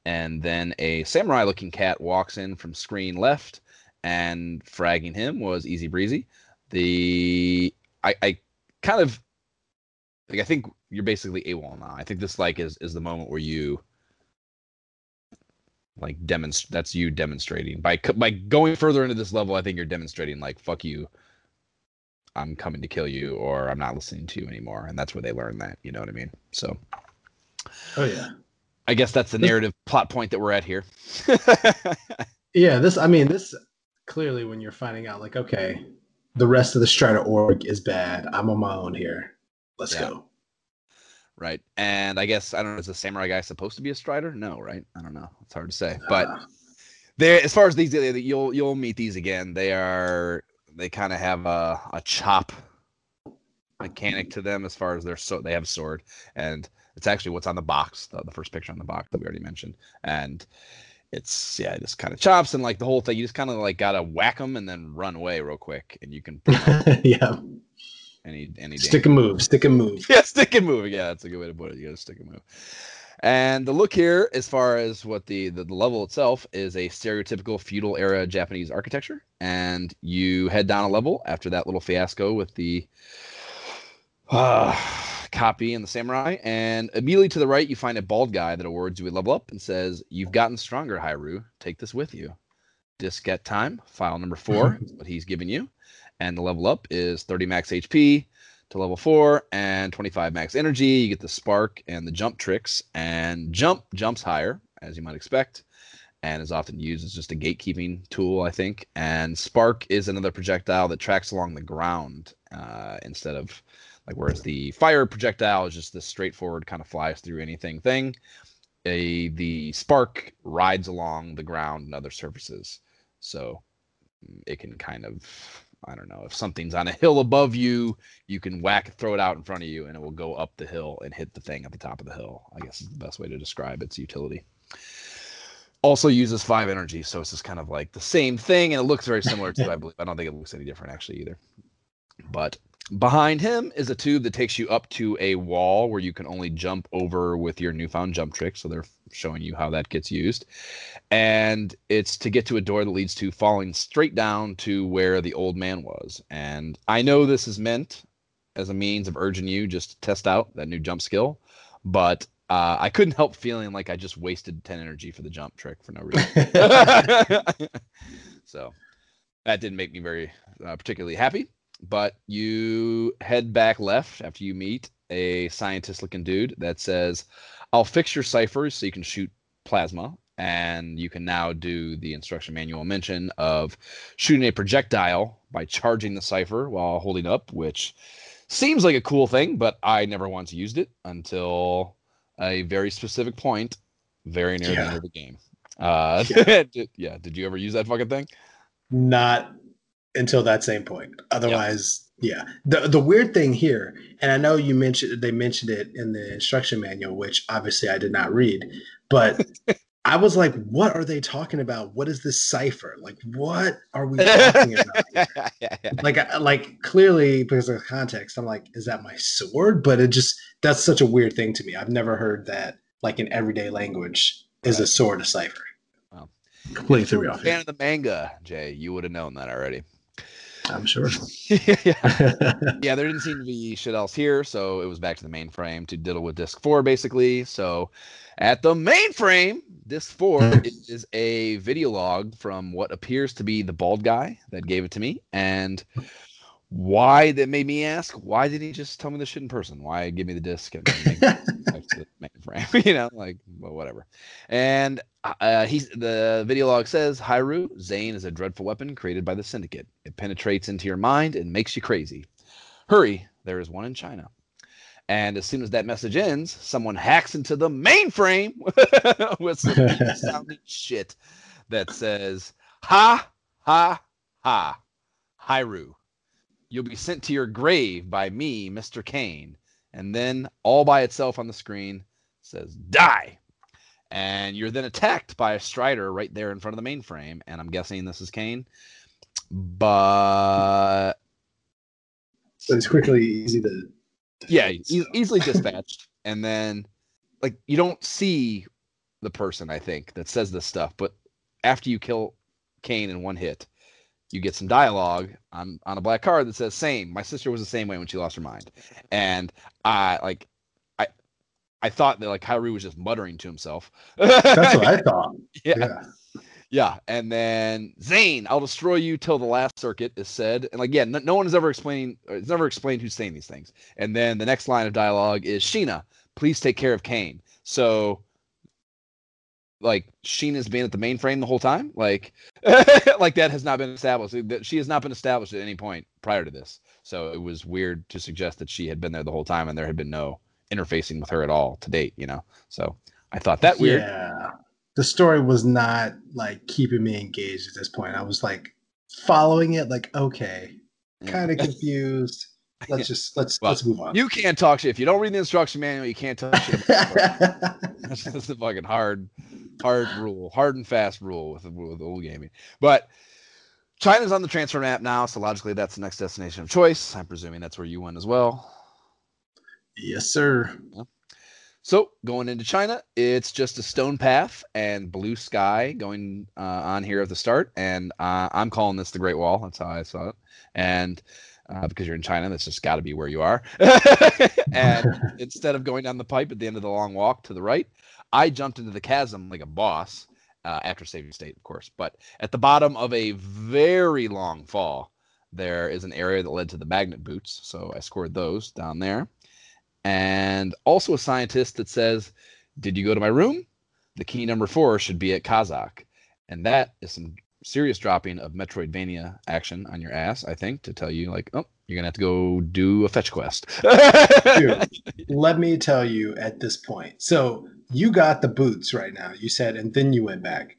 And then a samurai looking cat walks in from screen left and fragging him was easy breezy. The I, I kind of like I think you're basically AWOL now. I think this like is is the moment where you like demonstrate that's you demonstrating by by going further into this level i think you're demonstrating like fuck you i'm coming to kill you or i'm not listening to you anymore and that's where they learn that you know what i mean so oh yeah i guess that's the narrative plot point that we're at here yeah this i mean this clearly when you're finding out like okay the rest of the strider org is bad i'm on my own here let's yeah. go right? And I guess I don't know. Is the samurai guy supposed to be a strider? No, right? I don't know. It's hard to say. But uh, they, as far as these, you'll you'll meet these again. They are they kind of have a a chop mechanic to them as far as their so they have a sword and it's actually what's on the box the, the first picture on the box that we already mentioned and it's yeah, it just kind of chops and like the whole thing. You just kind of like gotta whack them and then run away real quick, and you can yeah any any stick and move, stick and move. Yeah, stick and move. Yeah, that's a good way to put it. You got to stick and move. And the look here, as far as what the, the, the level itself is, a stereotypical feudal era Japanese architecture. And you head down a level after that little fiasco with the uh, copy and the samurai. And immediately to the right, you find a bald guy that awards you a level up and says, "You've gotten stronger, Hiryu. Take this with you." Diskette time, file number four, is what he's giving you and the level up is 30 max HP to level 4 and 25 max energy. You get the spark and the jump tricks, and jump jumps higher, as you might expect, and is often used as just a gatekeeping tool, I think. And spark is another projectile that tracks along the ground uh, instead of like whereas the fire projectile is just this straightforward kind of flies through anything thing. A the spark rides along the ground and other surfaces, so it can kind of I don't know if something's on a hill above you, you can whack, it throw it out in front of you, and it will go up the hill and hit the thing at the top of the hill. I guess is the best way to describe its utility. Also uses five energy, so it's just kind of like the same thing, and it looks very similar to. I believe I don't think it looks any different actually either. But behind him is a tube that takes you up to a wall where you can only jump over with your newfound jump trick. So they're showing you how that gets used. And it's to get to a door that leads to falling straight down to where the old man was. And I know this is meant as a means of urging you just to test out that new jump skill, but uh, I couldn't help feeling like I just wasted 10 energy for the jump trick for no reason. so that didn't make me very uh, particularly happy. But you head back left after you meet a scientist looking dude that says, I'll fix your Cyphers so you can shoot plasma and you can now do the instruction manual mention of shooting a projectile by charging the Cypher while holding up, which seems like a cool thing, but I never once used it until a very specific point, very near the end of the game. Uh, Yeah. did, yeah. Did you ever use that fucking thing? Not until that same point. Otherwise, yeah. The the weird thing here, and I know you mentioned they mentioned it in the instruction manual, which obviously I did not read, but I was like, what are they talking about? What is this Cypher? Like, what are we talking about? like like clearly because of the context i'm like is that my sword but it just that's such a weird thing to me i've never heard that like in everyday language is a sword a Cypher Wow. completely threw me off fan of the manga, Jay, you would have known that already. I'm sure yeah. yeah, there didn't seem to be shit else here, so it was back to the mainframe to diddle with disk four, basically. So at the mainframe, disk four is a video log from what appears to be the bald guy that gave it to me. And why that made me ask, why didn't he just tell me the shit in person? Why give me the disc and make it back to the mainframe? you know, like well, whatever. And uh, he's the video log says, Hiryu, Zain is a dreadful weapon created by the Syndicate. It penetrates into your mind and makes you crazy. Hurry, there is one in China. And as soon as that message ends, someone hacks into the mainframe with some sounding shit that says, Ha, ha, ha, Hiryu. You'll be sent to your grave by me, Mr. Kane. And then all by itself on the screen says, Die. And you're then attacked by a strider right there in front of the mainframe. And I'm guessing this is Kane. But So it's quickly easy to yeah, e- easily dispatched. And then, like, you don't see the person, I think, that says this stuff. But after you kill Kane in one hit, you get some dialogue on on a black card that says, "Same. My sister was the same way when she lost her mind." And I like, I, I thought that like Kyrie was just muttering to himself. that's what i thought yeah. yeah Yeah, and then Zain, I'll destroy you till the last circuit is said. And like, yeah, no, no one is ever explaining. or It's never explained who's saying these things. And then the next line of dialogue is Sheena, please take care of Kane. So, like, Sheena's been at the mainframe the whole time. Like, like that has not been established. She has not been established at any point prior to this. So it was weird to suggest that she had been there the whole time and there had been no interfacing with her at all to date. You know, so I thought that weird. yeah the story was not like keeping me engaged at this point i was like following it like okay mm. kind of confused let's just let's Well, let's move on You can't talk shit if you don't read the instruction manual. You can't talk shit. That's just a fucking hard, hard rule, hard and fast rule with with old gaming. But China's on the transfer map now, so logically that's the next destination of choice. I'm presuming that's where you went as well. yes sir So going into China, it's just a stone path and blue sky going uh, on here at the start, and uh, I'm calling this the Great Wall. That's how I saw it, and uh, because you're in China, that's just got to be where you are. and instead of going down the pipe at the end of the long walk to the right, I jumped into the chasm like a boss uh, after saving state, of course. But at the bottom of a very long fall, there is an area that led to the magnet boots, so I scored those down there and also a scientist that says, Did you go to my room? The key number four should be at Kazakh. And that is some serious dropping of Metroidvania action on your ass, I think, to tell you, like, oh, you're to have to go do a fetch quest. Dude, let me tell you at this point. So you got the boots right now. You said, and then you went back.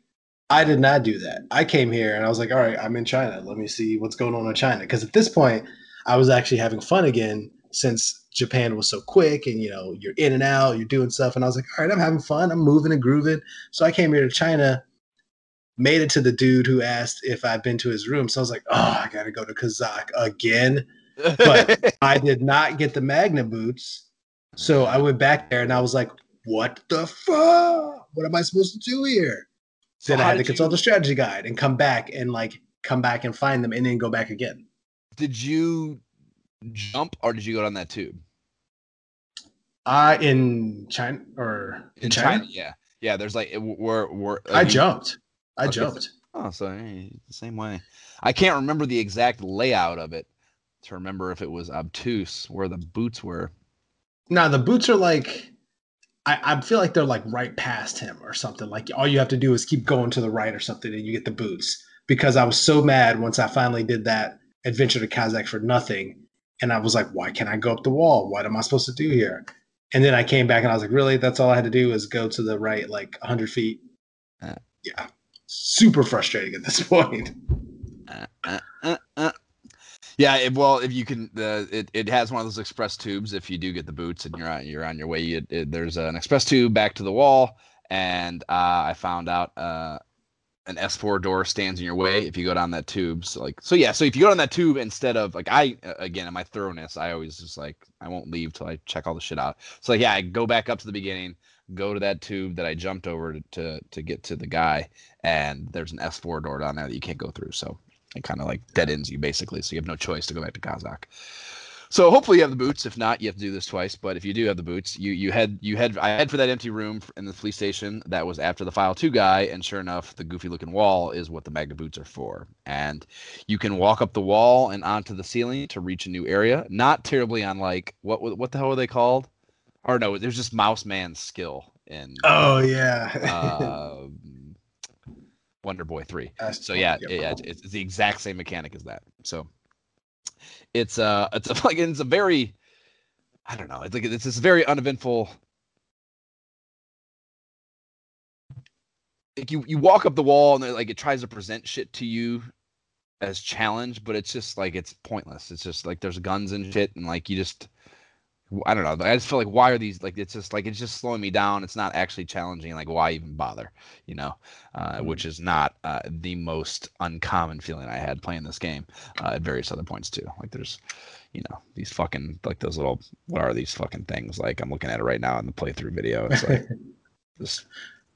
I did not do that. I came here and I was like, all right, I'm in China. Let me see what's going on in China. Because at this point, I was actually having fun again since Japan was so quick and you know, you're in and out, you're doing stuff. And I was like, all right, I'm having fun. I'm moving and grooving. So I came here to China, made it to the dude who asked if I'd been to his room. So I was like, oh, I got to go to Kazakh again. But I did not get the magnet boots. So I went back there and I was like, what the fuck? What am I supposed to do here? So then I had to consult you- the strategy guide and come back and like come back and find them and then go back again. Did you jump or did you go down that tube? Uh in China or in, China? Yeah. Yeah, there's like, where, where, I jumped. I Okay. jumped. Oh, so eh, the same way. I can't remember the exact layout of it to remember if it was obtuse where the boots were. Now the boots are like I, I feel like they're like right past him or something. Like all you have to do is keep going to the right or something, and you get the boots. Because I was so mad once I finally did that adventure to Kazakh for nothing, and I was like, why can't I go up the wall? What am I supposed to do here? And then I came back and I was like, really? That's all I had to do is go to the right like 100 feet. Uh. yeah, super frustrating at this point. Uh, uh, uh, uh. Yeah, it, well, if you can, uh, it, it has one of those express tubes. If you do get the boots and you're on you're on your way, you, it, there's an express tube back to the wall, and uh, I found out uh, an S4 door stands in your way if you go down that tube. So like, so yeah, so if you go down that tube instead of like I again in my thoroughness, I always just like I won't leave till I check all the shit out. So yeah, I go back up to the beginning, go to that tube that I jumped over to to, to get to the guy, and there's an S4 door down there that you can't go through. So it kind of like dead ends you basically. So you have no choice to go back to Kazakh. So hopefully you have the boots. If not, you have to do this twice. But if you do have the boots, you you head you head I head for that empty room in the police station that was after the file two guy, and sure enough, the goofy looking wall is what the magnet boots are for. And you can walk up the wall and onto the ceiling to reach a new area. Not terribly on like what what the hell are they called? Or no, there's just Mouse Man's skill in. Oh yeah. uh, Wonder Boy three. so yeah, yeah, it's, it's the exact same mechanic as that. So it's uh it's a, like it's a very I don't know. It's like it's this very uneventful. Like you you walk up the wall and like it tries to present shit to you as challenge, but it's just like it's pointless. It's just like there's guns and shit, and like you just I don't know. I just feel like why are these like it's just like it's just slowing me down. It's not actually challenging. Like why even bother? You know, uh, mm-hmm. which is not uh, the most uncommon feeling I had playing this game uh, at various other points too. Like there's, you know, these fucking like those little what are these fucking things? Like I'm looking at it right now in the playthrough video. It's like this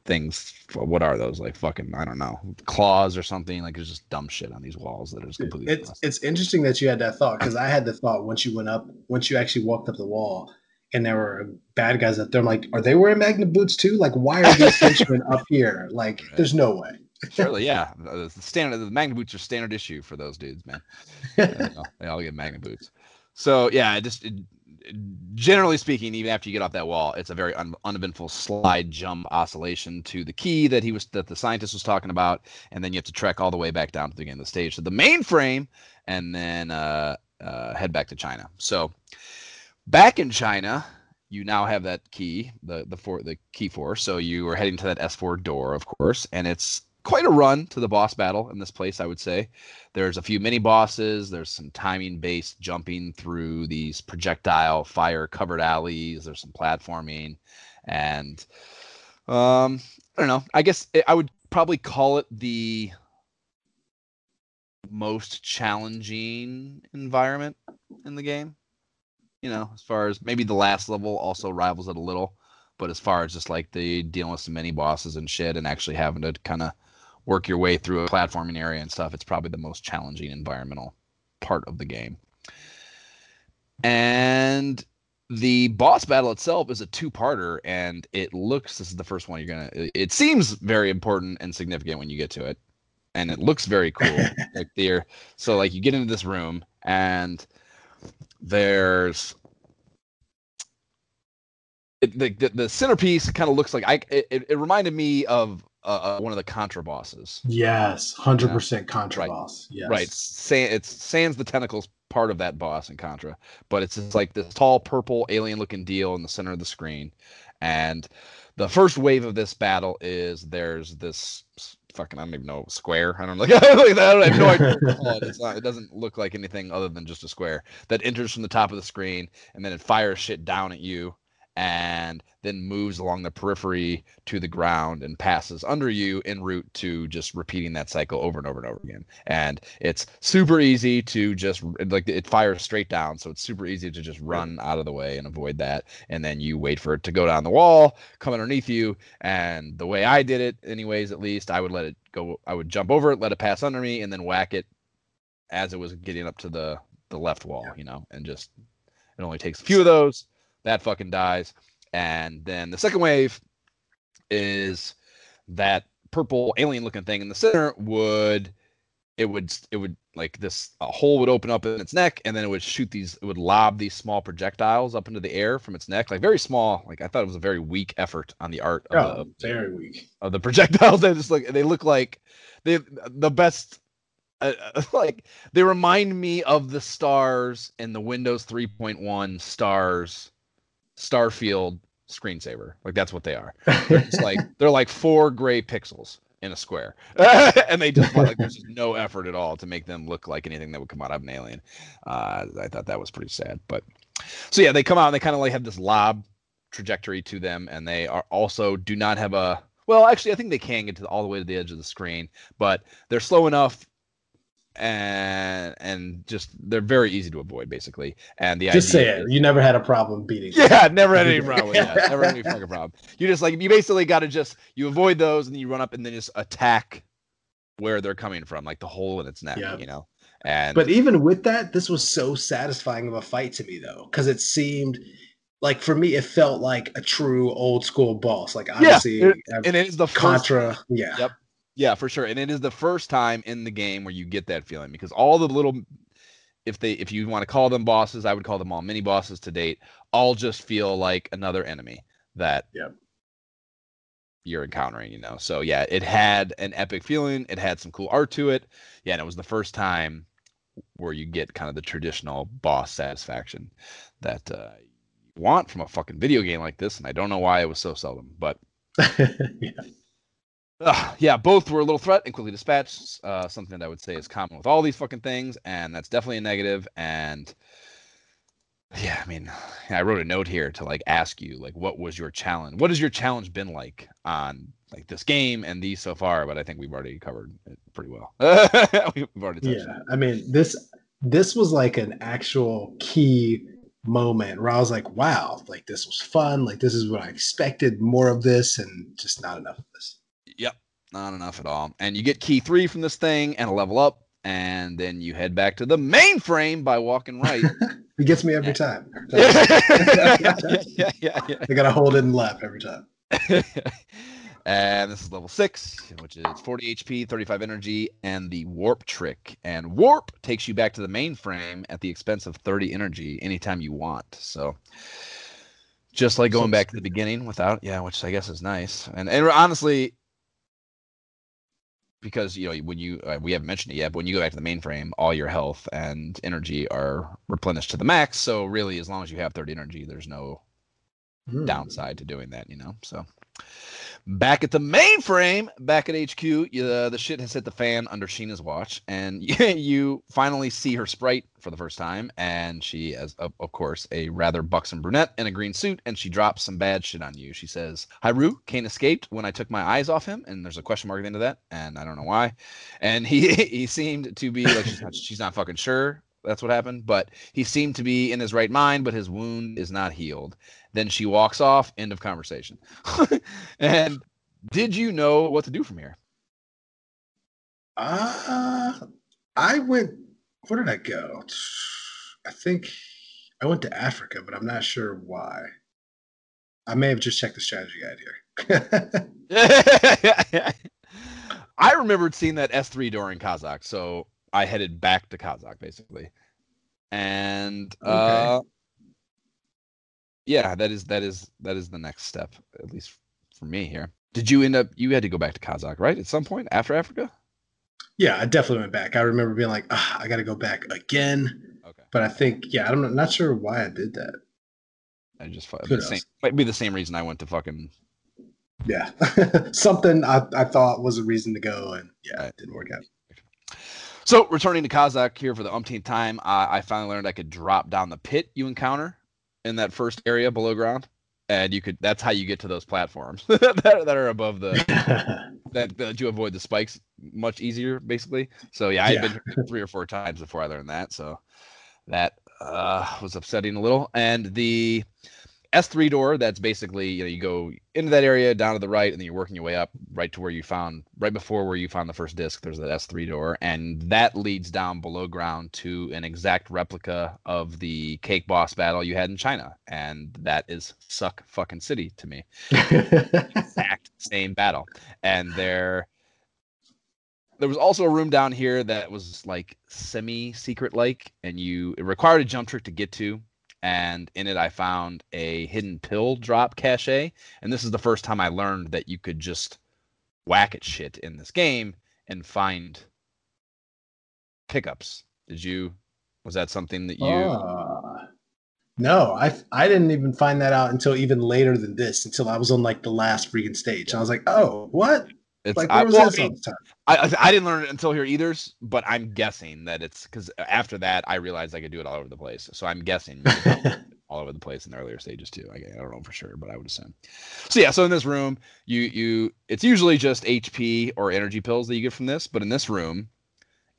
things. What are those? Like fucking, I don't know, claws or something. Like there's just dumb shit on these walls that is completely. It's it's interesting that you had that thought because I had the thought once you went up, once you actually walked up the wall, and there were bad guys up there. I'm like, are they wearing magnet boots too? Like, why are these henchmen up here? Like, right. there's no way. Surely, yeah. The standard, the magnet boots are standard issue for those dudes, man. they, all, they all get magnet boots. So yeah, it just it, generally speaking, even after you get off that wall, it's a very un- uneventful slide jump oscillation to the key that he was that the scientist was talking about, and then you have to trek all the way back down to the beginning of the stage to the mainframe, and then uh, uh, head back to China. So back in China, you now have that key, the the for the key four. So you are heading to that S4 door, of course, and it's quite a run to the boss battle in this place, I would say. There's a few mini bosses. There's some timing based jumping through these projectile fire covered alleys. There's some platforming, and um, I don't know. I guess I would probably call it the most challenging environment in the game. You know, as far as maybe the last level also rivals it a little, but as far as just like the dealing with some mini bosses and shit and actually having to kind of work your way through a platforming area and stuff, it's probably the most challenging environmental part of the game. And the boss battle itself is a two-parter, and it looks this is the first one you're gonna. It seems very important and significant when you get to it, and it looks very cool. like there, so like you get into this room and there's it, the, the, the centerpiece kind of looks like I it, it reminded me of uh, uh, one of the Contra bosses. Yes, hundred percent Contra right. boss. Yes. Right. San, it's Sans the tentacles part of that boss in Contra, but it's just like this tall purple alien looking deal in the center of the screen, and the first wave of this battle is there's this fucking I don't even know square. I don't know. Like, I have no idea. It's not, it doesn't look like anything other than just a square that enters from the top of the screen and then it fires shit down at you and then moves along the periphery to the ground and passes under you en route to just repeating that cycle over and over and over again. And it's super easy to just like it fires straight down, so it's super easy to just run out of the way and avoid that. And then you wait for it to go down the wall, come underneath you. And the way I did it, anyways, at least I would let it go. I would jump over it, let it pass under me, and then whack it as it was getting up to the the left wall, you know, and just it only takes a few of those that fucking dies. And then the second wave is that purple alien looking thing in the center would it would it would like this a hole would open up in its neck and then it would shoot these it would lob these small projectiles up into the air from its neck like very small like i thought it was a very weak effort on the art of, Oh, the, very weak. of the projectiles they just look they look like they the best uh, like they remind me of the stars in the windows 3.1 stars starfield screensaver. Like that's what they are. They're just like they're like four gray pixels in a square. And they just like there's just no effort at all to make them look like anything that would come out of an alien. Uh, i thought that was pretty sad but so yeah they come out and they kind of like have this lob trajectory to them and they are also do not have a well actually i think they can get to the, all the way to the edge of the screen but they're slow enough and and just they're very easy to avoid basically and the Just say idea it. You never had a problem beating. yeah, never had any problem. Yeah, never had any fucking problem. You just like you basically got to just you avoid those and then you run up and then just attack where they're coming from, like the hole in its neck. Yeah. You know, and But even with that, this was so satisfying of a fight to me though, because it seemed like for me, it felt like a true old school boss. Like obviously, it- I've- and it is the first Contra, yeah, Yep. Yeah, for sure. And it is the first time in the game where you get that feeling because all the little if they if you want to call them bosses, I would call them all mini bosses to date, all just feel like another enemy that Yep. you're encountering, you know. So yeah, it had an epic feeling, it had some cool art to it. Yeah, and it was the first time where you get kind of the traditional boss satisfaction that uh you want from a fucking video game like this, and I don't know why it was so seldom, but yeah. Ugh, yeah, both were a little threat and quickly dispatched. Uh, something that I would say is common with all these fucking things, and that's definitely a negative. And yeah, I mean, I wrote a note here to like ask you, like, what was your challenge? What has your challenge been like on like this game and these so far? But I think we've already covered it pretty well. we've already touched yeah. I mean, this this was like an actual key moment where I was like, wow, like this was fun. Like this is what I expected. More of this, and just not enough of this. Not enough at all. And you get key three from this thing and a level up, and then you head back to the mainframe by walking right. he gets me every time. Every time. yeah, yeah, yeah, yeah. I gotta hold it and left every time. and this is level six, which is 40 HP, 35 energy, and the warp trick. And warp takes you back to the mainframe at the expense of 30 energy anytime you want. So just like going back to the beginning without, yeah, which I guess is nice. And and honestly, because you know when you uh, we haven't mentioned it yet, but when you go back to the mainframe, all your health and energy are replenished to the max. So really, as long as you have 30 energy, there's no Hmm. downside to doing that, you know. So back at the mainframe, back at HQ, you, uh, the shit has hit the fan under Sheena's watch, and you finally see her sprite for the first time, and she is, of, of course, a rather buxom brunette in a green suit, and she drops some bad shit on you. She says, "Hiryu, Kain escaped when I took my eyes off him," and there's a question mark at the end of that, and I don't know why. And he he seemed to be like she's not, she's not fucking sure that's what happened, but he seemed to be in his right mind, but his wound is not healed. Then she walks off. End of conversation. and did you know what to do from here? Uh, I went. Where did I go? I think I went to Africa, but I'm not sure why. I may have just checked the strategy guide here. I remembered seeing that S3 during Kazakh, so I headed back to Kazakh basically. And uh yeah, that is that is that is the next step, at least for me here. Did you end up you had to go back to Kazakh, right? At some point after Africa? yeah, I definitely went back. I remember being like, ah, I got to go back again. Okay. But I think, yeah, I'm not, not sure why I did that. I just the same, might be the same reason I went to fucking Yeah, something I, I thought was a reason to go, and yeah, Right. it didn't work out. So returning to Kazakh here for the umpteenth time, uh, I finally learned I could drop down the pit you encounter in that first area below ground, and you could. That's how you get to those platforms that, that are above the that, that you avoid the spikes much easier, basically. So yeah, I've Yeah. been here three or four times before I learned that, so that uh, was upsetting a little. And the S3 door, that's basically you know you go into that area down to the right, and then you're working your way up right to where you found right before where you found the first disc. There's that S3 door, and that leads down below ground to an exact replica of the cake boss battle you had in China, and that is suck fucking city to me exact same battle and they're there was also a room down here that was like semi secret like, and you it required a jump trick to get to. And in it, I found a hidden pill drop cache. And this is the first time I learned that you could just whack at shit in this game and find pickups. Did you? Was that something that you? Uh, no, I I didn't even find that out until even later than this. Until I was on like the last freaking stage. I was like, oh, what? It's, Like, I, well, I mean. I, I didn't learn it until here either, but I'm guessing that it's because after that I realized I could do it all over the place. So I'm guessing you could do it all over the place in the earlier stages too. I, I don't know for sure, but I would assume. So yeah, so in this room, you you it's usually just HP or energy pills that you get from this, but in this room,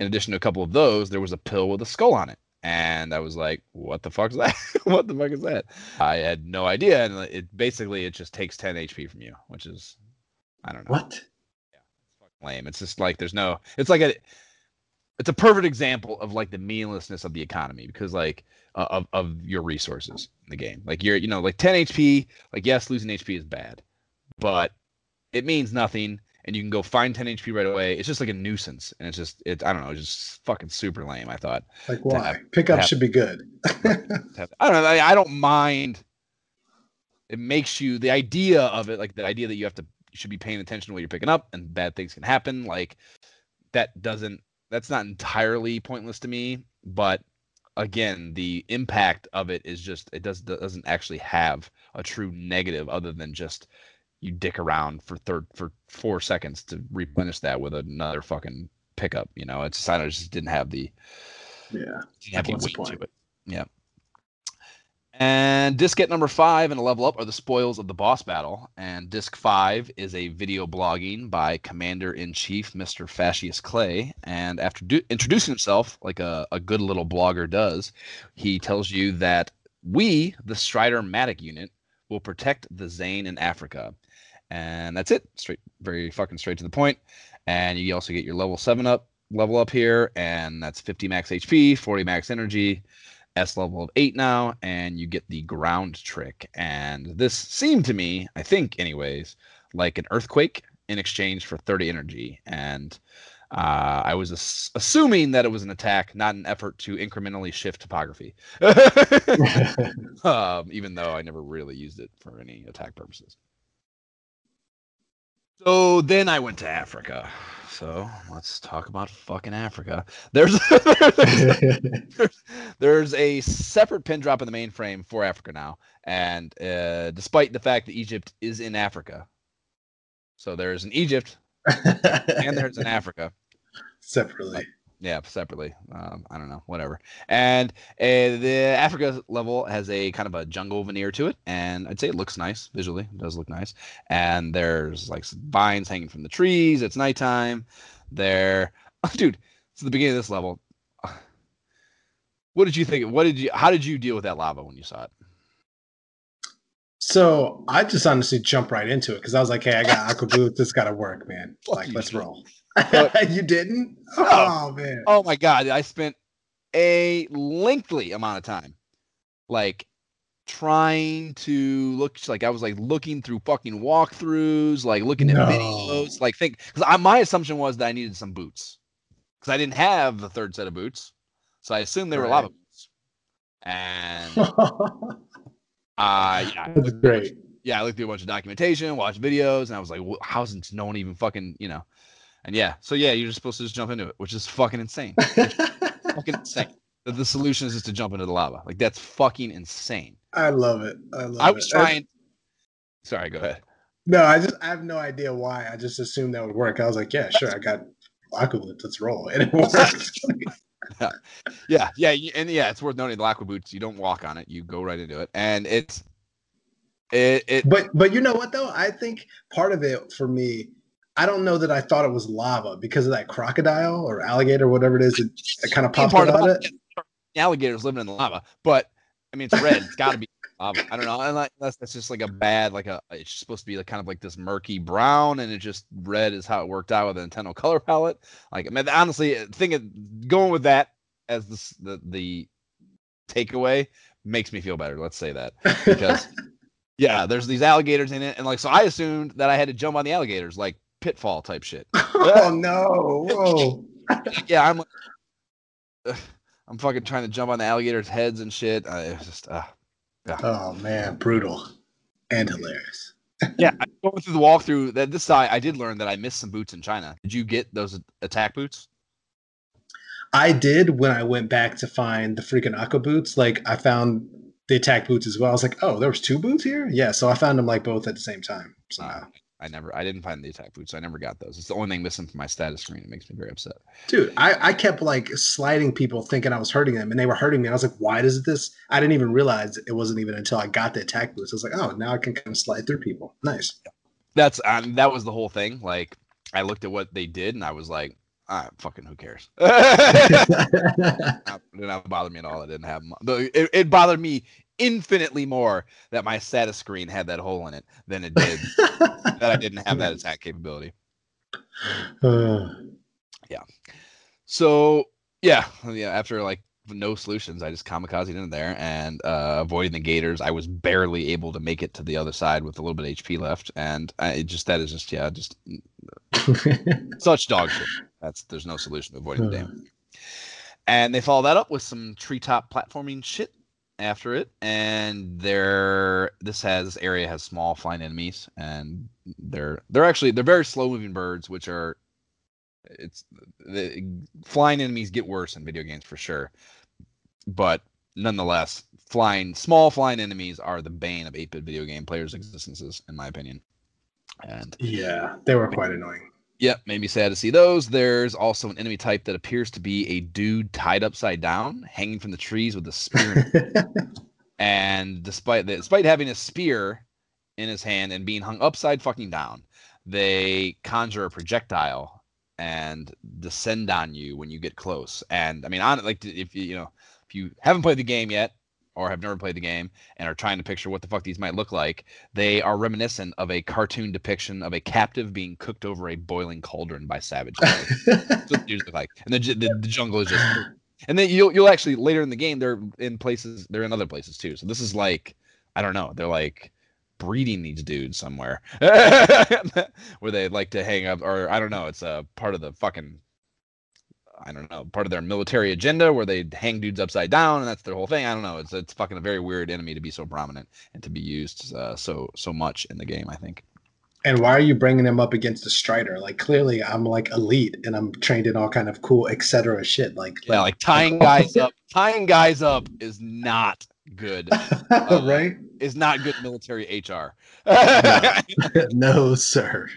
in addition to a couple of those, there was a pill with a skull on it. And I was like, "What the fuck is that? what the fuck is that?" I had no idea, and it basically it just takes 10 HP from you, which is, I don't know what? Lame. It's just like there's no. It's like a. It's a perfect example of like the meaninglessness of the economy because like uh, of of your resources in the game. Like you're you know like 10 HP. Like yes, losing HP is bad, but it means nothing, and you can go find 10 HP right away. It's just like a nuisance, and it's just it. I don't know. It's just fucking super lame. I thought. Like why? have- Pickup have- should be good. I don't know. I, I don't mind. It makes you the idea of it, like the idea that you have to you should be paying attention to what you're picking up, and bad things can happen. Like that doesn't. That's not entirely pointless to me, but again, the impact of it is just it does doesn't actually have a true negative other than just you dick around for third for four seconds to replenish that with another fucking pickup. You know, it's I just didn't have the yeah. didn't have the weight to it. Yeah. And disc at number five and a level up are the spoils of the boss battle. And disc five is a video blogging by Commander in Chief Mr. Faceas Clay. And after do- introducing himself like a, a good little blogger does, he tells you that we, the Strider Matic unit, will protect the Zain in Africa. And that's it. Straight, very fucking straight to the point. And you also get your level seven up level up here, and that's 50 max HP, 40 max energy, S level of eight now, and you get the ground trick. And this seemed to me, I think, anyways, like an earthquake in exchange for 30 energy. And uh, I was ass- assuming that it was an attack, not an effort to incrementally shift topography. um, even though I never really used it for any attack purposes. So then I went to Africa. So let's talk about fucking Africa. There's there's, there's a separate pin drop in the mainframe for Africa now, and uh, despite the fact that Egypt is in Africa, so there's an Egypt and there's an Africa. Separately. Yeah, separately. Um, I don't know, whatever. And uh, the Africa level has a kind of a jungle veneer to it, and I'd say it looks nice visually. It does look nice. And there's like some vines hanging from the trees. It's nighttime. There, oh, dude. It's the beginning of this level. What did you think? What did you? How did you deal with that lava when you saw it? So I just honestly jumped right into it because I was like, "Hey, I got aqua boot. This got to work, man. Like, let's roll." But- you didn't? No. Oh man. Oh my god, I spent a lengthy amount of time like trying to look like I was like looking through fucking walkthroughs, like looking at No. videos, like think because my assumption was that I needed some boots because I didn't have the third set of boots, so I assumed they were Right. lava boots. And uh, yeah, I That's looked- great. yeah, I looked through a bunch of documentation, watched videos, and I was like, "Wh- how's no one even fucking you know? And yeah, so yeah, you're just supposed to just jump into it, which is fucking insane. fucking insane. That the solution is just to jump into the lava. Like that's fucking insane. I love it. I love I was it. trying. Sorry, go ahead. No, I just I have no idea why. I just assumed that would work. I was like, yeah, sure. I got aqua boots. Let's roll, and it worked. Yeah, yeah, y- and yeah, it's worth noting the aqua boots. You don't walk on it; you go right into it, and it's it it. but but you know what though? I think part of it for me, I don't know that I thought it was lava because of that crocodile or alligator, whatever it is, that, that kind of popped part out of it. alligators living in the lava, but I mean, it's red. It's got to be lava. I don't know, unless that's that's just like a bad, like a. It's supposed to be like kind of like this murky brown, and it just red is how it worked out with the Nintendo color palette. Like, I mean, honestly, think of going with that as the the the takeaway makes me feel better. Let's say that because yeah, there's these alligators in it, and like so I assumed that I had to jump on the alligators like pitfall type shit. oh no! Whoa! yeah, I'm. Uh, I'm fucking trying to jump on the alligators' heads and shit. I it's just, uh, Oh man, brutal and hilarious. yeah. I- Going through the walkthrough, that this side, I did learn that I missed some boots in China. Did you get those attack boots? I did when I went back to find the freaking Aqua boots. Like I found the attack boots as well. I was like, oh, there was two boots here. Yeah, so I found them like both at the same time. Somehow. I never, I didn't find the attack boots. I never got those. It's the only thing missing from my status screen. It makes me very upset. Dude, I, I kept like sliding people thinking I was hurting them and they were hurting me. I was like, why does this? I didn't even realize it wasn't even until I got the attack boots. I was like, oh, now I can kind of slide through people. Nice. That's um, that was the whole thing. Like I looked at what they did and I was like, ah, fucking who cares? Not- did not bother me at all. I didn't have, it, it bothered me infinitely more that my status screen had that hole in it than it did that I didn't have that attack capability. Uh, So yeah, yeah. After like no solutions, I just kamikazed in there and uh, avoiding the gators. I was barely able to make it to the other side with a little bit of HP left, and I it just that is just yeah, just such dog shit. That's there's no solution to avoiding the damn. And they follow that up with some treetop platforming shit after it. And there, this has area has small flying enemies, and they're they're actually they're very slow moving birds, which are it's the flying enemies get worse in video games for sure. But nonetheless, flying small flying enemies are the bane of 8-bit video game players' existences, in my opinion. And yeah, they were quite annoying. Yep, made me sad to see those. There's also an enemy type that appears to be a dude tied upside down, hanging from the trees with a spear. in and despite that, despite having a spear in his hand and being hung upside fucking down, they conjure a projectile and descend on you when you get close. And I mean, on like if you you know if you haven't played the game yet or have never played the game and are trying to picture what the fuck these might look like, they are reminiscent of a cartoon depiction of a captive being cooked over a boiling cauldron by savages. Like. And the, the, the jungle is just and then you'll you'll actually later in the game they're in places they're in other places too. So this is like I don't know, they're like breeding these dudes somewhere where they like to hang up or I don't know, it's a part of the fucking I don't know, part of their military agenda where they hang dudes upside down and that's their whole thing. I don't know. It's it's fucking a very weird enemy to be so prominent and to be used uh, so so much in the game, I think. and why are you bringing him up against a Strider? Like clearly, I'm like elite and I'm trained in all kind of cool etc. shit. Like, Yeah, like tying guys up, tying guys up is not good. right? Is not good military HR. no, sir.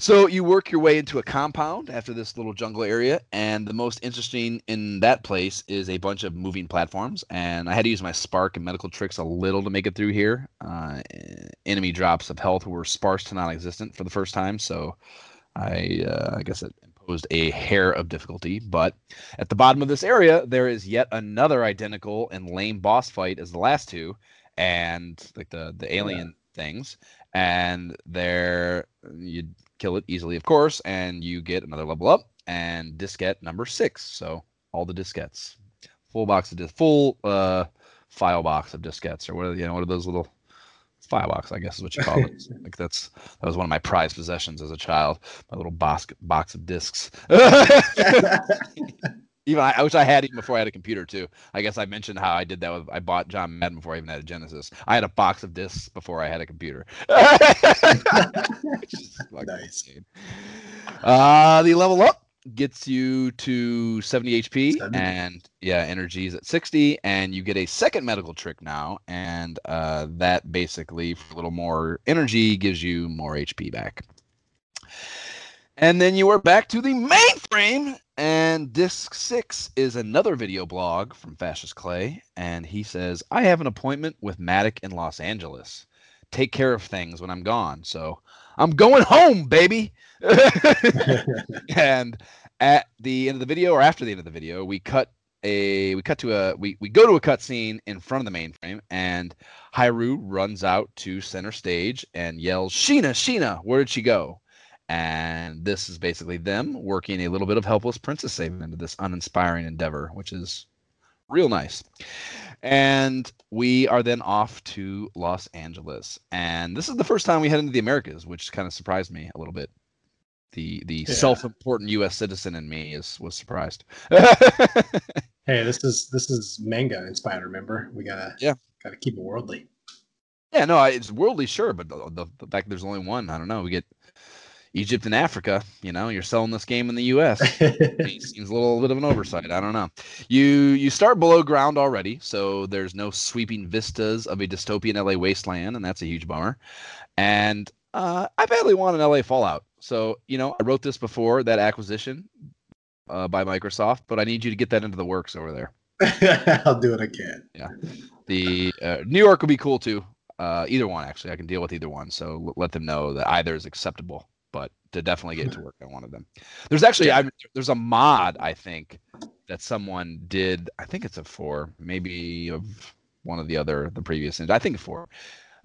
So you work your way into a compound after this little jungle area, and the most interesting in that place is a bunch of moving platforms. And I had to use my spark and medical tricks a little to make it through here. Uh, enemy drops of health were sparse to non-existent for the first time, so I, uh, I guess it imposed a hair of difficulty. But at the bottom of this area, there is yet another identical and lame boss fight as the last two, and like the the alien things. And there you kill it easily, of course, and you get another level up and diskette number six. So all the diskettes, full box of dis- full uh, file box of diskettes, or what are you know what are those little file box? I guess is what you call it. like that's that was one of my prized possessions as a child. My little box box of discs. even I, I wish I had even before I had a computer too. I guess I mentioned how I did that with I bought John Madden before I even had a Genesis. I had a box of discs before I had a computer. Nice. insane. Uh, the level up gets you to 70 HP 70. and yeah, energy is at 60 and you get a second medical trick now and uh, that basically for a little more energy gives you more HP back. And then you are back to the mainframe. And disc six is another video blog from Faceas Clay. And he says, I have an appointment with Matic in Los Angeles. Take care of things when I'm gone. So I'm going home, baby. and at the end of the video, or after the end of the video, we cut a we cut to a we, we go to a cutscene in front of the mainframe and Hiryu runs out to center stage and yells, Sheena, Sheena, where did she go? And this is basically them working a little bit of helpless princess saving into this uninspiring endeavor, which is real nice. And we are then off to Los Angeles. And this is the first time we head into the Americas, which kind of surprised me a little bit. The the Yeah. self-important US citizen in me is was surprised. Hey, this is this is manga inspired. Remember, we gotta Yeah. gotta keep it worldly. yeah, no, I- it's worldly sure, but the, the, the fact there's only one, I don't know. We get Egypt and Africa, you know, you're selling this game in the US. Seems a little bit of an oversight. I don't know. You you start below ground already, so there's no sweeping vistas of a dystopian LA wasteland, and that's a huge bummer. And uh, I badly want an LA Fallout. So you know, I wrote this before that acquisition uh, by Microsoft, but I need you to get that into the works over there. I'll do what I can. Yeah, the uh, New York would be cool too. Uh, either one actually, I can deal with either one. So let them know that either is acceptable. But to definitely get to work, I wanted them. There's actually. I, there's a mod I think that someone did. I think it's a four, maybe of one of the other the previous. I think four,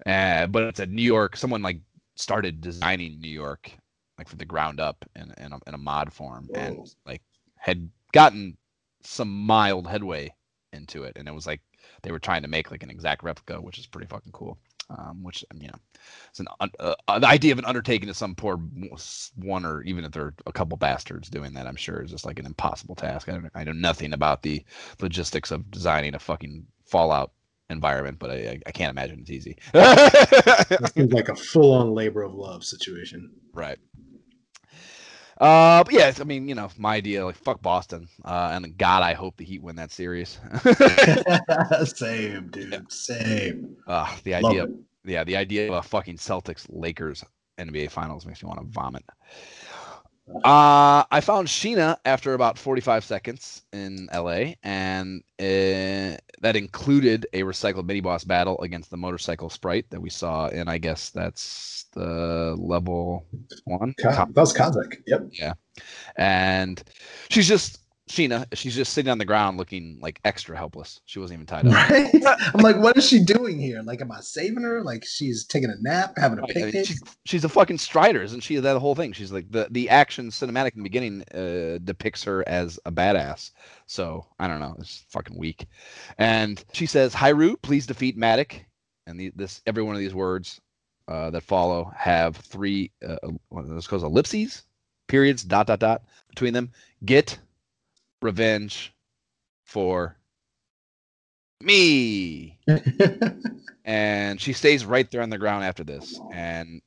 uh, but it's a New York. Someone like started designing New York like from the ground up in in a, in a mod form and like had gotten some mild headway into it, and it was like they were trying to make like an exact replica, which is pretty fucking cool. Um, which you know, it's an uh, uh, the idea of an undertaking to some poor one or even if they're a couple bastards doing that, I'm sure is just like an impossible task. I don't, I know nothing about the logistics of designing a fucking Fallout environment, but I, I, can't imagine it's easy. This seems like a full on labor of love situation. Right. Uh, but yeah, I mean, you know, my idea, like fuck Boston, uh, and God, I hope the Heat win that series. same, dude. Same. uh, the idea, yeah, the idea of a fucking Celtics Lakers NBA Finals makes me want to vomit. Uh, I found Sheena after about 45 seconds in LA, and uh, that included a recycled mini boss battle against the motorcycle sprite that we saw And I guess that's the level one. Ka- that was Kazakh. Yep. Yeah. And she's just Sheena. She's just sitting on the ground, looking like extra helpless. She wasn't even tied up. Right? I'm like, what is she doing here? Like, am I saving her? Like, she's taking a nap, having a Right, I mean, picnic? she's, a fucking Strider, isn't she? That whole thing. She's like the the action cinematic in the beginning uh, depicts her as a badass. So I don't know. It's fucking weak. And she says, "Hiryu, please defeat Matic." And the, this every one of these words uh, that follow have three uh, what are those called ellipses, periods, dot dot dot between them. Get revenge for me. And she stays right there on the ground after this and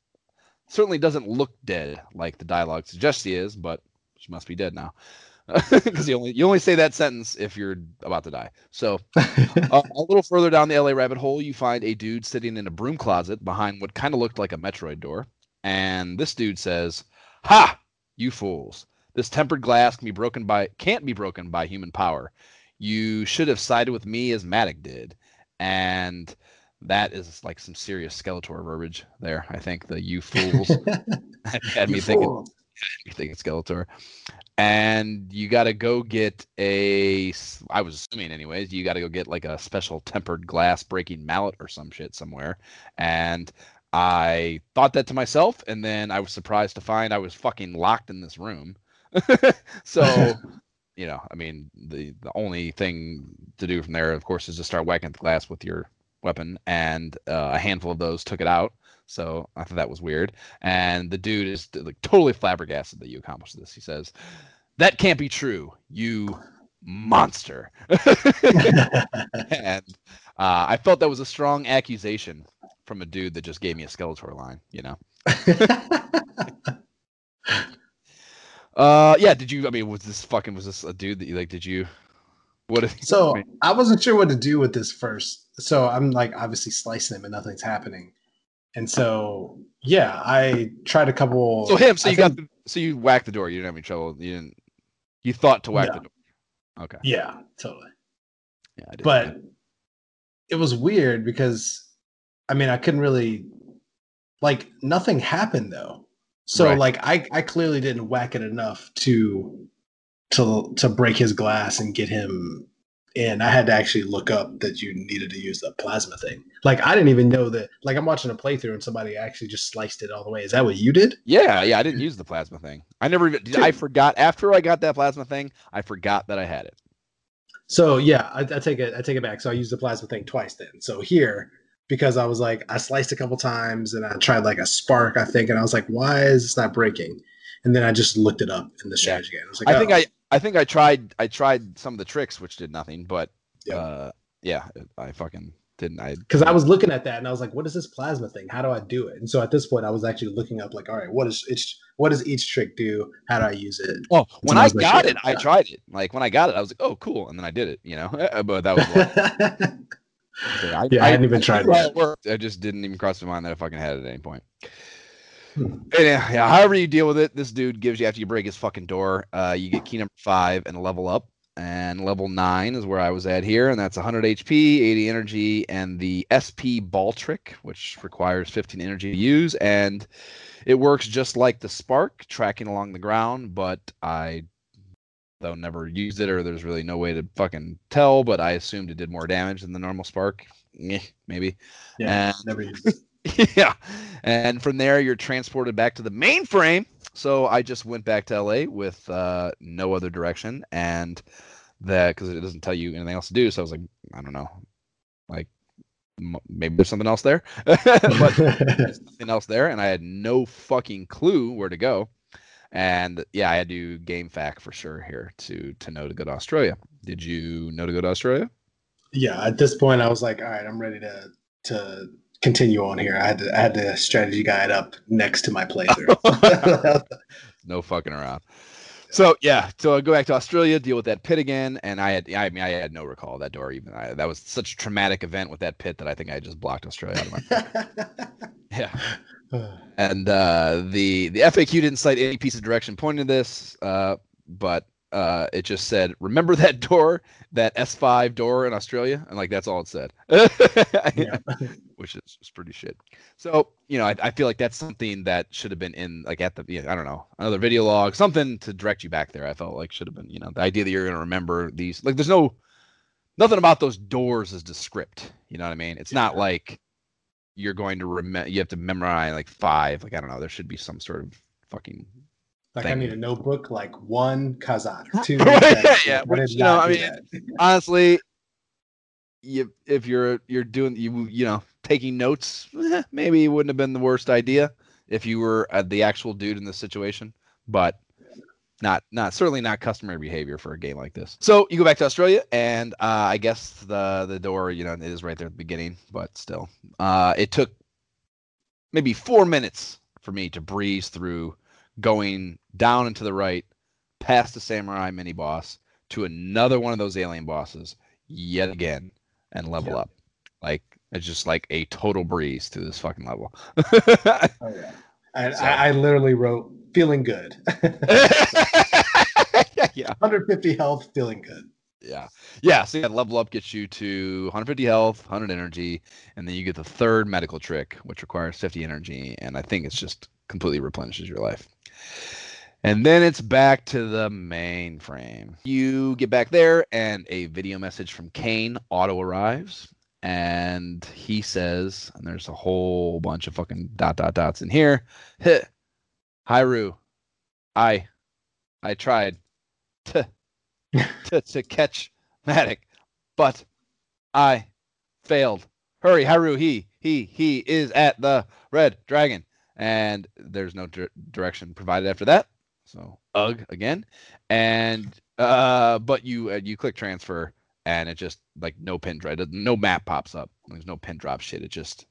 certainly doesn't look dead like the dialogue suggests she is but she must be dead now. Because you only you only say that sentence if you're about to die. So uh, a little further down the la rabbit hole you find a dude sitting in a broom closet behind what kind of looked like a metroid door. And this dude says ha! You fools this tempered glass can be broken by can't be broken by human power you should have sided with me as Matic did and that is like some serious Skeletor verbiage there. I think the you fools had me You thinking, fool. me thinking Skeletor. And you got to go get a. I was assuming, anyways, you got to go get like a special tempered glass breaking mallet or some shit somewhere. And I thought that to myself, and then I was surprised to find I was fucking locked in this room. so you know, I mean, the the only thing to do from there, of course, is to start whacking the glass with your weapon, and uh, a handful of those took it out. So I thought that was weird. And the dude is like totally flabbergasted that you accomplished this. He says, "That can't be true, you monster." and uh, I felt that was a strong accusation from a dude that just gave me a Skeletor line. You know. Uh, yeah. Did you? I mean, was this fucking? Was this a dude that you like? Did you? What? If, so I mean, I wasn't sure what to do with this first. So I'm like obviously slicing him and nothing's happening. And so yeah, I tried a couple. so him. So I you got. The, so you whacked the door. You didn't have any trouble. You didn't. You thought to whack No. the door. Okay. Yeah, totally. Yeah. I did. But it was weird because I mean I couldn't really like nothing happened though. So Right. like I I clearly didn't whack it enough to to to break his glass and get him in. I had to actually look up that you needed to use the plasma thing. Like I didn't even know that like I'm watching a playthrough and somebody actually just sliced it all the way. Is that what you did? Yeah, yeah. I didn't use the plasma thing. I never even. I forgot after I got that plasma thing. I forgot that I had it. So yeah, I, I take it. I take it back. So I used the plasma thing twice then. So here, because I was like, I sliced a couple times and I tried like a spark, I think, and I was like, why is this not breaking? And then I just looked it up in the strategy game. I was like, I think oh. I I think I tried I tried some of the tricks which did nothing, but Yeah. uh yeah, I fucking didn't. I because I was looking at that and I was like, what is this plasma thing? How do I do it? And so at this point, I was actually looking up like, all right, what is each what does each trick do? How do I use it? well when I I like, got shit, it, I tried it. Like when I got it, I was like, oh cool, and then I did it. You know, but that was. I, Yeah, I hadn't even tried knew it worked. I just didn't even cross my mind that I fucking had it at any point. Hmm. And, yeah, yeah, however you deal with it, this dude gives you after you break his fucking door, uh, you get key number five and level up. And level nine is where I was at here, and that's 100 HP, 80 energy, and the SP ball trick, which requires 15 energy to use. And it works just like the spark, tracking along the ground, but I though never used it or there's really no way to fucking tell, but I assumed it did more damage than the normal spark. Eh, maybe. yeah, And- never used it. yeah. And from there, you're transported back to the mainframe. So I just went back to LA with uh, no other direction. And that, because it doesn't tell you anything else to do. So I was like, I don't know. Like, m- maybe there's something else there. but there's nothing else there. And I had no fucking clue where to go. And yeah, I had to game fact for sure here to to know to go to Australia. Did you know to go to Australia? yeah, at this point, I was like, all right, I'm ready to to continue on here. I had to, I had the strategy guide up next to my playthrough. no fucking around. So yeah, so I go back to Australia, deal with that pit again, and I had, I mean, I had no recall of that door even. I, that was such a traumatic event with that pit that I think I just blocked Australia out of my. yeah, and uh, the the FAQ didn't cite any piece of direction pointing to this, uh, but uh, it just said, "Remember that door, that S5 door in Australia," and like that's all it said. Which is, is pretty shit. So you know, I, I feel like that's something that should have been in like at the yeah, I don't know another video log, something to direct you back there. I felt like should have been you know the idea that you're gonna remember these like there's no nothing about those doors is descript. You know what I mean? It's not like you're going to remember. You have to memorize like five. Like I don't know. There should be some sort of fucking like I Thank need a notebook, like one Kazakh, two. Yeah, I which, you know, I mean, honestly. You, if you're you're doing you you know taking notes, eh, maybe it wouldn't have been the worst idea if you were uh, the actual dude in this situation, but not not certainly not customary behavior for a game like this. So you go back to Australia, and uh, I guess the the door you know it is right there at the beginning, but still, uh, it took maybe four minutes for me to breeze through going down and to the right, past the samurai mini boss to another one of those alien bosses yet again and level Yeah. up. Like it's just like a total breeze through this fucking level. Oh, yeah. And So- I, I literally wrote feeling good. yeah. 150 health, feeling good. Yeah. Yeah. So yeah, level up gets you to 150 health, 100 energy, and then you get the third medical trick, which requires 50 energy. And I think it's just completely replenishes your life. And then it's back to the mainframe. You get back there, and a video message from Kain auto arrives. And he says, and there's a whole bunch of fucking dot dot dots in here. Heh. Hiryu, I, I tried to, to, to catch Matic, but I failed. Hurry, Hiryu, he, he, he is at the red dragon. And there's no dir- direction provided after that. So, ugh, again. And, uh, but you, uh, you click transfer and it just like no pin drop, no map pops up. There's no pin drop shit. It just,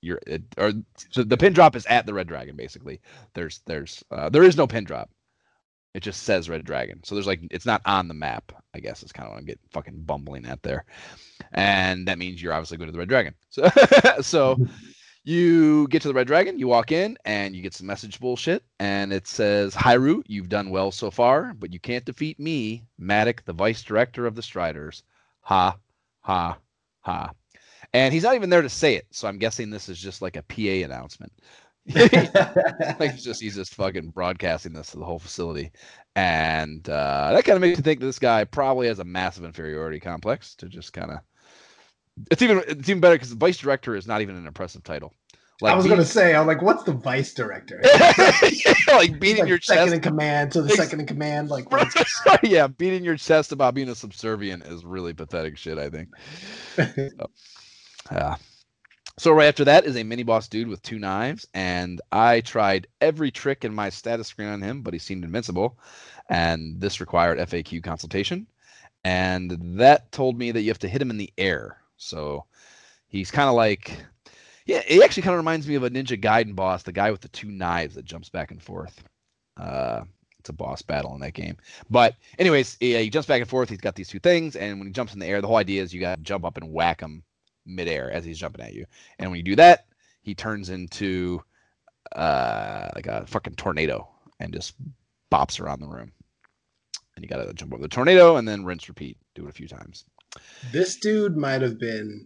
you're, or so the pin drop is at the red dragon basically. There's, there's, uh, there is no pin drop. It just says Red Dragon. So there's like it's not on the map, I guess is kind of what I'm getting fucking bumbling at there. And that means you're obviously going to the Red Dragon. So so you get to the Red Dragon, you walk in and you get some message bullshit and it says, Hiryu, you've done well so far, but you can't defeat me, Matic, the vice director of the Striders. Ha ha ha. And he's not even there to say it, so I'm guessing this is just like a PA announcement. like he's just he's just fucking broadcasting this to the whole facility, and uh, that kind of makes you think this guy probably has a massive inferiority complex to just kind of. It's even it's even better because the vice director is not even an impressive title. I was gonna say, I'm like, what's the vice director? like beating like your second chest. in command to the second in command. Like, yeah, beating your chest about being a subservient is really pathetic shit. I think. Yeah. So right after that is a mini boss dude with two knives, and I tried every trick in my status screen on him, but he seemed invincible, and this required FAQ consultation, and that told me that you have to hit him in the air. So he's kind of like, yeah, he actually kind of reminds me of a Ninja Gaiden boss, the guy with the two knives that jumps back and forth. Uh, it's a boss battle in that game. But anyways, he, he jumps back and forth. He's got these two things, and when he jumps in the air, the whole idea is you got to jump up and whack him midair as he's jumping at you. And when you do that, he turns into uh, like a fucking tornado and just bops around the room. And you got to jump over the tornado and then rinse, repeat. Do it a few times. this dude might have been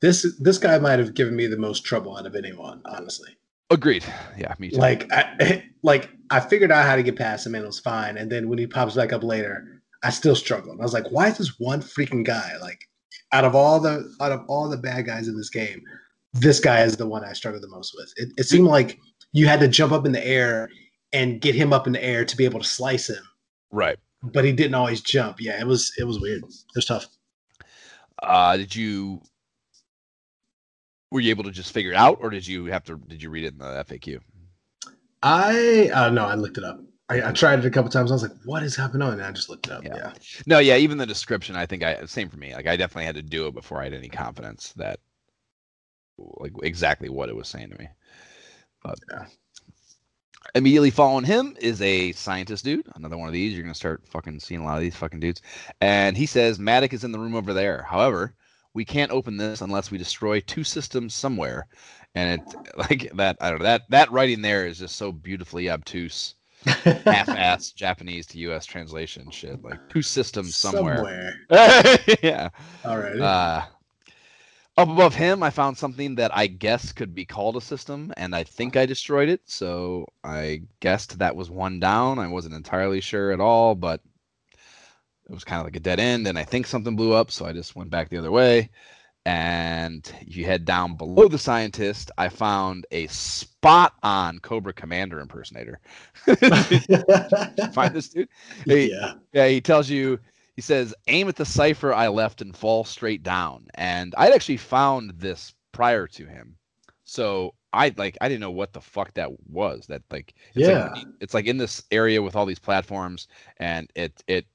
this this guy might have given me the most trouble out of anyone, honestly. Agreed. Yeah, me too. Like, I, like I figured out how to get past him and it was fine. And then when he pops back up later, I still struggled. I was like, why is this one freaking guy like out of all the out of all the bad guys in this game, this guy is the one I struggled the most with. It, it seemed like you had to jump up in the air and get him up in the air to be able to slice him, right. but he didn't always jump. Yeah, it was it was weird. It was tough. Uh, did you were you able to just figure it out, or did you have to? Did you read it in the FAQ? I I don't. I looked it up. I, I tried it a couple times. I was like, "What is happening?" And I just looked it up. Yeah. Yeah, No, yeah, even the description, I think I same for me. Like I definitely had to do it before I had any confidence that like exactly what it was saying to me. But Yeah. immediately following him is a scientist dude, another one of these. You're gonna start fucking seeing a lot of these fucking dudes. And he says Matic is in the room over there. However, we can't open this unless we destroy two systems somewhere. And it like that I don't know that that writing there is just so beautifully obtuse half-ass Japanese to U.S. translation shit. Like two systems somewhere. yeah. All right. Uh, up above him, I found something that I guess could be called a system, and I think I destroyed it. So I guessed that was one down. I wasn't entirely sure at all, but it was kind of like a dead end, and I think something blew up. So I just went back the other way. And you head down below the scientist, I found a spot on Cobra Commander impersonator. Find this dude? Hey, yeah. yeah, he tells you, he says, aim at the Cypher I left and fall straight down. And I'd actually found this prior to him. So I like I didn't know what the fuck that was. That like it's Yeah. like it's like in this area with all these platforms and it it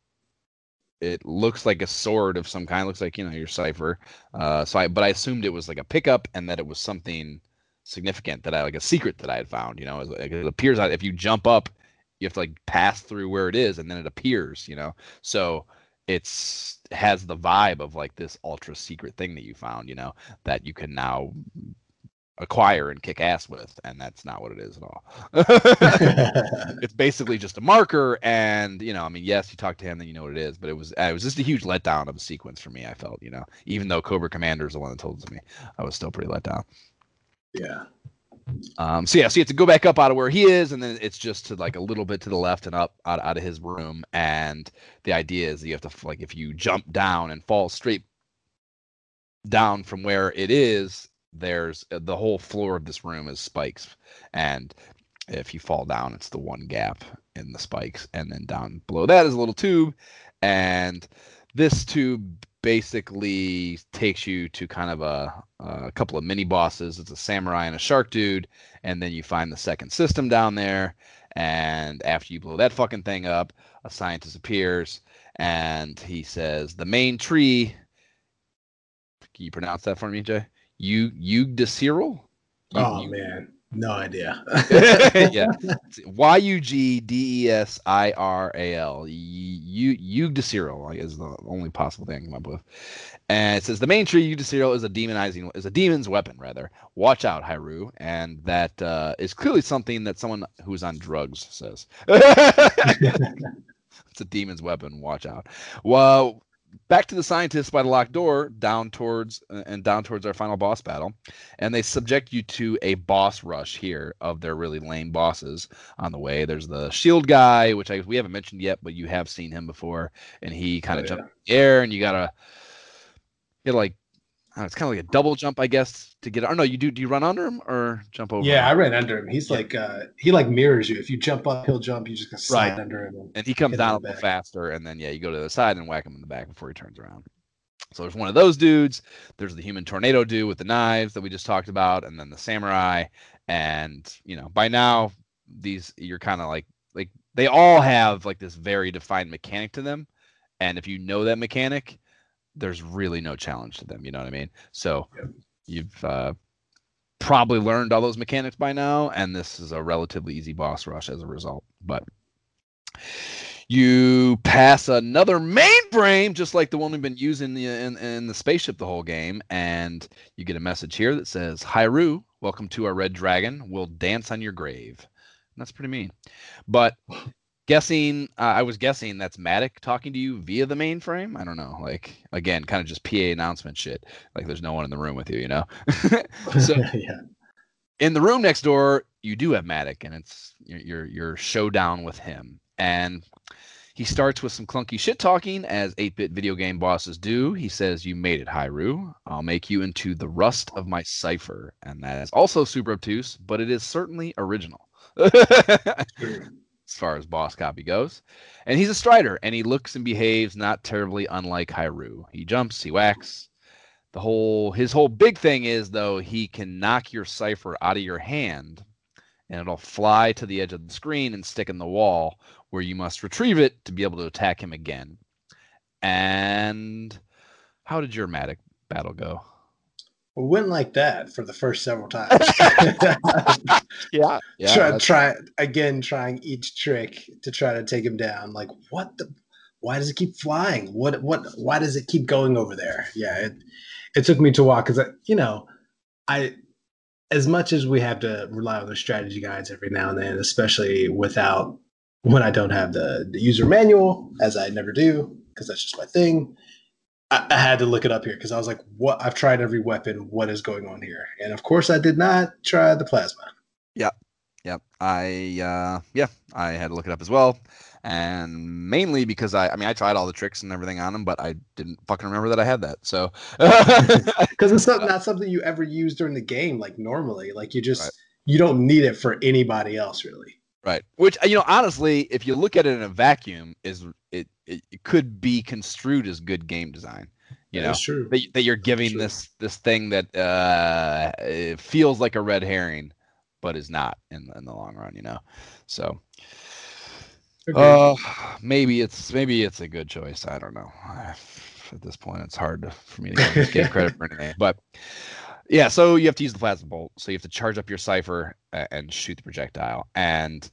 it looks like a sword of some kind. It looks like, you know, your Cypher. Uh so I but I assumed it was like a pickup and that it was something significant that I like a secret that I had found, you know, it, it appears out if you jump up you have to like pass through where it is and then it appears you know so it's has the vibe of like this ultra secret thing that you found you know that you can now acquire and kick ass with and that's not what it is at all it's basically just a marker and you know i mean yes you talk to him then you know what it is but it was it was just a huge letdown of a sequence for me i felt you know even though cobra commander is the one that told it to me i was still pretty let down yeah. um, so yeah, so you have to go back up out of where he is, and then it's just to like a little bit to the left and up out, out of his room. And the idea is that you have to like if you jump down and fall straight down from where it is, there's uh, the whole floor of this room is spikes, and if you fall down, it's the one gap in the spikes, and then down below that is a little tube, and this tube basically takes you to kind of a, a couple of mini bosses. It's a samurai and a shark dude, and then you find the second system down there. And after you blow that fucking thing up, a scientist appears and he says, "The main tree." Can you pronounce that for me, Jay? You Yugdasiral? Oh man, no idea. yeah. Y U G D E S I R A L. Yugdasiral is the only possible thing I can come up with. And it says the main tree Yugdasiral is a demonizing is a demon's weapon, rather. Watch out, Hiryu. And that uh, is clearly something that someone who's on drugs says. it's a demon's weapon. Watch out. Well, back to the scientists by the locked door, down towards uh, and down towards our final boss battle, and they subject you to a boss rush here of their really lame bosses on the way. There's the shield guy, which I, we haven't mentioned yet, but you have seen him before, and he kind of Oh, jumped in the air, and you gotta, you gotta like. Uh, it's kind of like a double jump, I guess, to get. Or no, you do. Do you run under him or jump over? Yeah, him? I ran under him. He's Yeah. like uh he like mirrors you. If you jump up, he'll jump. You just slide Right. under him. and he comes down a little faster, and then yeah, you go to the side and whack him in the back before he turns around. So there's one of those dudes. There's the human tornado dude with the knives that we just talked about, and then the samurai. And you know, by now these you're kind of like like they all have like this very defined mechanic to them, and if you know that mechanic, there's really no challenge to them. You know what I mean? So Yep. you've uh, probably learned all those mechanics by now, and this is a relatively easy boss rush as a result. But you pass another mainframe, just like the one we've been using the, in, in the spaceship the whole game, and you get a message here that says, "Hiryu, welcome to our red dragon. We'll dance on your grave." And that's pretty mean, but guessing, uh, I was guessing that's Matic talking to you via the mainframe. I don't know, like again, kind of just PA announcement shit. Like there's no one in the room with you, you know. so yeah. in the room next door, you do have Matic, and it's your your, showdown with him. And he starts with some clunky shit talking, as 8-bit video game bosses do. He says, "You made it, Hiryu. I'll make you into the rust of my Cypher," and that is also super obtuse, but it is certainly original. As far as boss copy goes. And he's a strider, and he looks and behaves not terribly unlike Hiryu. He jumps, he whacks. The whole his whole big thing is though he can knock your Cypher out of your hand, and it'll fly to the edge of the screen and stick in the wall, where you must retrieve it to be able to attack him again. And how did your Matic battle go? It went like that for the first several times. Yeah, yeah. try, try again, trying each trick to try to take him down. Like, what the? Why does it keep flying? What? What? Why does it keep going over there? Yeah, it it took me to walk because you know, I as much as we have to rely on the strategy guides every now and then, especially without when I don't have the, the user manual, as I never do, because that's just my thing. I, I had to look it up here because I was like, "What? I've tried every weapon. What is going on here?" And of course, I did not try the plasma. Yep. Yep. I uh yeah, I had to look it up as well. And mainly because I I mean I tried all the tricks and everything on them, but I didn't fucking remember that I had that. So because it's not, not something you ever use during the game like normally like you just Right. you don't need it for anybody else really right. Which you know, honestly, if you look at it in a vacuum, is it it, could be construed as good game design. You know, that, that you're giving this this thing that uh feels like a red herring, but is not in in the long run, you know. So. Uh, maybe it's maybe it's a good choice. I don't know. At this point, it's hard to, for me to give credit for anything. But yeah, so you have to use the plasma bolt. So you have to charge up your Cypher and shoot the projectile. And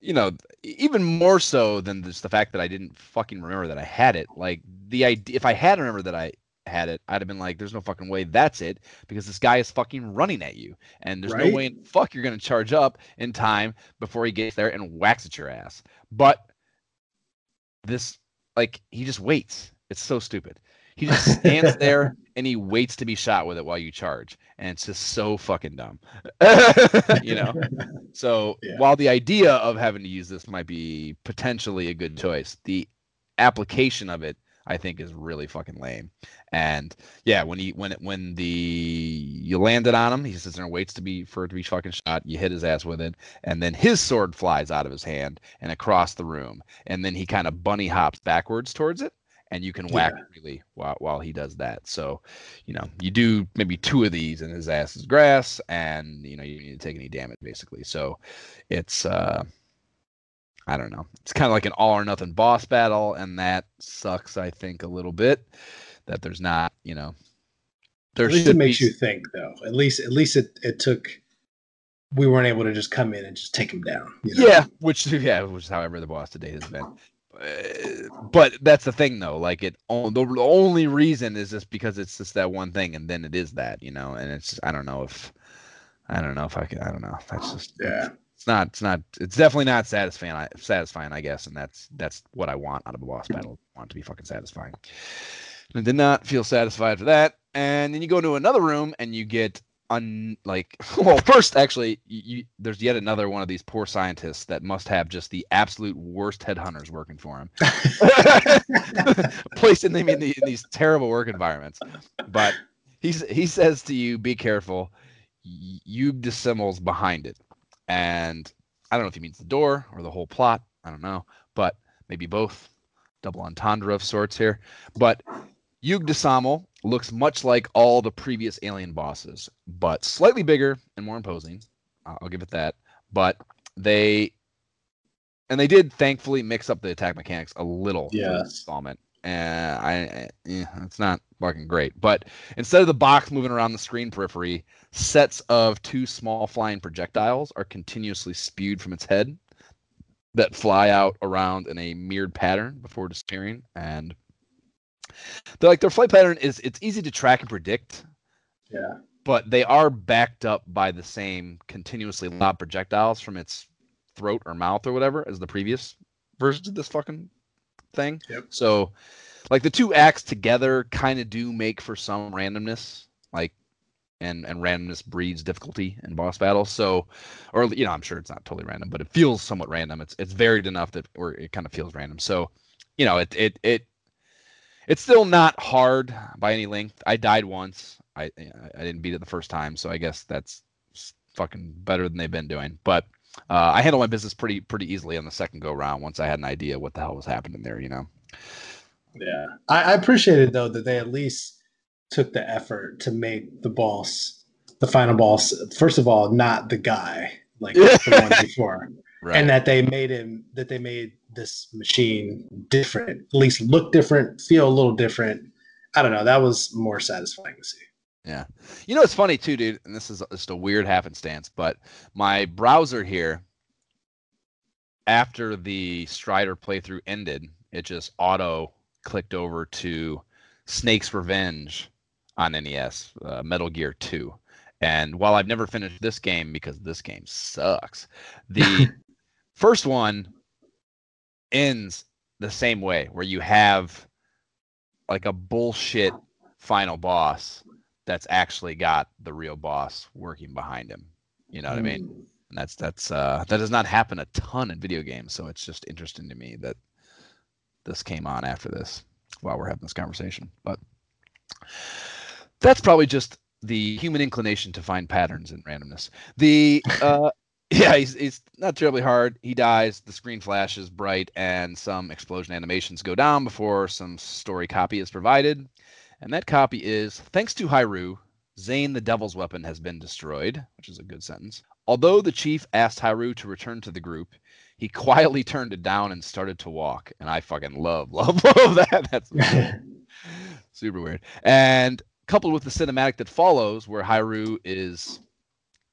you know, even more so than just the fact that I didn't fucking remember that I had it. Like the idea, if I had remembered that I had it, I'd have been like, "There's no fucking way that's it," because this guy is fucking running at you, and there's Right? no way in fuck you're gonna charge up in time before he gets there and whacks at your ass. But this, like, he just waits. It's so stupid. He just stands there and he waits to be shot with it while you charge, and it's just so fucking dumb. you know. So Yeah. while the idea of having to use this might be potentially a good choice, the application of it I think is really fucking lame. And yeah, when he when it when the you landed on him, he sits there and waits to be for it to be fucking shot. You hit his ass with it, and then his sword flies out of his hand and across the room, and then he kind of bunny hops backwards towards it, and you can whack Yeah. freely while while he does that. So, you know, you do maybe two of these, and his ass is grass, and you know you need to take any damage basically. So, it's uh I don't know. It's kind of like an all or nothing boss battle, and that sucks. I think a little bit that there's not, you know, there at least it makes be you think though at least at least it, it took we weren't able to just come in and just take him down you know? Yeah, which yeah, which is how every other boss to date has been. But that's the thing though. Like it, the only reason is just because it's just that one thing, and then it is that, you know. And it's I don't know if I don't know if I can. I don't know. That's just yeah It's not. It's not. It's definitely not satisfying. I, satisfying, I guess, and that's that's what I want out of a boss battle. I want to be fucking satisfying. And I did not feel satisfied for that. And then you go into another room and you get un like well first actually you, there's yet another one of these poor scientists that must have just the absolute worst headhunters working for him. Placing them in, the, in these terrible work environments. But he's he says to you be careful. You dissembles behind it. And i don't know if he means the door or the whole plot. I don't know. But maybe both. Double entendre of sorts here. But Yug'Dessamel looks much like all the previous alien bosses, but slightly bigger and more imposing. Uh, I'll give it that. But they and they did thankfully mix up the attack mechanics a little Yes. installment. And I, yeah, it's not fucking great. But instead of the box moving around the screen periphery, sets of two small flying projectiles are continuously spewed from its head that fly out around in a mirrored pattern before disappearing. And they're like their flight pattern is it's easy to track and predict, Yeah. but they are backed up by the same continuously loud projectiles from its throat or mouth or whatever as the previous versions of this fucking thing. Yep. So, like the two acts together kind of do make for some randomness, like, and and randomness breeds difficulty in boss battles. So, or you know, I'm sure it's not totally random, but it feels somewhat random. It's it's varied enough that or it kind of feels random. So, you know, it it it it's still not hard by any length. I died once. I I didn't beat it the first time, so I guess that's fucking better than they've been doing. But uh, I handled my business pretty pretty easily on the second go round once I had an idea what the hell was happening there. You know. Yeah. I, I appreciated though that they at least took the effort to make the boss, the final boss, first of all, not the guy like the one before. Right. And that they made him that they made this machine different, at least look different, feel a little different. I don't know. That was more satisfying to see. Yeah. You know, it's funny too, dude, and this is just a weird happenstance, but my browser here, after the Strider playthrough ended, it just auto clicked over to Snake's Revenge on NES, uh, Metal Gear 2. And while I've never finished this game because this game sucks, the first one ends the same way, where you have like a bullshit final boss that's actually got the real boss working behind him. You know what I mean? And that's that's uh that does not happen a ton in video games, so it's just interesting to me that this came on after this while we're having this conversation. But that's probably just the human inclination to find patterns in randomness. The uh yeah, he's, he's not terribly hard. He dies, the screen flashes bright, and some explosion animations go down before some story copy is provided. And that copy is thanks to Hiryu, Zain the Devil's Weapon has been destroyed, which is a good sentence. Although the chief asked Hiryu to return to the group, he quietly turned it down and started to walk. And I fucking love, love, love that. That's super weird. And coupled with the cinematic that follows, where Hiryu is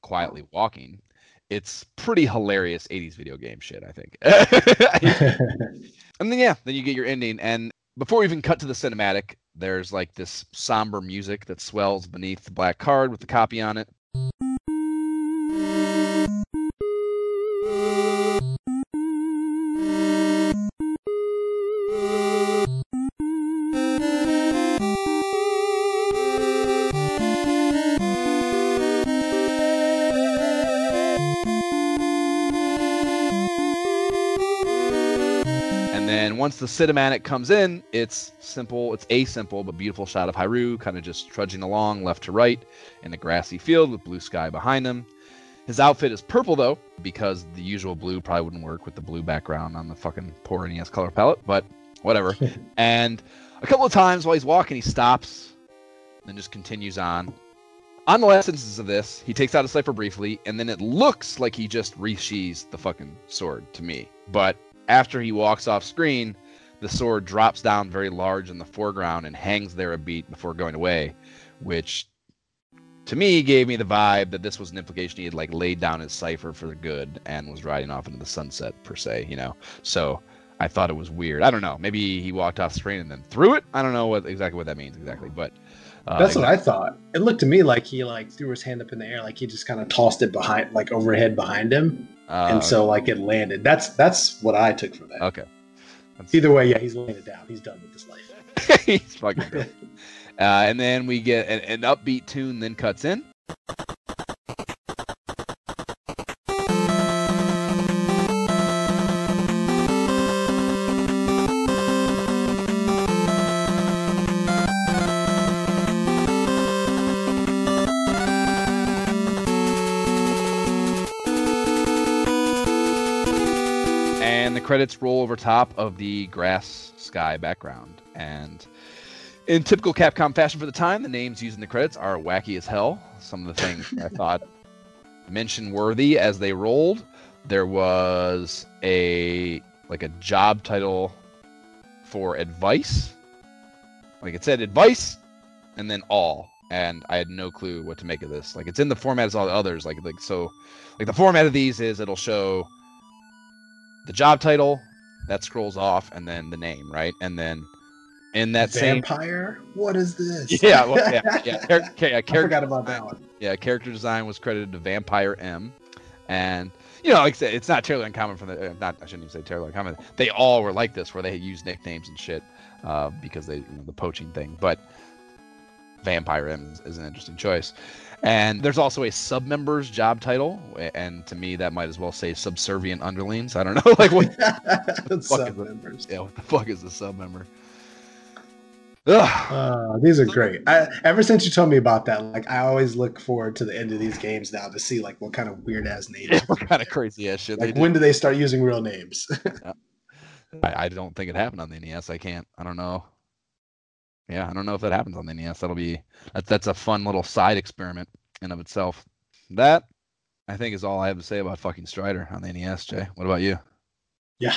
quietly walking, it's pretty hilarious 80s video game shit, I think. and then yeah, then you get your ending. And before we even cut to the cinematic, there's like this somber music that swells beneath the black card with the copy on it. Once the cinematic comes in, it's simple, it's a simple but beautiful shot of Hiryu kind of just trudging along left to right in a grassy field with blue sky behind him. His outfit is purple though, because the usual blue probably wouldn't work with the blue background on the fucking poor NES color palette, but whatever. and a couple of times while he's walking, he stops, then just continues on. On the last instance of this, he takes out a Cypher briefly, and then it looks like he just resheathes the fucking sword to me. But after he walks off screen, the sword drops down very large in the foreground and hangs there a beat before going away, which to me gave me the vibe that this was an implication he had like laid down his Cypher for good and was riding off into the sunset per se, you know. So I thought it was weird. I don't know. Maybe he walked off screen and then threw it. I don't know what exactly what that means exactly, but uh, That's what I thought. It looked to me like he like threw his hand up in the air, like he just kind of tossed it behind, like overhead behind him, uh, and so like it landed. That's that's what I took from that. okay. That's- Either way, yeah, he's laying it down. He's done with his life. He's fucking. Uh, and then we get an, an upbeat tune, then cuts in. Credits roll over top of the grass sky background. And in typical Capcom fashion for the time, the names used in the credits are wacky as hell. Some of the things I thought mention worthy as they rolled. There was a like a job title for advice. Like it said advice and then all. And I had no clue what to make of this. Like it's in the format as all the others. Like like so like the format of these is it'll show the job title, that scrolls off, and then the name, right? And then in that vampire. same What is this? yeah, well, yeah, yeah, char- yeah, I character forgot about design- that one. yeah, character design was credited to Vampire M, and you know, like I said, it's not terribly uncommon for the uh, not I shouldn't even say terribly uncommon. They all were like this, where they use nicknames and shit uh, because they you know, the poaching thing. But Vampire M is, an interesting choice. And there's also a sub member's job title, and to me that might as well say subservient underlings. I don't know, like what Sub fuck is members. yeah, what the fuck is a sub member? Ugh. Uh, these are great. I, ever since you told me about that, like I always look forward to the end of these games now to see like what kind of weird ass names. Yeah, what kind of crazy ass shit they like do. when do they start using real names? I, I don't think it happened on the NES. I can't. I don't know. Yeah, I don't know if that happens on the NES. That'll be that's that's a fun little side experiment in of itself. That I think is all I have to say about fucking Strider on the NES. Jay, what about you? yeah.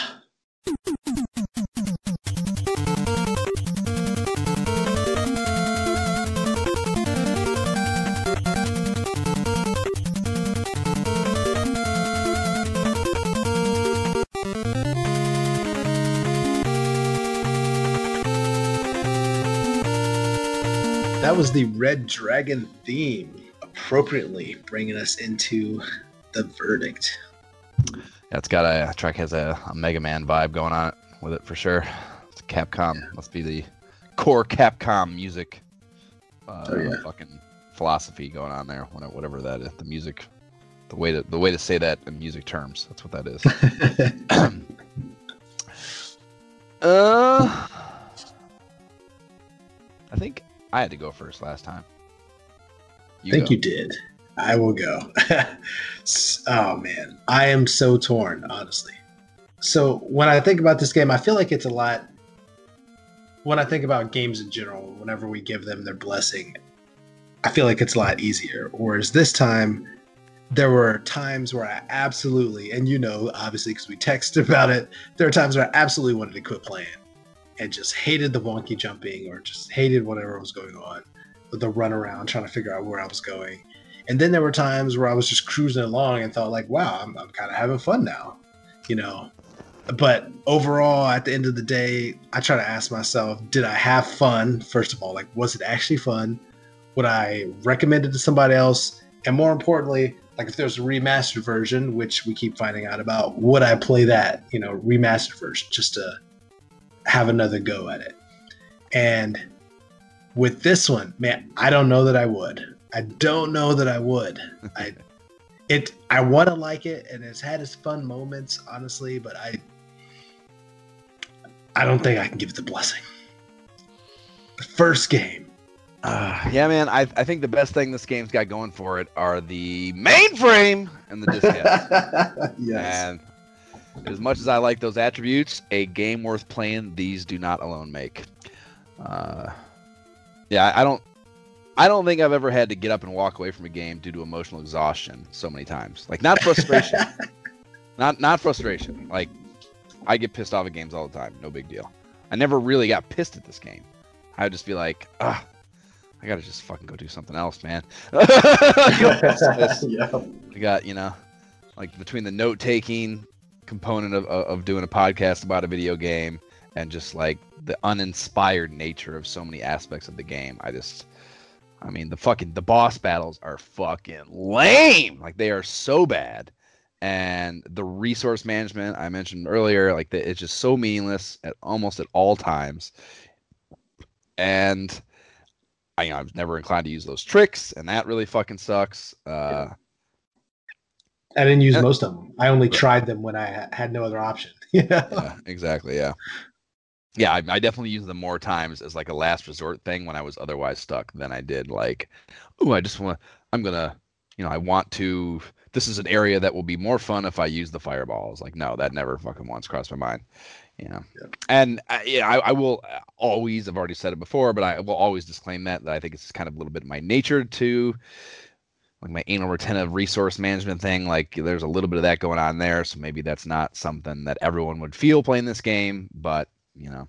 That was the Red Dragon theme, appropriately bringing us into the verdict. Yeah, it's got a track has a, a Mega Man vibe going on with it for sure. It's Capcom. Must be the core Capcom music. Uh, Oh, yeah. Fucking philosophy going on there. whatever- Whatever that is, the music, the way to the way to say that in music terms. That's what that is. Uh, I think I had to go first last time. I think go. you did. I will go. Oh man, I am so torn, honestly. So when I think about this game, I feel like it's a lot. When I think about games in general, whenever we give them their blessing, I feel like it's a lot easier. Whereas this time, there were times where I absolutely, and you know, obviously, because we texted about it, there are times where I absolutely wanted to quit playing and just hated the wonky jumping or just hated whatever was going on with the run around trying to figure out where I was going. And then there were times where I was just cruising along and thought like, wow, I'm, I'm kind of having fun now, you know. But overall, at the end of the day, I try to ask myself, did I have fun? First of all, like, was it actually fun? Would I recommend it to somebody else? And more importantly, like if there's a remastered version, which we keep finding out about, would I play that, you know, remastered version just to have another go at it? And with this one, man, I don't know that I would. I don't know that I would. I it I want to like it and it's had its fun moments, honestly, but I I don't think I can give it the blessing. The first game. Uh, yeah, man. I, I think the best thing this game's got going for it are the mainframe and the diskette. yes. And as much as I like those attributes, a game worth playing, these do not alone make. Uh, yeah, I don't. I don't think I've ever had to get up and walk away from a game due to emotional exhaustion so many times. Like not frustration, not not frustration. Like I get pissed off at games all the time. No big deal. I never really got pissed at this game. I would just be like, ah, I gotta just fucking go do something else, man. I got, you know, like between the note taking component of, of doing a podcast about a video game and just like the uninspired nature of so many aspects of the game. I just, I mean, the fucking, the boss battles are fucking lame. Like they are so bad. And the resource management I mentioned earlier, like the, it's just so meaningless at almost at all times. And I, you know, I was never inclined to use those tricks, and that really fucking sucks. Uh, I didn't use Yeah. most of them. I only tried them when I had no other option. yeah. yeah, exactly. Yeah, yeah. I, I definitely use them more times as like a last resort thing when I was otherwise stuck than I did like, oh, I just want. I'm gonna you know, I want to. This is an area that will be more fun if I use the fireballs. Like, no, that never fucking once crossed my mind. You know, Yeah. and uh, yeah, I, I will always. I've already said it before, but I will always disclaim that that I think it's kind of a little bit of my nature to like my anal retentive resource management thing. Like, there's a little bit of that going on there. So maybe that's not something that everyone would feel playing this game, but you know,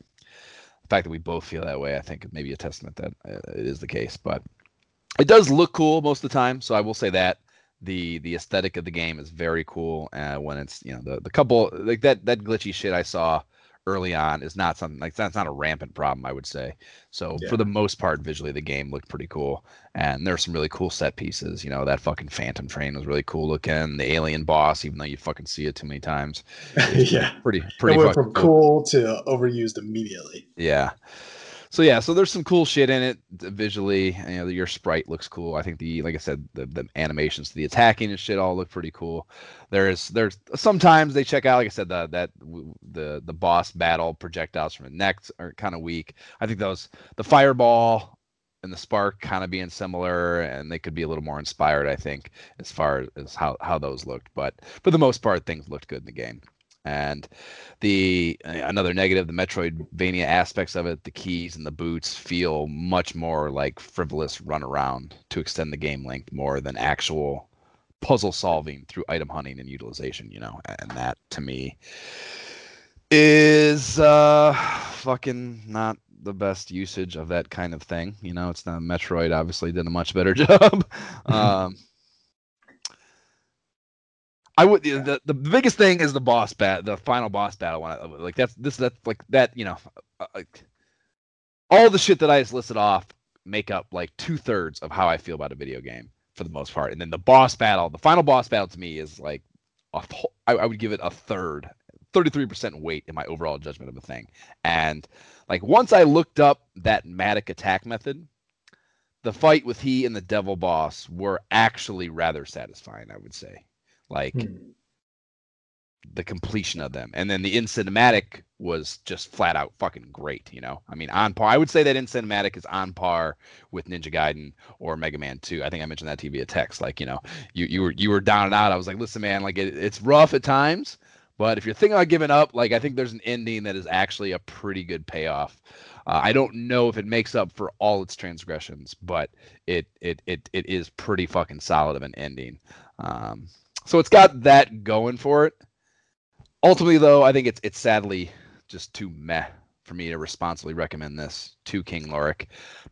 the fact that we both feel that way, I think, maybe a testament that uh, it is the case. But it does look cool most of the time, so I will say that the the aesthetic of the game is very cool. Uh, when it's you know the the couple like that that glitchy shit I saw early on is not something like that's not a rampant problem I would say. So Yeah. for the most part, visually the game looked pretty cool, and there there's some really cool set pieces. You know that fucking phantom train was really cool looking. The alien boss, even though you fucking see it too many times, yeah. pretty pretty. It went from cool to overused immediately. yeah. So yeah, so there's some cool shit in it uh, visually. You know, your sprite looks cool. I think the like I said, the, the animations the attacking and shit all look pretty cool. There's there's sometimes they check out like I said the that the the boss battle projectiles from the neck are kind of weak. I think those the fireball and the spark kind of being similar and they could be a little more inspired I think as far as how how those looked. But for the most part things looked good in the game. And the uh, another negative, the Metroidvania aspects of it, the keys and the boots feel much more like frivolous run around to extend the game length more than actual puzzle solving through item hunting and utilization, you know. And that to me is uh fucking not the best usage of that kind of thing. You know, it's not Metroid obviously did a much better job. um I would the the biggest thing is the boss bat, the final boss battle. One I- like that's this that's like that you know, uh, like all the shit that I just listed off make up like two thirds of how I feel about a video game for the most part. And then the boss battle, the final boss battle to me is like a whole, I, I would give it a third, thirty three percent weight in my overall judgment of a thing. And like once I looked up that Matic attack method, the fight with he and the devil boss were actually rather satisfying. I would say, like Hmm. the completion of them. And then the in cinematic was just flat out fucking great, you know. I mean, on par. I would say that in cinematic is on par with Ninja Gaiden or Mega Man 2. I think I mentioned that to you via text. Like, you know, you you were you were down and out. I was like, listen, man, like it, it's rough at times, but if you're thinking about giving up, like I think there's an ending that is actually a pretty good payoff. Uh, I don't know if it makes up for all its transgressions, but it it it it is pretty fucking solid of an ending. Um, so it's got that going for it. Ultimately though i think it's it's sadly just too meh for me to responsibly recommend this to king lorik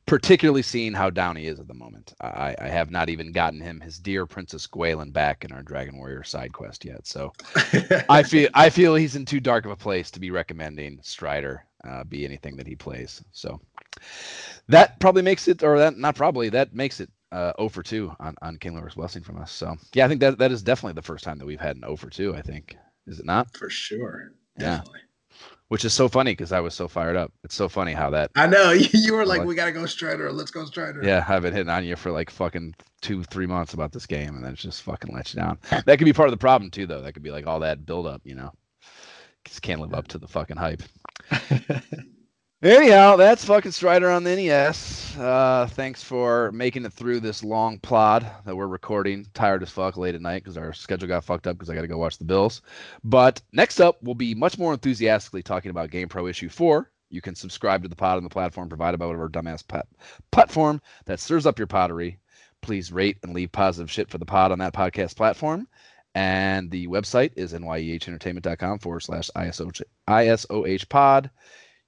particularly seeing how down he is at the moment. I i have not even gotten him his dear princess Gwaelin back in our dragon warrior side quest yet. So i feel i feel he's in too dark of a place to be recommending strider uh, be anything that he plays. So that probably makes it or that not probably that makes it uh 0 for 2 on on king lorik's blessing from us so yeah i think that that is definitely the first time that we've had an 0 for 2 i think is it not for sure. Yeah. Which is so funny because I was so fired up. It's so funny how that. I know you, were like, Like- we gotta go Strider. Let's go Strider. Yeah, I've been hitting on you for like fucking two, three months about this game, and then it's just fucking let you down. That could be part of the problem too, though. That could be like all that build up, you know. Just can't live up to the fucking hype. Anyhow, that's fucking Strider on the NES. Uh, thanks for making it through this long plod that we're recording. Tired as fuck late at night because our schedule got fucked up because I got to go watch the Bills. But next up, we'll be much more enthusiastically talking about Game Pro Issue 4. You can subscribe to the pod on the platform provided by whatever dumbass platform that stirs up your pottery. Please rate and leave positive shit for the pod on that podcast platform. And the website is nyehentertainment.com forward slash ISOH pod.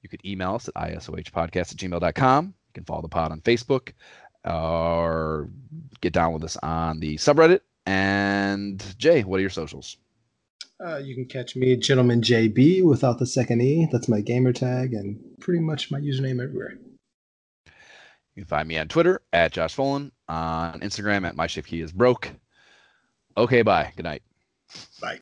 You could email us at isohpodcast at gmail.com. You can follow the pod on Facebook or get down with us on the subreddit. And Jay, what are your socials? Uh, you can catch me, Gentleman JB, without the second E. That's my gamer tag and pretty much my username everywhere. You can find me on Twitter at Josh Folan, on Instagram at my shift key is broke. Okay, bye. Good night. Bye.